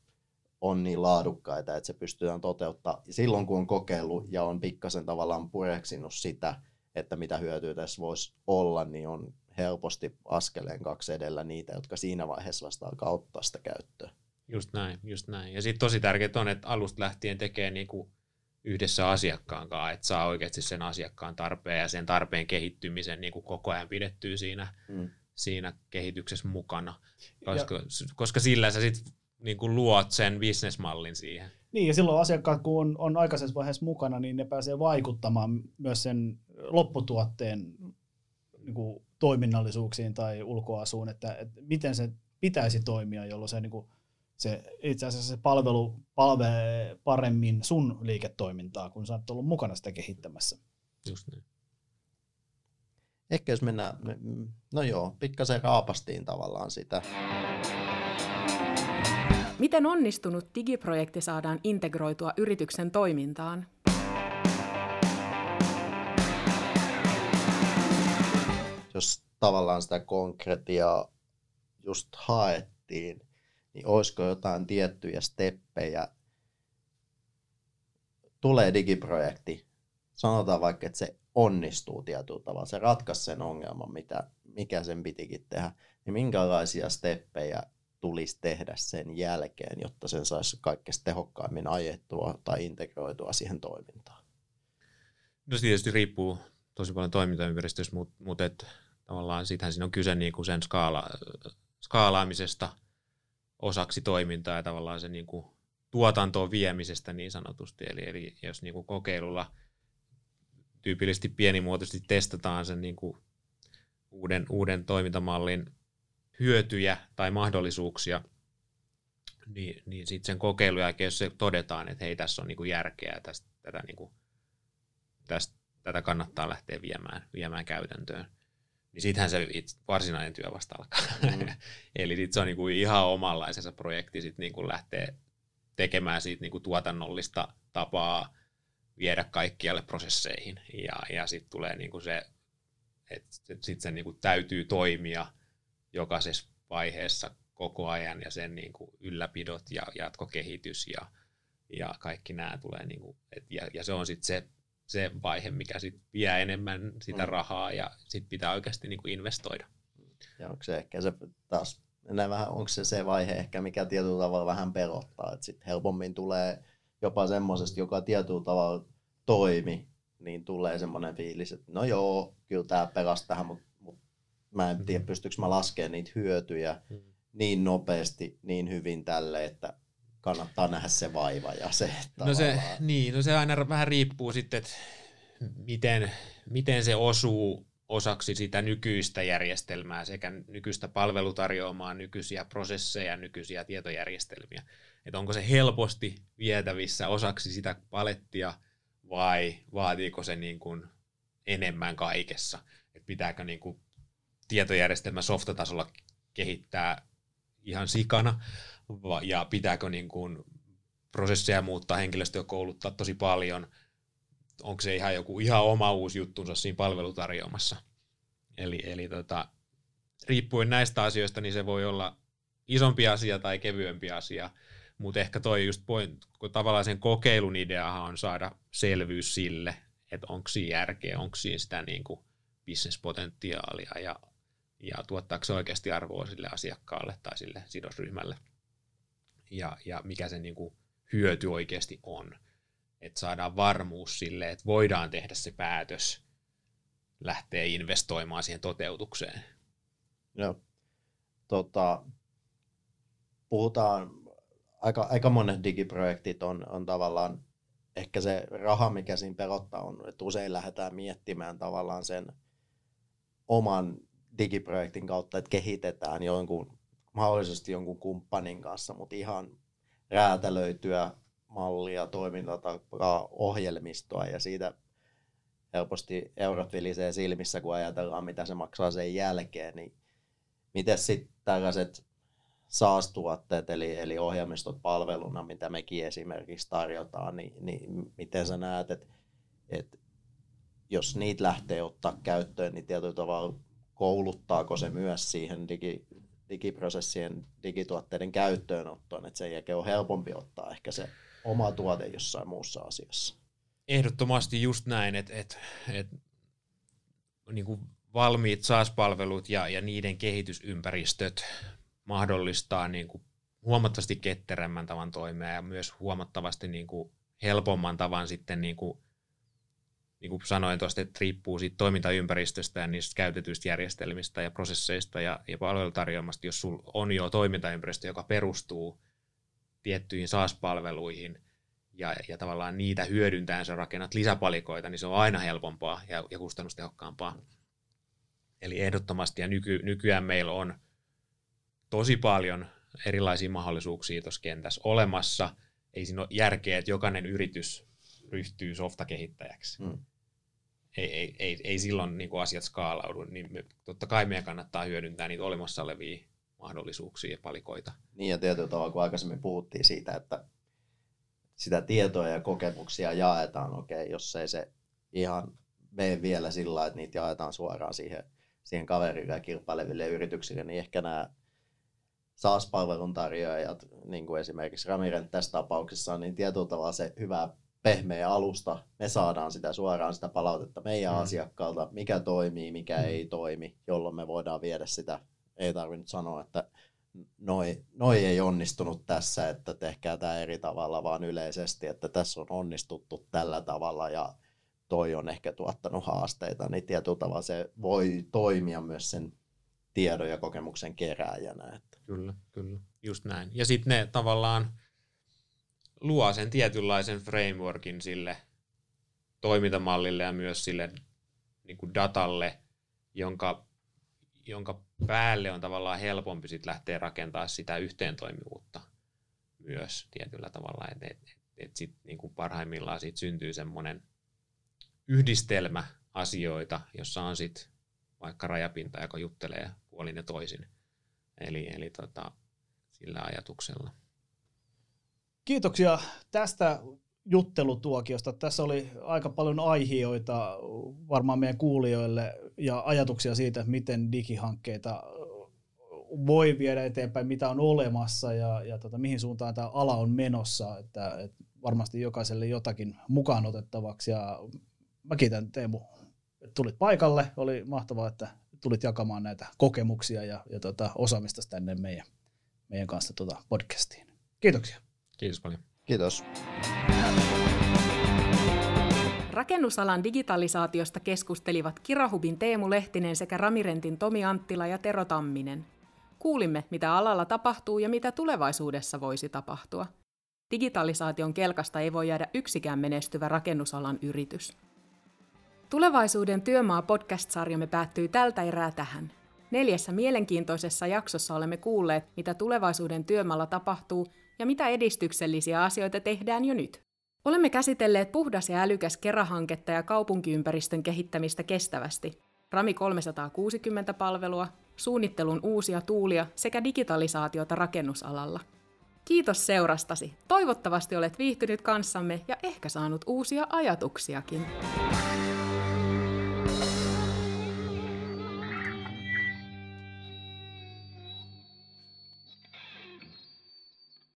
Speaker 3: on niin laadukkaita, että se pystytään toteuttaa silloin, kun on kokeillut ja on pikkasen tavallaan pureksinut sitä, että mitä hyötyä tässä voisi olla, niin on helposti askeleen kaksi edellä niitä, jotka siinä vaiheessa vasta alkaa ottaa sitä käyttöön.
Speaker 4: Just näin, just näin. Ja sitten tosi tärkeää on, että alusta lähtien tekee niinku yhdessä asiakkaan kanssa, että saa oikeasti sen asiakkaan tarpeen ja sen tarpeen kehittymisen niinku koko ajan pidettyä siinä,
Speaker 3: Mm.
Speaker 4: siinä kehityksessä mukana, koska, ja, koska sillä sä sitten niin kuin luot sen bisnesmallin siihen.
Speaker 2: Niin, ja silloin asiakkaat, kun on, on aikaisessa vaiheessa mukana, niin ne pääsee vaikuttamaan myös sen lopputuotteen niin kuin, toiminnallisuuksiin tai ulkoasuun, että, että miten se pitäisi toimia, jolloin se, niin kuin, se itse asiassa se palvelu palvelee paremmin sun liiketoimintaa, kun sä oot ollut mukana sitä kehittämässä.
Speaker 4: Just niin.
Speaker 3: Ehkä jos mennään, no joo, pikkasen raapastiin tavallaan sitä.
Speaker 1: Miten onnistunut digiprojekti saadaan integroitua yrityksen toimintaan?
Speaker 3: Jos tavallaan sitä konkretiaa just haettiin, niin olisiko jotain tiettyjä steppejä, tulee digiprojekti, sanotaan vaikka, että se onnistuu tietyllä tavalla, se ratkaisi sen ongelman, mitä, mikä sen pitikin tehdä, niin minkälaisia steppejä tulisi tehdä sen jälkeen, jotta sen saisi kaikkein tehokkaimmin ajettua tai integroitua siihen toimintaan?
Speaker 4: No se tietysti riippuu tosi paljon toimintaympäristöstä, mutta, mutta et, tavallaan siitähän siinä on kyse niin kuin sen skaala, skaalaamisesta osaksi toimintaa ja tavallaan sen niin kuin tuotantoon viemisestä niin sanotusti. Eli, eli jos niin kuin kokeilulla tyypillisesti pienimuotoisesti testataan sen niin kuin uuden, uuden toimintamallin hyötyjä tai mahdollisuuksia, niin, niin sitten sen kokeilun jälkeen, jos se todetaan, että hei, tässä on niinku järkeä, tästä, tätä, niinku, tästä, tätä kannattaa lähteä viemään, viemään käytäntöön, niin sittenhän se itse, varsinainen työ vasta alkaa. Mm. Eli sit se on niinku ihan omanlaisensa projekti sit niinku lähteä tekemään siitä niinku tuotannollista tapaa viedä kaikkialle prosesseihin. Ja, ja sitten tulee niinku se, että sitten se niinku täytyy toimia – jokaisessa vaiheessa koko ajan ja sen niin kuin ylläpidot ja jatkokehitys ja, ja kaikki nämä tulee, niin kuin, et, ja, ja se on sitten se, se vaihe, mikä sit vie enemmän sitä mm. rahaa ja sitten pitää oikeasti niin kuin investoida.
Speaker 3: Ja onko se ehkä se taas, vähän, onko se se vaihe ehkä, mikä tietyllä tavalla vähän pelottaa, että sitten helpommin tulee jopa semmoisesta, joka tietyllä tavalla toimi, niin tulee semmoinen fiilis, että no joo, kyllä tämä pelasi tähän, mutta Mä en tiedä, mm. pystyykö mä laskemaan niitä hyötyjä mm. niin nopeasti, niin hyvin tälle, että kannattaa nähdä se vaiva ja se
Speaker 4: No se, niin, no se aina vähän riippuu sitten, että miten, miten se osuu osaksi sitä nykyistä järjestelmää sekä nykyistä palvelutarjoamaa, nykyisiä prosesseja, nykyisiä tietojärjestelmiä. Että onko se helposti vietävissä osaksi sitä palettia vai vaatiiko se niin kuin enemmän kaikessa? Että pitääkö niin kuin tietojärjestelmä softatasolla kehittää ihan sikana, ja pitääkö niin kuin prosesseja muuttaa, henkilöstöä kouluttaa tosi paljon, onko se ihan joku ihan oma uusi juttunsa siinä palvelutarjoamassa. Eli, eli tota, riippuen näistä asioista, niin se voi olla isompi asia tai kevyempi asia, mutta ehkä toi just point, kun tavallaan sen kokeilun ideahan on saada selvyys sille, että onko siinä järkeä, onko siinä sitä niin kuin bisnespotentiaalia ja ja tuottaako se oikeasti arvoa sille asiakkaalle tai sille sidosryhmälle ja, ja mikä se niin kuin hyöty oikeasti on. Että saadaan varmuus sille, että voidaan tehdä se päätös lähteä investoimaan siihen toteutukseen.
Speaker 3: Joo. Tota, puhutaan, aika, aika monet digiprojektit on, on tavallaan, ehkä se raha, mikä siinä pelottaa on, että usein lähdetään miettimään tavallaan sen oman digiprojektin kautta, että kehitetään jonkun, mahdollisesti jonkun kumppanin kanssa, mutta ihan räätälöityä mallia, toimintatapaa, ohjelmistoa ja siitä helposti eurot vilisee silmissä, kun ajatellaan, mitä se maksaa sen jälkeen, niin miten sitten tällaiset SaaS-tuotteet, eli, eli ohjelmistot palveluna, mitä mekin esimerkiksi tarjotaan, niin, niin miten sä näet, että, että jos niitä lähtee ottaa käyttöön, niin tietyllä tavalla kouluttaako se myös siihen digi, digiprosessien, digituotteiden käyttöönottoon, että sen jälkeen on helpompi ottaa ehkä se oma tuote jossain muussa asiassa.
Speaker 4: Ehdottomasti just näin, että, että, että niin valmiit SaaS-palvelut ja, ja niiden kehitysympäristöt mahdollistaa niin kuin huomattavasti ketterämmän tavan toimia ja myös huomattavasti niin kuin helpomman tavan sitten niin kuin niin kuin sanoin tuosta, että riippuu siitä toimintaympäristöstä ja niistä käytetyistä järjestelmistä ja prosesseista ja, ja palvelutarjoamasta, jos sulla on jo toimintaympäristö, joka perustuu tiettyihin SaaS-palveluihin ja, ja tavallaan niitä hyödyntäen sä rakennat lisäpalikoita, niin se on aina helpompaa ja, ja kustannustehokkaampaa. Eli ehdottomasti, ja nyky, nykyään meillä on tosi paljon erilaisia mahdollisuuksia tuossa kentässä olemassa. Ei siinä ole järkeä, että jokainen yritys ryhtyy softakehittäjäksi. Mm. Ei, ei, ei, ei silloin niin kuin asiat skaalaudu, niin me, totta kai meidän kannattaa hyödyntää niitä olemassa olevia mahdollisuuksia ja palikoita.
Speaker 3: Niin ja tietyllä tavalla, kun aikaisemmin puhuttiin siitä, että sitä tietoa ja kokemuksia jaetaan, okei, okay, jos ei se ihan mene vielä sillä että niitä jaetaan suoraan siihen, siihen kaverille ja kilpaileville yrityksille, niin ehkä nämä SaaS-palveluntarjoajat, niin kuin esimerkiksi Ramiren tässä tapauksessa, niin tietyllä tavalla se hyvä pehmeä alusta, me saadaan sitä suoraan sitä palautetta meidän mm. asiakkaalta, mikä toimii, mikä mm. ei toimi, jolloin me voidaan viedä sitä. Ei tarvitse nyt sanoa, että noi, noi ei onnistunut tässä, että tehkää tämä eri tavalla, vaan yleisesti, että tässä on onnistuttu tällä tavalla ja toi on ehkä tuottanut haasteita, niin tietyllä tavalla se voi toimia myös sen tiedon ja kokemuksen kerääjänä. Että.
Speaker 4: Kyllä, kyllä, just näin. Ja sitten ne tavallaan luo sen tietynlaisen frameworkin sille toimintamallille ja myös sille niin kuin datalle, jonka, jonka päälle on tavallaan helpompi sit lähteä rakentamaan sitä yhteentoimivuutta myös tietyllä tavalla, että et, et, et sit niin kuin parhaimmillaan siitä syntyy semmoinen yhdistelmä asioita, jossa on sit vaikka rajapinta, joka juttelee puolin ja toisin. Eli, eli tota, sillä ajatuksella.
Speaker 2: Kiitoksia tästä juttelutuokiosta. Tässä oli aika paljon aiheita varmaan meidän kuulijoille ja ajatuksia siitä, miten digihankkeita voi viedä eteenpäin, mitä on olemassa ja, ja tota, mihin suuntaan tämä ala on menossa. Että, että varmasti jokaiselle jotakin mukaan otettavaksi. Ja mä kiitän Teemu, että tulit paikalle. Oli mahtavaa, että tulit jakamaan näitä kokemuksia ja, ja tota, osaamista tänne meidän, meidän kanssa tota podcastiin. Kiitoksia.
Speaker 4: Kiitos paljon.
Speaker 3: Kiitos.
Speaker 1: Rakennusalan digitalisaatiosta keskustelivat Kirahubin Teemu Lehtinen sekä Ramirentin Tomi Anttila ja Tero Tamminen. Kuulimme, mitä alalla tapahtuu ja mitä tulevaisuudessa voisi tapahtua. Digitalisaation kelkasta ei voi jäädä yksikään menestyvä rakennusalan yritys. Tulevaisuuden työmaa podcast-sarjamme päättyy tältä erää tähän. Neljässä mielenkiintoisessa jaksossa olemme kuulleet, mitä tulevaisuuden työmaalla tapahtuu ja mitä edistyksellisiä asioita tehdään jo nyt. Olemme käsitelleet puhdas ja älykäs kerahanketta ja kaupunkiympäristön kehittämistä kestävästi, Rami 360-palvelua, suunnittelun uusia tuulia sekä digitalisaatiota rakennusalalla. Kiitos seurastasi. Toivottavasti olet viihtynyt kanssamme ja ehkä saanut uusia ajatuksiakin.